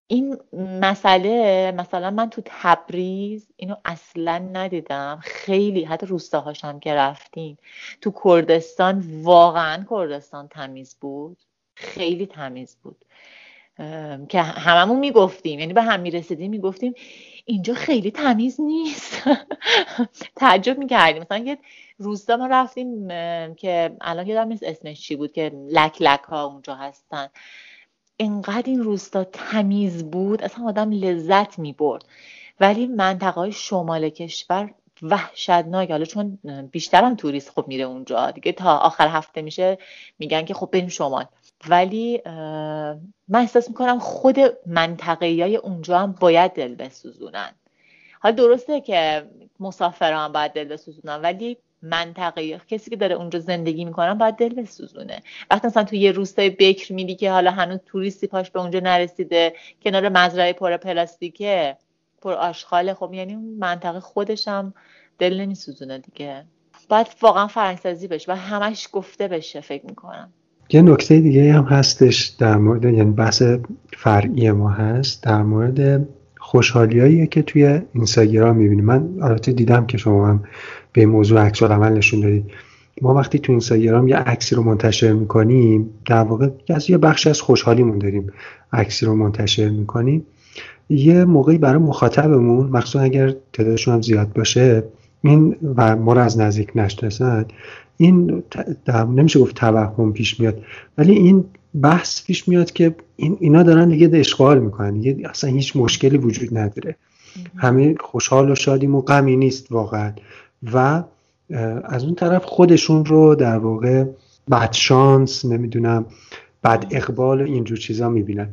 این مسئله مثلا من تو تبریز اینو اصلا ندیدم. خیلی حتی روستاهاش هم که رفتیم. تو کردستان واقعا کردستان تمیز بود. خیلی تمیز بود. که هممون می‌گفتیم یعنی به هم می‌رسیدیم می‌گفتیم اینجا خیلی تمیز نیست. تعجب می‌کردیم. مثلا یه روستا ما رفتیم که الان یادم نیست اسمش چی بود که لک لک ها اونجا هستن. انقدر این روستا تمیز بود اصلا آدم لذت می‌برد. ولی منطقه های شمال کشور وحشتناک. حالا چون بیشتر هم توریست خب میره اونجا. دیگه تا آخر هفته میشه میگن که خب بریم شمال. ولی من احساس می‌کنم خود منطقه های اونجا هم باید دل بسوزونن. حالا درسته که مسافران باید دل بسوزونن ولی منطقه کسی که داره اونجا زندگی می‌کنن باید دل بسوزونه. وقتی مثلا تو یه روستای بکر میدی که حالا هنوز توریستی پاش به اونجا نرسیده کنار مزرعه پر پلاستیکه پر آشغاله خب یعنی منطقه خودش هم دل نمیسوزونه دیگه. باید واقعا فرنگسازی بشه و همش گفته بشه فکر می‌کنم. یه نکته دیگه هم هستش در مورد یعنی بحث فرعی ما هست در مورد خوشحالیایی که توی اینستاگرام می‌بینیم من البته دیدم که شما هم به موضوع عکس عمل نشون دادید ما وقتی تو اینستاگرام یه عکسی رو منتشر می‌کنیم در واقع از یه بخشی از خوشحالیمون داریم عکسی رو منتشر می‌کنیم. یه موقعی برای مخاطبمون مخصوصا اگر تعدادشون هم زیاد باشه این و ما رو از نزدیک نشناسن این نمیشه گفت توهم پیش میاد ولی این بحث پیش میاد که این اینا دارن دیگه اشغال می‌کنن دیگه اصلا هیچ مشکلی وجود نداره. همه خوشحال و شادیم و غمی نیست واقعا. و از اون طرف خودشون رو در واقع بد شانس نمی‌دونم بد اقبال و اینجور چیزا می‌بینن.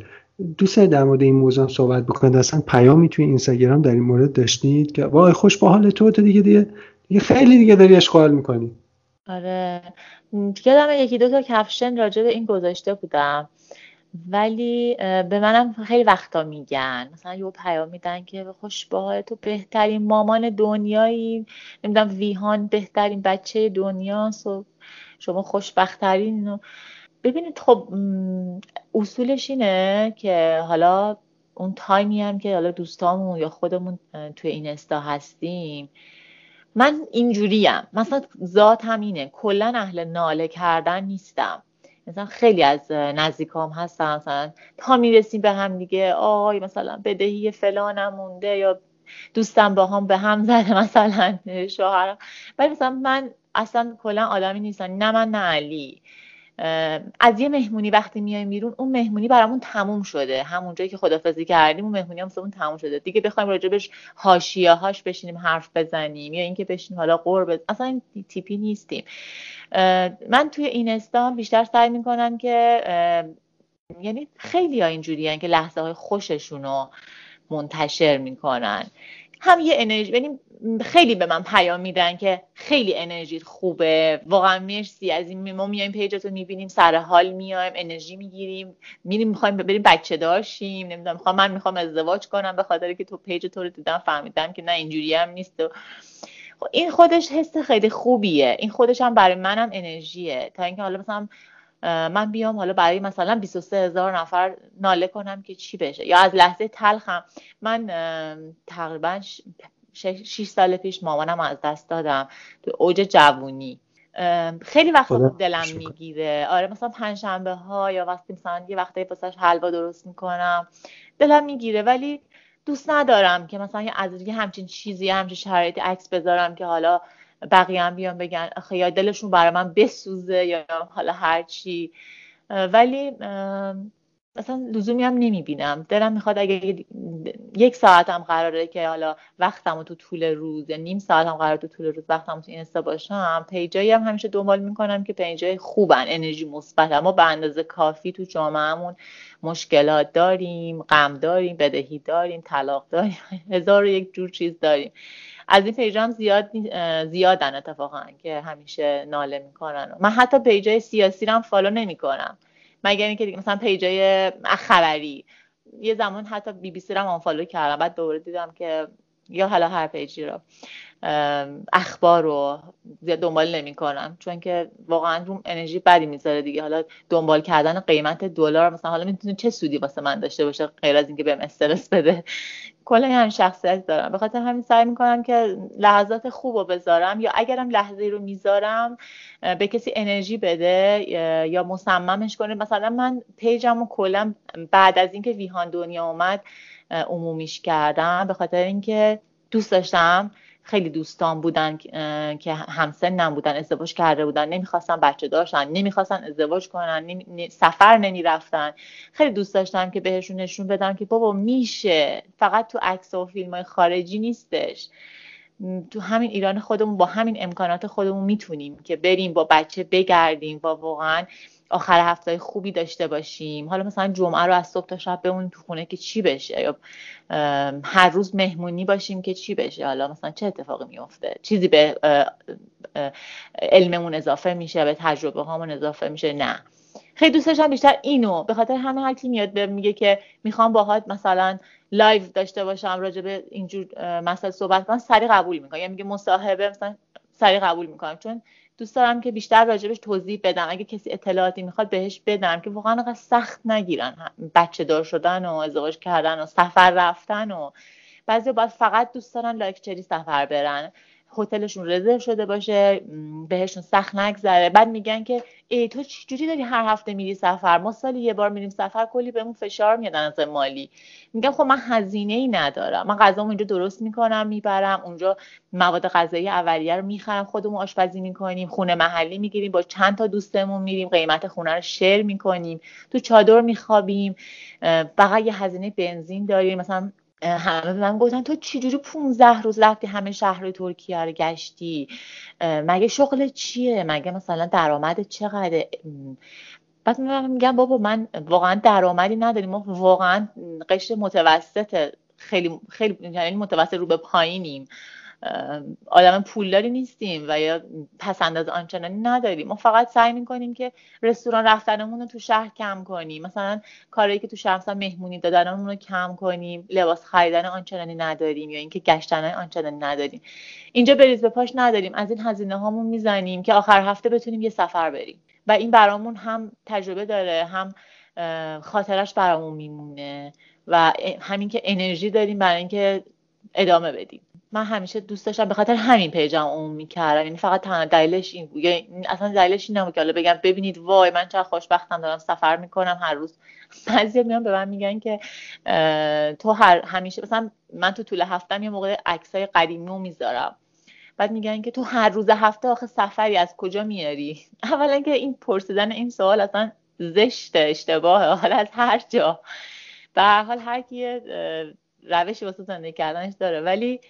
دوست در مورد این موضوع صحبت بکنید؟ اصلا پیامی توی اینستاگرام در این مورد داشتید که وای خوش با حال تو تو دیگه دیگه, دیگه خیلی دیگه داری اشغال می‌کنی. آره. یادم یکی دو تا کفشن راجع به این گذاشته بودم. ولی به منم خیلی وقتا میگن. مثلا یه پیام میدن که خوش با تو بهترین مامان دنیایی. نمی‌دونم ویهان بهترین بچه دنیاست و شما خوشبختترین اینو ببینید خب اصولش اینه که حالا اون تایمی هم که حالا دوستامون یا خودمون توی این استا هستیم من اینجوریم. مثلا ذات هم اینه کلا اهل ناله کردن نیستم. مثلا خیلی از نزدیکام هستن. مثلا تا می‌رسیم به هم دیگه آی مثلا بدهی فلانم مونده یا دوستم با هم به هم زده مثلا شوهرم. ولی مثلا من اصلا کلا آدمی نیستم. نه من نه علی. از یه مهمونی وقتی میایم بیرون اون مهمونی برامون تموم شده. همون جایی که خدافزی کردیم اون مهمونی هم تموم شده. دیگه بخوایم راجبش حاشیه هاش بشینیم حرف بزنیم یا اینکه بشینیم حالا قرب اصلا این تیپی نیستیم. من توی این استان بیشتر سعی می‌کنم که یعنی خیلی ها اینجوری که لحظه های خوششون رو منتشر می‌کنن. هم یه انرژی یعنی خیلی به من پیام میدن که خیلی انرژی خوبه. واقعا مرسی. از این ما میایم page تو می‌بینیم سر حال میایم انرژی می‌گیریم. میریم می‌خوایم بریم بچه داشتیم نمی‌دونم می‌خوام من می‌خوام ازدواج کنم به خاطر که تو page تو رو دیدم فهمیدم که نه اینجوری هم نیست. و خب این خودش حس خیلی خوبیه. این خودش هم برای منم انرژیه. تا اینکه حالا مثلا من بیام حالا برای مثلا 23 هزار نفر ناله کنم که چی بشه. یا از لحظه تلخم من تقریبا 6 سال پیش مامانم از دست دادم. تو اوج جوونی. خیلی وقت دلم می‌گیره. آره مثلا پنجشنبه ها یا وقتی مثلا یه وقتی واسش حلوا درست می‌کنم دلم می‌گیره. ولی دوست ندارم که مثلا از یه همچین چیزی همچین شرایطی عکس بذارم که حالا بقیه هم بیان بگن یا دلشون برای من بسوزه یا حالا هر چی. ولی مثلا لزومی هم نمی‌بینم. دلم می‌خواد اگه یک ساعتم قراره که حالا وقتم تو طول روز یا نیم ساعت هم قرار تو طول روز وقتم تو اینستا باشم page ایی هم همیشه دنبال می‌کنم که page ای خوبن. انرژی مثبت ما به اندازه کافی تو جامعهمون مشکلات داریم غم داریم بدهی داریم طلاق داریم هزار و یک جور چیز داریم. از این page ا هم زیاد زیادن اتفاقا که همیشه ناله می‌کنن. من حتی page ای سیاسی رو هم follow نمی‌کنم. مگر اینکه دیگه مثلا پیجای خبری. یه زمان حتی بی بی سی رو آنفالو کردم. بعد دوباره دیدم که یا حالا هر پیجی رو اخبار رو زیاد دنبال نمی‌کنم. چون که واقعا روم انرژی بدی می‌ذاره دیگه. حالا دنبال کردن قیمت دلار مثلا حالا می‌تونه چه سودی واسه من داشته باشه غیر از اینکه بهم استرس بده. کلا هم شخصیت دارم. به خاطر همین سعی می‌کنم که لحظات خوب رو بذارم یا اگرم لحظه رو می‌ذارم به کسی انرژی بده یا مصممش کنه. مثلا من پیجم و کلا بعد از اینکه ویهان دنیا اومد عمومیش کردم. به خاطر اینکه دوست داشتم خیلی دوستان بودن که همسنم بودن ازدواج کرده بودن. نمی‌خواستن بچه داشتن نمی‌خواستن ازدواج کنن سفر نمی‌رفتن. خیلی دوست داشتم که بهشون نشون بدم که بابا میشه. فقط تو عکس و فیلم های خارجی نیستش. تو همین ایران خودمون با همین امکانات خودمون می‌تونیم که بریم با بچه بگردیم با واقعا آخر هفته خوبی داشته باشیم. حالا مثلا جمعه رو از صبح تا شب بمونیم تو خونه که چی بشه؟ یا هر روز مهمونی باشیم که چی بشه؟ حالا مثلا چه اتفاقی میفته چیزی به علممون اضافه میشه به تجربه هامون اضافه میشه؟ نه. خیلی دوست داشتم بیشتر اینو به خاطر همه هر میاد میگه که می‌خوام باهات مثلا live داشته باشم راجع به اینجور مسائل صحبت کنم سریع قبول می‌کنم. یا میگه مصاحبه مثلا سریع قبول می‌کنم. چون دوست دارم که بیشتر راجبش توضیح بدم. اگه کسی اطلاعاتی می‌خواد بهش بدم که واقعا انقدر سخت نگیرن. بچه دار شدن و ازدواج کردن و سفر رفتن و بعضی باید فقط دوست دارن لایکچری سفر برن. هتلشون رزرو شده باشه بهشون سخت نگذره. بعد میگن که ای تو چجوری داری هر هفته میری سفر؟ ما سالی یه بار میریم سفر کلی بهمون فشار میاد از مالی. میگم خب من هزینه ای ندارم. من غذامو اونجا درست می‌کنم می‌برم اونجا مواد غذایی اولیه رو می‌خرم خودمون آشپزی می‌کنیم خونه محلی می‌گیریم با چند تا دوستمون میریم قیمت خونه رو شیر می‌کنیم تو چادر میخوابیم فقط یه هزینه بنزین داریم. مثلا همه به من گفتن تو چجوری 15 روز رفتی همه شهر ترکیه رو گشتی؟ مگه شغل چیه؟ مگه مثلا درآمد چقدر بعد من میگم بابا من واقعا درآمدی نداریم. ما واقعا قشر متوسط خیلی خیلی یعنی متوسط رو به پایینیم. آدم پولداری نیستیم و یا پسنداز آنچنانی نداریم. ما فقط سعی می‌کنیم که رستوران رفتنمون رو تو شهر کم کنیم. مثلا کاری که تو شهر مثلا مهمونی دادنمون رو کم کنیم. لباس خریدن آنچنانی نداریم یا اینکه گشتن آنچنانی نداریم. اینجا بریز به پاش نداریم. از این هزینه هامون می‌زنیم که آخر هفته بتونیم یه سفر بریم. و این برامون هم تجربه داره هم خاطرش برامون میمونه و همین که انرژی داریم برای اینکه ادامه بدیم. من همیشه دوست داشتم به خاطر همین پیجم اون می‌کردم. یعنی فقط تنها دلیلش این بود. یعنی اصلا دلیلش این نبود که حالا بگم ببینید وای من چقدر خوشبختم دارم سفر می‌کنم هر روز. بعضی میان به من میگن که تو هر همیشه مثلا من تو طول هفتم یه موقع عکسای قدیمی می‌ذارم. بعد میگن که تو هر روز هفته آخه سفری از کجا میاری اولا که این پرسیدن این سوال اصلا زشت اشتباهه. حالا از هر جا. به هر حال هر کی روشی واسه زندگی کردنش داره. ولی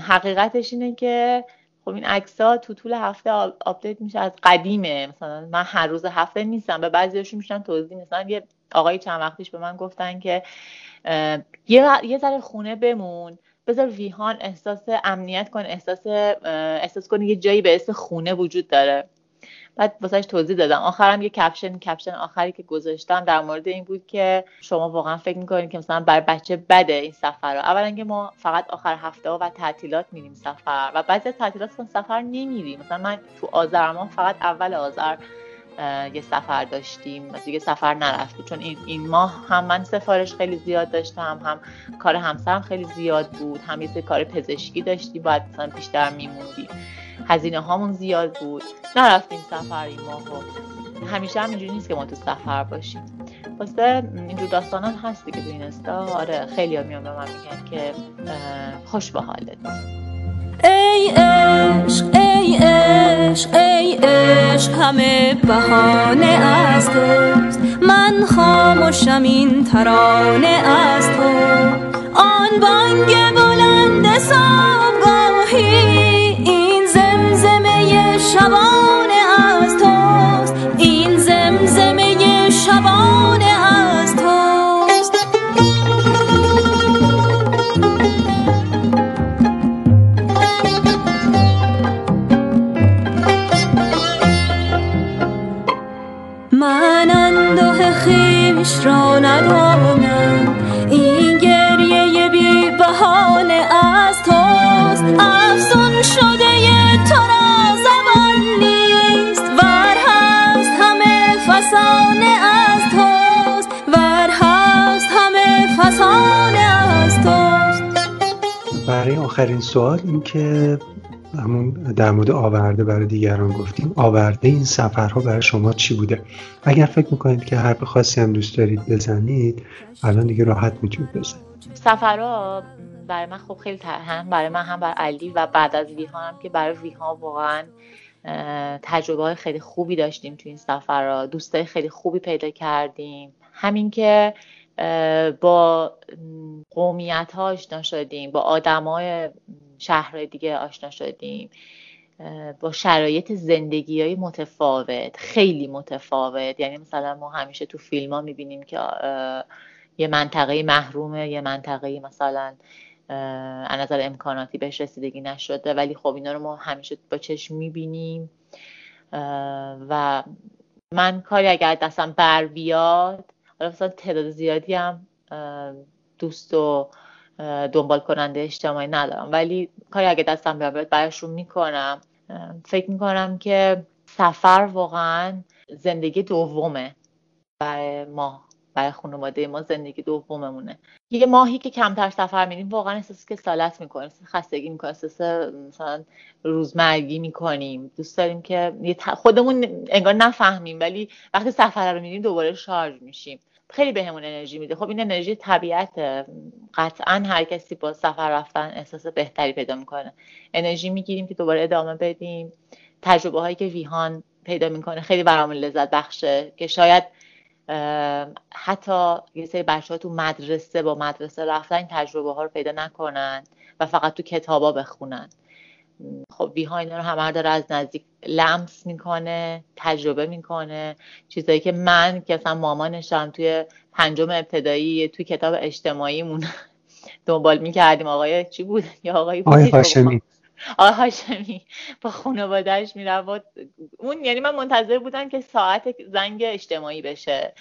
حقیقتش اینه که خب این عکس ها تو طول هفته آپدیت میشه از قدیمه. مثلا من هر روز هفته نیستم. به بعضیاشون میشن توضیح مثلا یه آقای چند وقتیش به من گفتن که یه ذره خونه بمون. بذار ویهان احساس امنیت کن احساس احساس کنی یه جایی به اسم خونه وجود داره. بعد واسهش توضیح دادم. آخرم یه کپشن کپشن آخری که گذاشتم در مورد این بود که شما واقعا فکر می‌کنید که مثلا بر بچه بده این سفر رو. اولا که ما فقط آخر هفته و تعطیلات میریم سفر و بعضی تعطیلات سفر نمیریم. مثلا من تو آذر ما فقط اول آذر یه سفر داشتیم دیگه سفر نرفتیم. چون این, این ماه هم من سفارش خیلی زیاد داشتم هم کار همسرم خیلی زیاد بود هم یه کار پزشکی داشتی باید مثلا بیشتر میموندیم هزینه هامون زیاد بود. نرفتیم سفر این ماه همیشه هم اینجوری نیست که ما تو سفر باشیم. واسه اینجور داستانان هست دیگه تو این استا. آره خیلی ها میان به من میگن که خوش به حالت. ای عشق ای عشق ای عشق همه بهانه است من من خاموشم این ترانه از تو. آن بانگ بلند صبحگاهی شبانه از توست. این زمزمه شبانه از توست. من انده خیش را ندانم آخرین سوال این که همون در مورد آورده برای دیگران گفتیم. آورده این سفرها برای شما چی بوده؟ اگر فکر می‌کنید که حرف خاصی هم دوست دارید بزنید الان دیگه راحت می‌تونید بزنید. سفرها برای من خب خیلی. هم برای من هم برای علی و بعد از ویها هم که برای ویها واقعا تجربه های خیلی خوبی داشتیم تو این سفرها. دوستای خیلی خوبی پیدا کردیم. همین که با قومیت ها آشنا شدیم با آدمای شهرهای دیگه آشنا شدیم با شرایط زندگی های متفاوت خیلی متفاوت. یعنی مثلا ما همیشه تو فیلم ها می‌بینیم که یه منطقه محرومه یه منطقه مثلا از نظر امکاناتی بهش رسیدگی نشده. ولی خب اینا رو ما همیشه با چشم می‌بینیم. و من کاری اگر دستم بر بیاد مثلا تعداد زیادی هم دوست و دنبال کننده اجتماعی ندارم. ولی کاری اگه دستم بیاد براشون می‌کنم. فکر می‌کنم که سفر واقعا زندگی دومه برای ما برای خانواده ما زندگی دوممونه. یه ماهی که کمتر سفر میریم واقعا احساس کسالت می‌کنیم احساس خستگی می‌کنیم احساس مثلا روزمرگی می‌کنیم. دوست داریم که خودمون انگار نفهمیم ولی وقتی سفر رو میریم دوباره شارژ میشیم. خیلی بهمون انرژی میده. خب این انرژی طبیعته. قطعا هر کسی با سفر رفتن احساس بهتری پیدا می‌کنه. انرژی می‌گیریم که دوباره ادامه بدیم. تجربه هایی که ویهان پیدا می‌کنه خیلی برامون لذت بخشه که شاید حتی یه سری بچه ها تو مدرسه با مدرسه رفتن تجربه ها رو پیدا نکنن و فقط تو کتابا بخونن. خب ویها اینا رو همه داره از نزدیک لمس می‌کنه تجربه می‌کنه. چیزایی که من که مثلا مامانشم توی پنجم ابتدایی توی کتاب اجتماعیمون دنبال می‌کردیم آقای چی بود؟ یا آقای آقای هاشمی. آقای هاشمی. با خانوادهش می‌رفت. اون یعنی من منتظر بودم که ساعت زنگ اجتماعی بشه.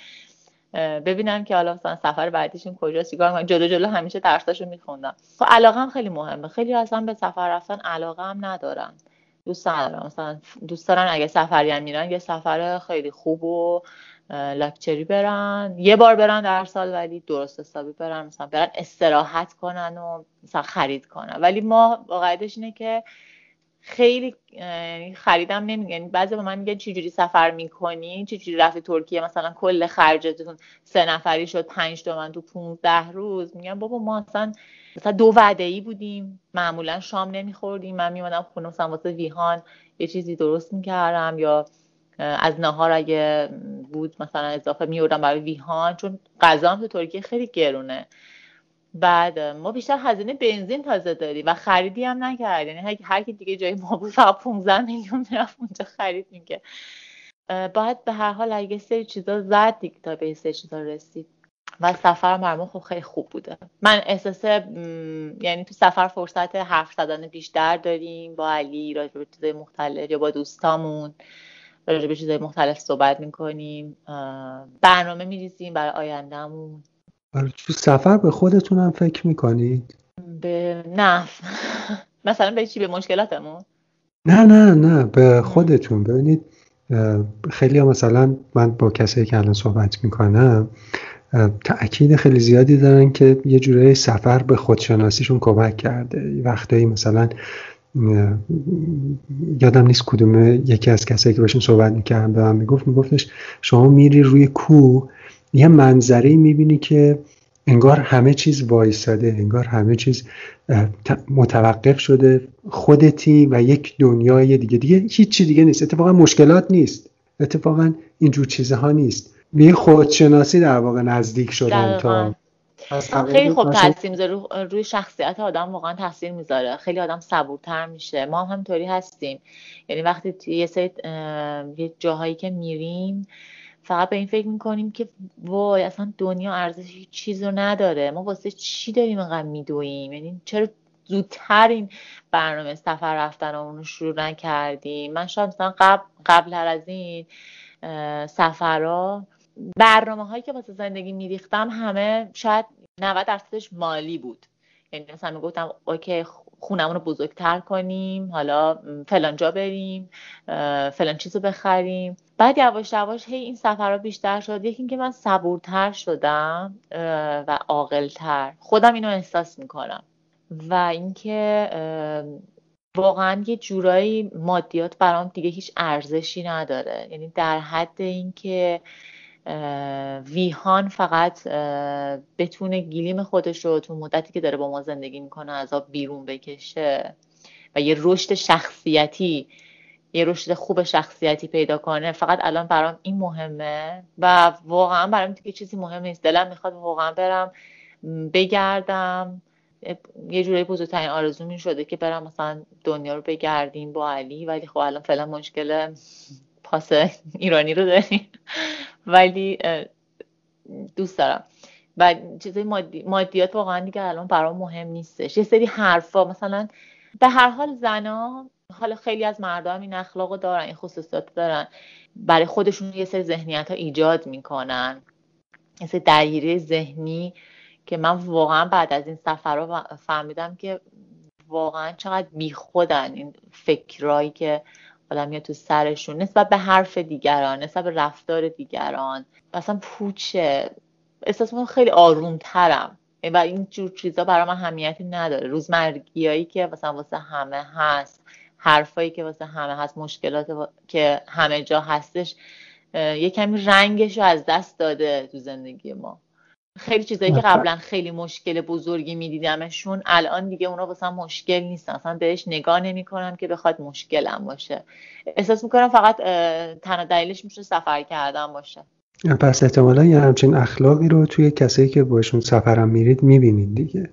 ببینم که حالا مثلا سفر بعدیشون کجاست چیکار کنم جلو جلو همیشه درساشو میخوندم. خب علاقه هم خیلی مهمه. خیلی اصلا به سفر رفتن علاقه هم ندارن. دوست ندارم. مثلا دوست دارن اگه سفری هم میرن یه سفر خیلی خوب و لاکچری برن. یه بار برن در سال ولی درست حسابی برن. مثلا برن استراحت کنن و مثلا خرید کنن. ولی ما واقعیتش اینه که خیلی اه، خریدم نمیگه. یعنی بعضی به من میگن چه جوری سفر می‌کنی؟ چه جوری رفتی ترکیه؟ مثلا کل خرجتون سه نفری شد پنج تومن تو 15 روز. میگم بابا ما اصلا مثلا دو وعده ای بودیم. معمولا شام نمیخوردیم. من میمادم خونه مثلا واسه ویهان یه چیزی درست می‌کردم. یا از نهار اگه بود مثلا اضافه میوردم برای ویهان. چون غذا تو ترکیه خیلی گرونه. بعد ما بیشتر هزینه بنزین تازه داریم و خریدی هم نکرد یعنی هر- کی دیگه جای ما بود فقط 15 میلیون می‌رفت اونجا خرید می‌کرد. باید به هر حال اگه سری چیزا زد دیگه تا به یه سری چیزا رسید. و سفر مرمون خب خیلی خوب بوده. من احساس م، یعنی تو سفر فرصت حرف زدن بیشتر داریم. با علی راجع به چیزای مختلف یا با دوستامون راجع به چیزای مختلف صحبت می‌کنیم. برنامه میریزیم برای آیندهمون. تو سفر به خودتون هم فکر می‌کنید؟ به نه. مثلا به چی؟ به مشکلاتمون؟ نه نه نه. به خودتون. ببینید خیلی ها مثلا من با کسایی که الان صحبت می‌کنم تأکید خیلی زیادی دارن که یه جورایی سفر به خودشناسیشون کمک کرده. وقتایی مثلا یادم نیست کدوم یکی از کسایی که باشون صحبت می‌کردم به من می‌گفت میگفتش شما میری روی کوه یه منظره می‌بینی که انگار همه چیز وایساده انگار همه چیز متوقف شده خودتی و یک دنیای دیگه. دیگه هیچی دیگه نیست. اتفاقا مشکلات نیست. اتفاقا اینجور چیزها نیست. به خودشناسی در واقع نزدیک شدن. تا خیلی خوب تاثیر می‌ذاره. رو- روی شخصیت آدم واقعا تاثیر می‌ذاره. خیلی آدم صبورتر میشه. ما هم همینطوری هستیم. یعنی وقتی یه سری یه جاهایی که میریم فقط به این فکر می‌کنیم که وای اصلا دنیا ارزش هیچ چیز رو نداره. ما واسه چی داریم اینقدر میدویم یعنی چرا زودتر این برنامه سفر رفتن رو شروع نکردیم؟ من شاید مثلا قبل قبل از این سفرها برنامه هایی که واسه زندگی میریختم همه شاید 90 درصدش مالی بود. یعنی مثلا می‌گفتم اوکی خونمون رو بزرگتر کنیم حالا فلان جا بریم فلان چیز رو بخریم. بعد یواش یواش هی این سفرها بیشتر شد. یکی اینکه من صبورتر شدم و عاقلتر. خودم اینو احساس می‌کنم. و اینکه واقعا یه جورایی مادیات برام دیگه هیچ ارزشی نداره. یعنی در حد اینکه ویهان فقط بتونه گلیم خودش رو تو مدتی که داره با ما زندگی می‌کنه از آب بیرون بکشه و یه رشد شخصیتی یه رشد خوب شخصیتی پیدا کنه. فقط الان برام این مهمه و واقعا برام دیگه چیزی مهم نیست. دلم می‌خواد واقعا برم بگردم. یه جورایی بزرگترین آرزو این شده که برم مثلا دنیا رو بگردیم با علی ولی خب الان فعلا مشکل پاس ایرانی رو داریم ولی دوست دارم. و چیزای مادی، مادیات واقعا دیگه الان برام مهم نیستش. یه سری حرفا مثلا به هر حال زنا حالا خیلی از مردم این اخلاقو دارن این خصوصیات دارن. برای خودشون یه سری ذهنیت ها ایجاد می‌کنن. یه سری درگیری ذهنی که من واقعا بعد از این سفرها فهمیدم که واقعا چقدر بیخودن این فکرایی که آدم تو سرشون نسبت به حرف دیگران نسبت به رفتار دیگران اصلا پوچه. احساس می‌کنم خیلی آرومترم. و این جور چیزا برای من اهمیتی نداره. روزمرگیایی که مثلا واسه همه هست حرفایی که واسه همه هست مشکلات وا- که همه جا هستش یه کمی رنگش رو از دست داده تو زندگی ما. خیلی چیزایی که قبلا خیلی مشکل بزرگی میدیدمشون الان دیگه اونا واسه مشکل نیستن. اصلا بهش نگاه نمی‌کنم که بخواد مشکلم باشه. احساس می‌کنم فقط تنها دلیلش میشه سفر کردن باشه. پس احتمالا یه همچین اخلاقی رو توی کسایی که باشون سفرم میرید می‌بینید دیگه.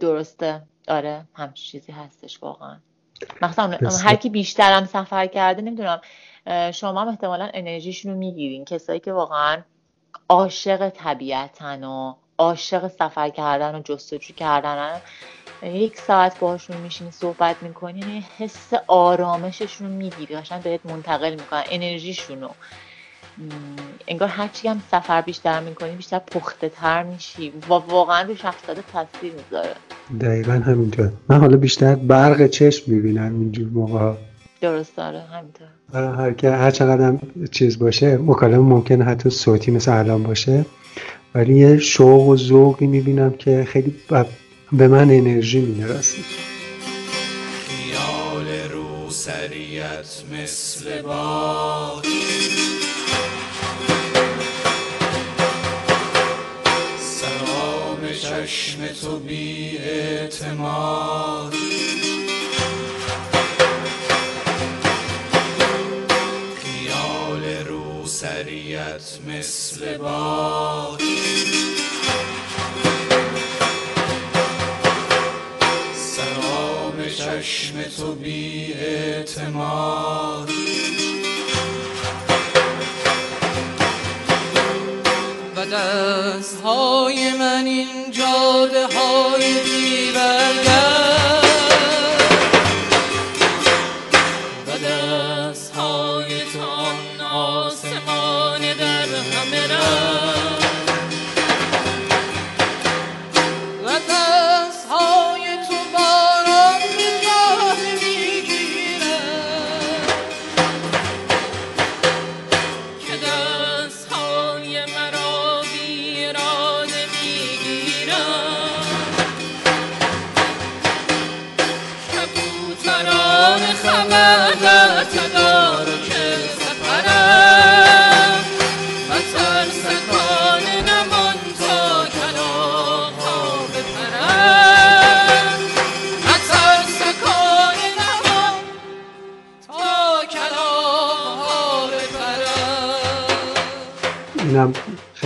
درسته. آره همچین چیزی هستش واقعا. مثلا. هر کی بیشترم سفر کرده نمی‌دونم شما هم احتمالا انرژیشون رو می‌گیرین. کسایی که واقعا عاشق طبیعتن و عاشق سفر کردن و جستجو کردنن یک ساعت باهاشون میشینی صحبت می‌کنی یعنی حس آرامششون رو می‌گیری. قشنگ بهت منتقل می‌کنن انرژیشون رو. انگار هرچی هم سفر بیشتر می‌کنی بیشتر پخته تر میشی. و واقعا رو شخصیت تاثیر می‌ذاره. دقیقا همینطور من حالا بیشتر برق چشم می‌بینم اینجور موقع درست داره همینطور. هر که هر چقدر هم چیز باشه مکالمه ممکنه حتی صوتی مثل الان باشه. ولی یه شوق و ذوقی می‌بینم که خیلی ب- به من انرژی می‌رسه. خیال رو سریت مثل باد سلام چشم تو بی اعتماد. سریت مثل باد سلام چشم تو بی اعتماد و دست های من این جاده های بی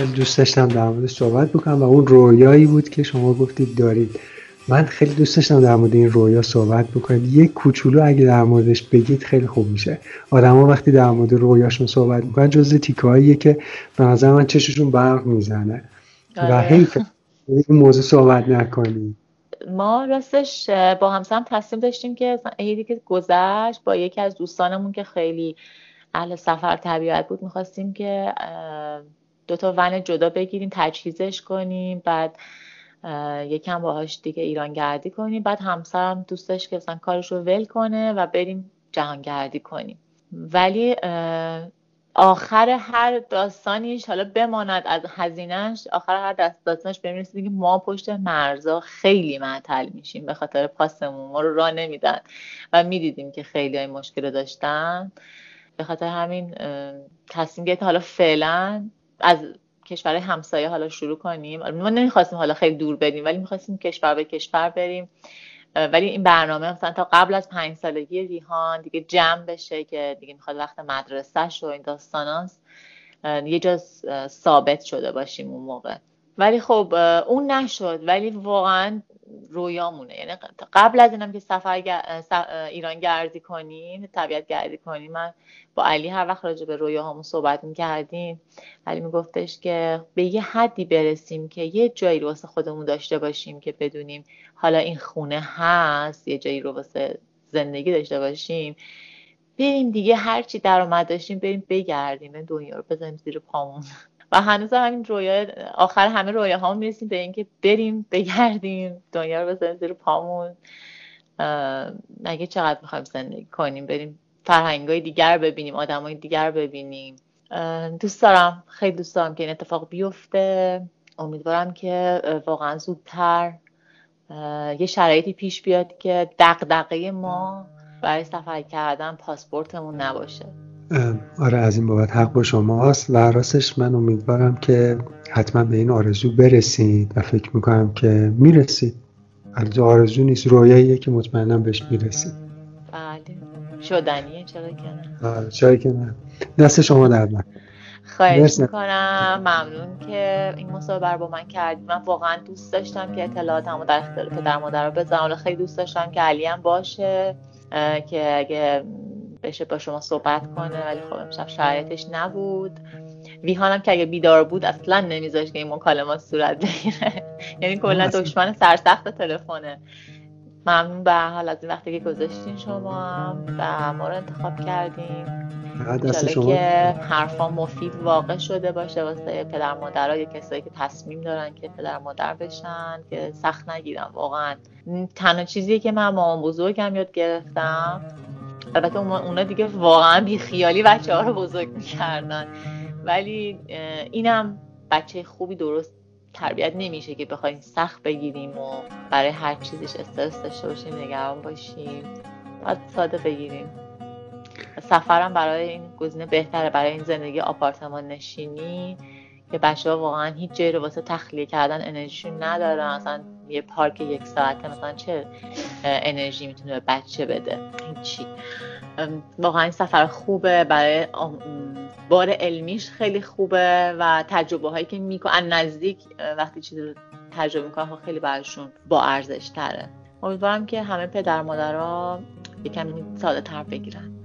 خیلی دوست داشتم در مورد صحبت بکنم و اون رویایی بود که شما گفتید دارید. من خیلی دوست داشتم در مورد این رویا صحبت بکنید. یک کوچولو اگه در موردش بگید خیلی خوب میشه. آدما وقتی در مورد رویاشون صحبت می‌کنن جزء تیکهاییه که به نظر من چششون برق می‌زنه. و آره. حیف این موضوع صحبت نکنیم ما راستش با همسرم تصمیم داشتیم که عیدی که گذشت با یکی از دوستانمون که خیلی اهل سفر طبیعت بود می‌خواستیم که دو تا ون جدا بگیریم تجهیزش کنیم بعد یکم باهاش دیگه ایران گردی کنیم. بعد همسرم دوست داشت که مثلا کارش رو ول کنه و بریم جهان گردی کنیم. ولی آخر هر داستانیش حالا بماند از هزینهش آخر هر داست- داستانش بهم رسید که ما پشت مرزا خیلی معطل میشیم به خاطر پاسمون. ما رو راه نمیدن. و می‌دیدیم که خیلی های مشکل داشتن. به خاطر همین تصمیم گرفتیم حالا فعلا از کشور همسایه حالا شروع کنیم. ما نمی‌خواستیم حالا خیلی دور بریم ولی می‌خواستیم کشور به کشور بریم. ولی این برنامه مثلا تا قبل از پنج سالگی ریحان دیگه جمع بشه که دیگه می‌خواد وقت مدرسهش و این داستاناست یه جا ثابت شده باشیم اون موقع. ولی خب اون نشد. ولی واقعا رویامونه. یعنی قبل از اینم که سفر ایران گردی کنیم طبیعت گردی کنیم من با علی هر وقت راجع به رویاهامون صحبت می‌کردیم علی میگفتش که به یه حدی برسیم که یه جایی رو واسه خودمون داشته باشیم که بدونیم حالا این خونه هست یه جایی رو واسه زندگی داشته باشیم. بریم دیگه هر چی درآمد داشتیم بریم بگردیم دنیا رو بزنیم زیر پامون. و هنوز هم همین رویا آخر همه رویاهامون می‌رسیم به اینکه بریم بگردیم دنیا رو بزنیم زیر پامون. مگه چقدر می‌خوایم زندگی کنیم؟ بریم فرهنگای دیگر ببینیم آدمای دیگر ببینیم. دوست دارم خیلی دوست دارم که این اتفاق بیفته. امیدوارم که واقعا زودتر یه شرایطی پیش بیاد که دغدغه ما برای سفر کردن پاسپورتمون نباشه. آره از این بابت حق با شماست. و راستش من امیدوارم که حتما به این آرزو برسید و فکر می‌کنم که می‌رسید. البته آرزو نیست رویاییه که مطمئنا بهش می‌رسید. بله. شدنیه چرا که نه. آره چرا که نه. دست شما در نکنه. خواهش. می‌کنم. ممنون که این مصاحبه رو با من کردید. من واقعا دوست داشتم که اطلاعاتمو در اختیار پدر مادر رو بذارم. خیلی دوست داشتم که علی هم باشه که اگه بشه با شما صحبت کنه ولی خب امشب شرایطش نبود. ویهانم که اگه بیدار بود اصلا نمیذاشت که این مکالمات صورت بگیره. یعنی کلا. دشمن سرسخت تلفنه. ممنون به حال از این وقتی که گذاشتین شما و ما رو انتخاب کردین. فقط دست که حرفا مفید واقع شده باشه واسه پدر مادرها یا کسایی که تصمیم دارن که پدر مادر بشن که سخت نگیرن واقعا. تنها چیزی که من مامان بزرگم یاد گرفتم. البته اونا دیگه واقعا بیخیالی بچه ها رو بزرگ می‌کردن. ولی اینم بچه خوبی درست تربیت نمیشه که بخوایم سخت بگیریم و برای هر چیزش استرس داشته باشیم نگران باشیم. باید ساده بگیریم. سفرم برای این گزینه بهتره. برای این زندگی آپارتمان نشینی که بچه ها واقعا هیچ جایی رو واسه تخلیه کردن انرژیشون ندارن. اصلا یه پارک یک ساعته مثلا چه انرژی می‌تونه به بچه بده؟ هیچی. واقعا این سفر خوبه. برای بار علمیش خیلی خوبه و تجربه هایی که می‌کنن نزدیک وقتی چیزی رو تجربه می‌کنن خب خیلی براشون با ارزش تره امیدوارم که همه پدر مادرها یکم ساده تر بگیرن.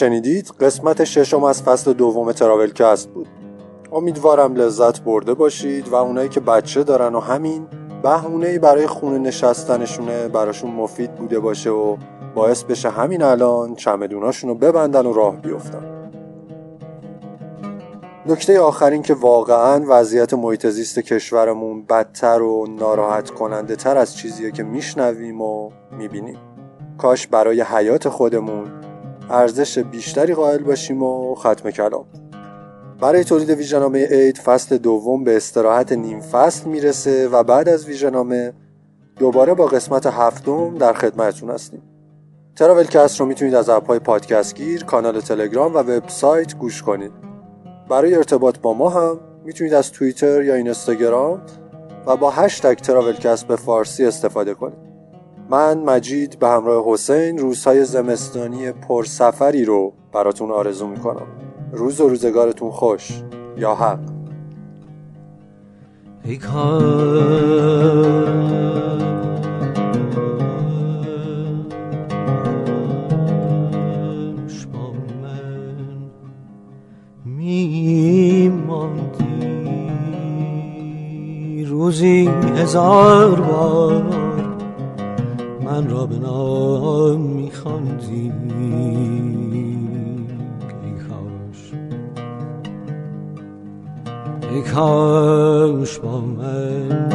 شنیدید؟ قسمت ششم از فصل دوم تراولکست بود. امیدوارم لذت برده باشید و اونایی که بچه دارن و همین بهونه برای خونه نشستنشونه براشون مفید بوده باشه و باعث بشه همین الان چمدوناشون رو ببندن و راه بیفتن. نکته آخرین که واقعا وضعیت محیط زیست کشورمون بدتر و ناراحت کننده تر از چیزیه که میشنویم و می‌بینیم. کاش برای حیات خودمون ارزش بیشتری قائل باشیم و ختم کلام برای تولید ویژنامه اید فصل دوم به استراحت نیم فصل می‌رسه و بعد از ویژنامه دوباره با قسمت هفتم در خدمتتون هستیم تراولکست رو می‌تونید از اپهای پادکست گیر، کانال تلگرام و وبسایت گوش کنید. برای ارتباط با ما هم می‌تونید از توییتر یا اینستاگرام و با هشتگ تراولکست به فارسی استفاده کنید. من مجید به همراه حسین روزهای زمستانی پرسفری رو براتون آرزو می‌کنم. روز و روزگارتون خوش یا حق ای روزی هزار بار من را به نام میخواندی. ای کاش. ای کاش با من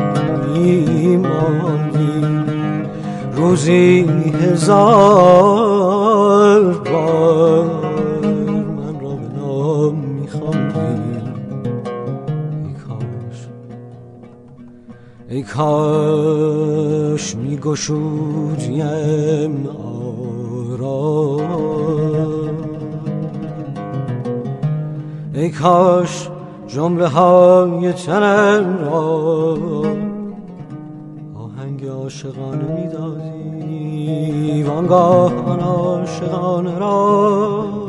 میماندی. روزی هزار بار ای کاش می گشودیم آرام. ای کاش جمله های تنم را آهنگ عاشقانه می‌دادی وانگاه آن عاشقانه را.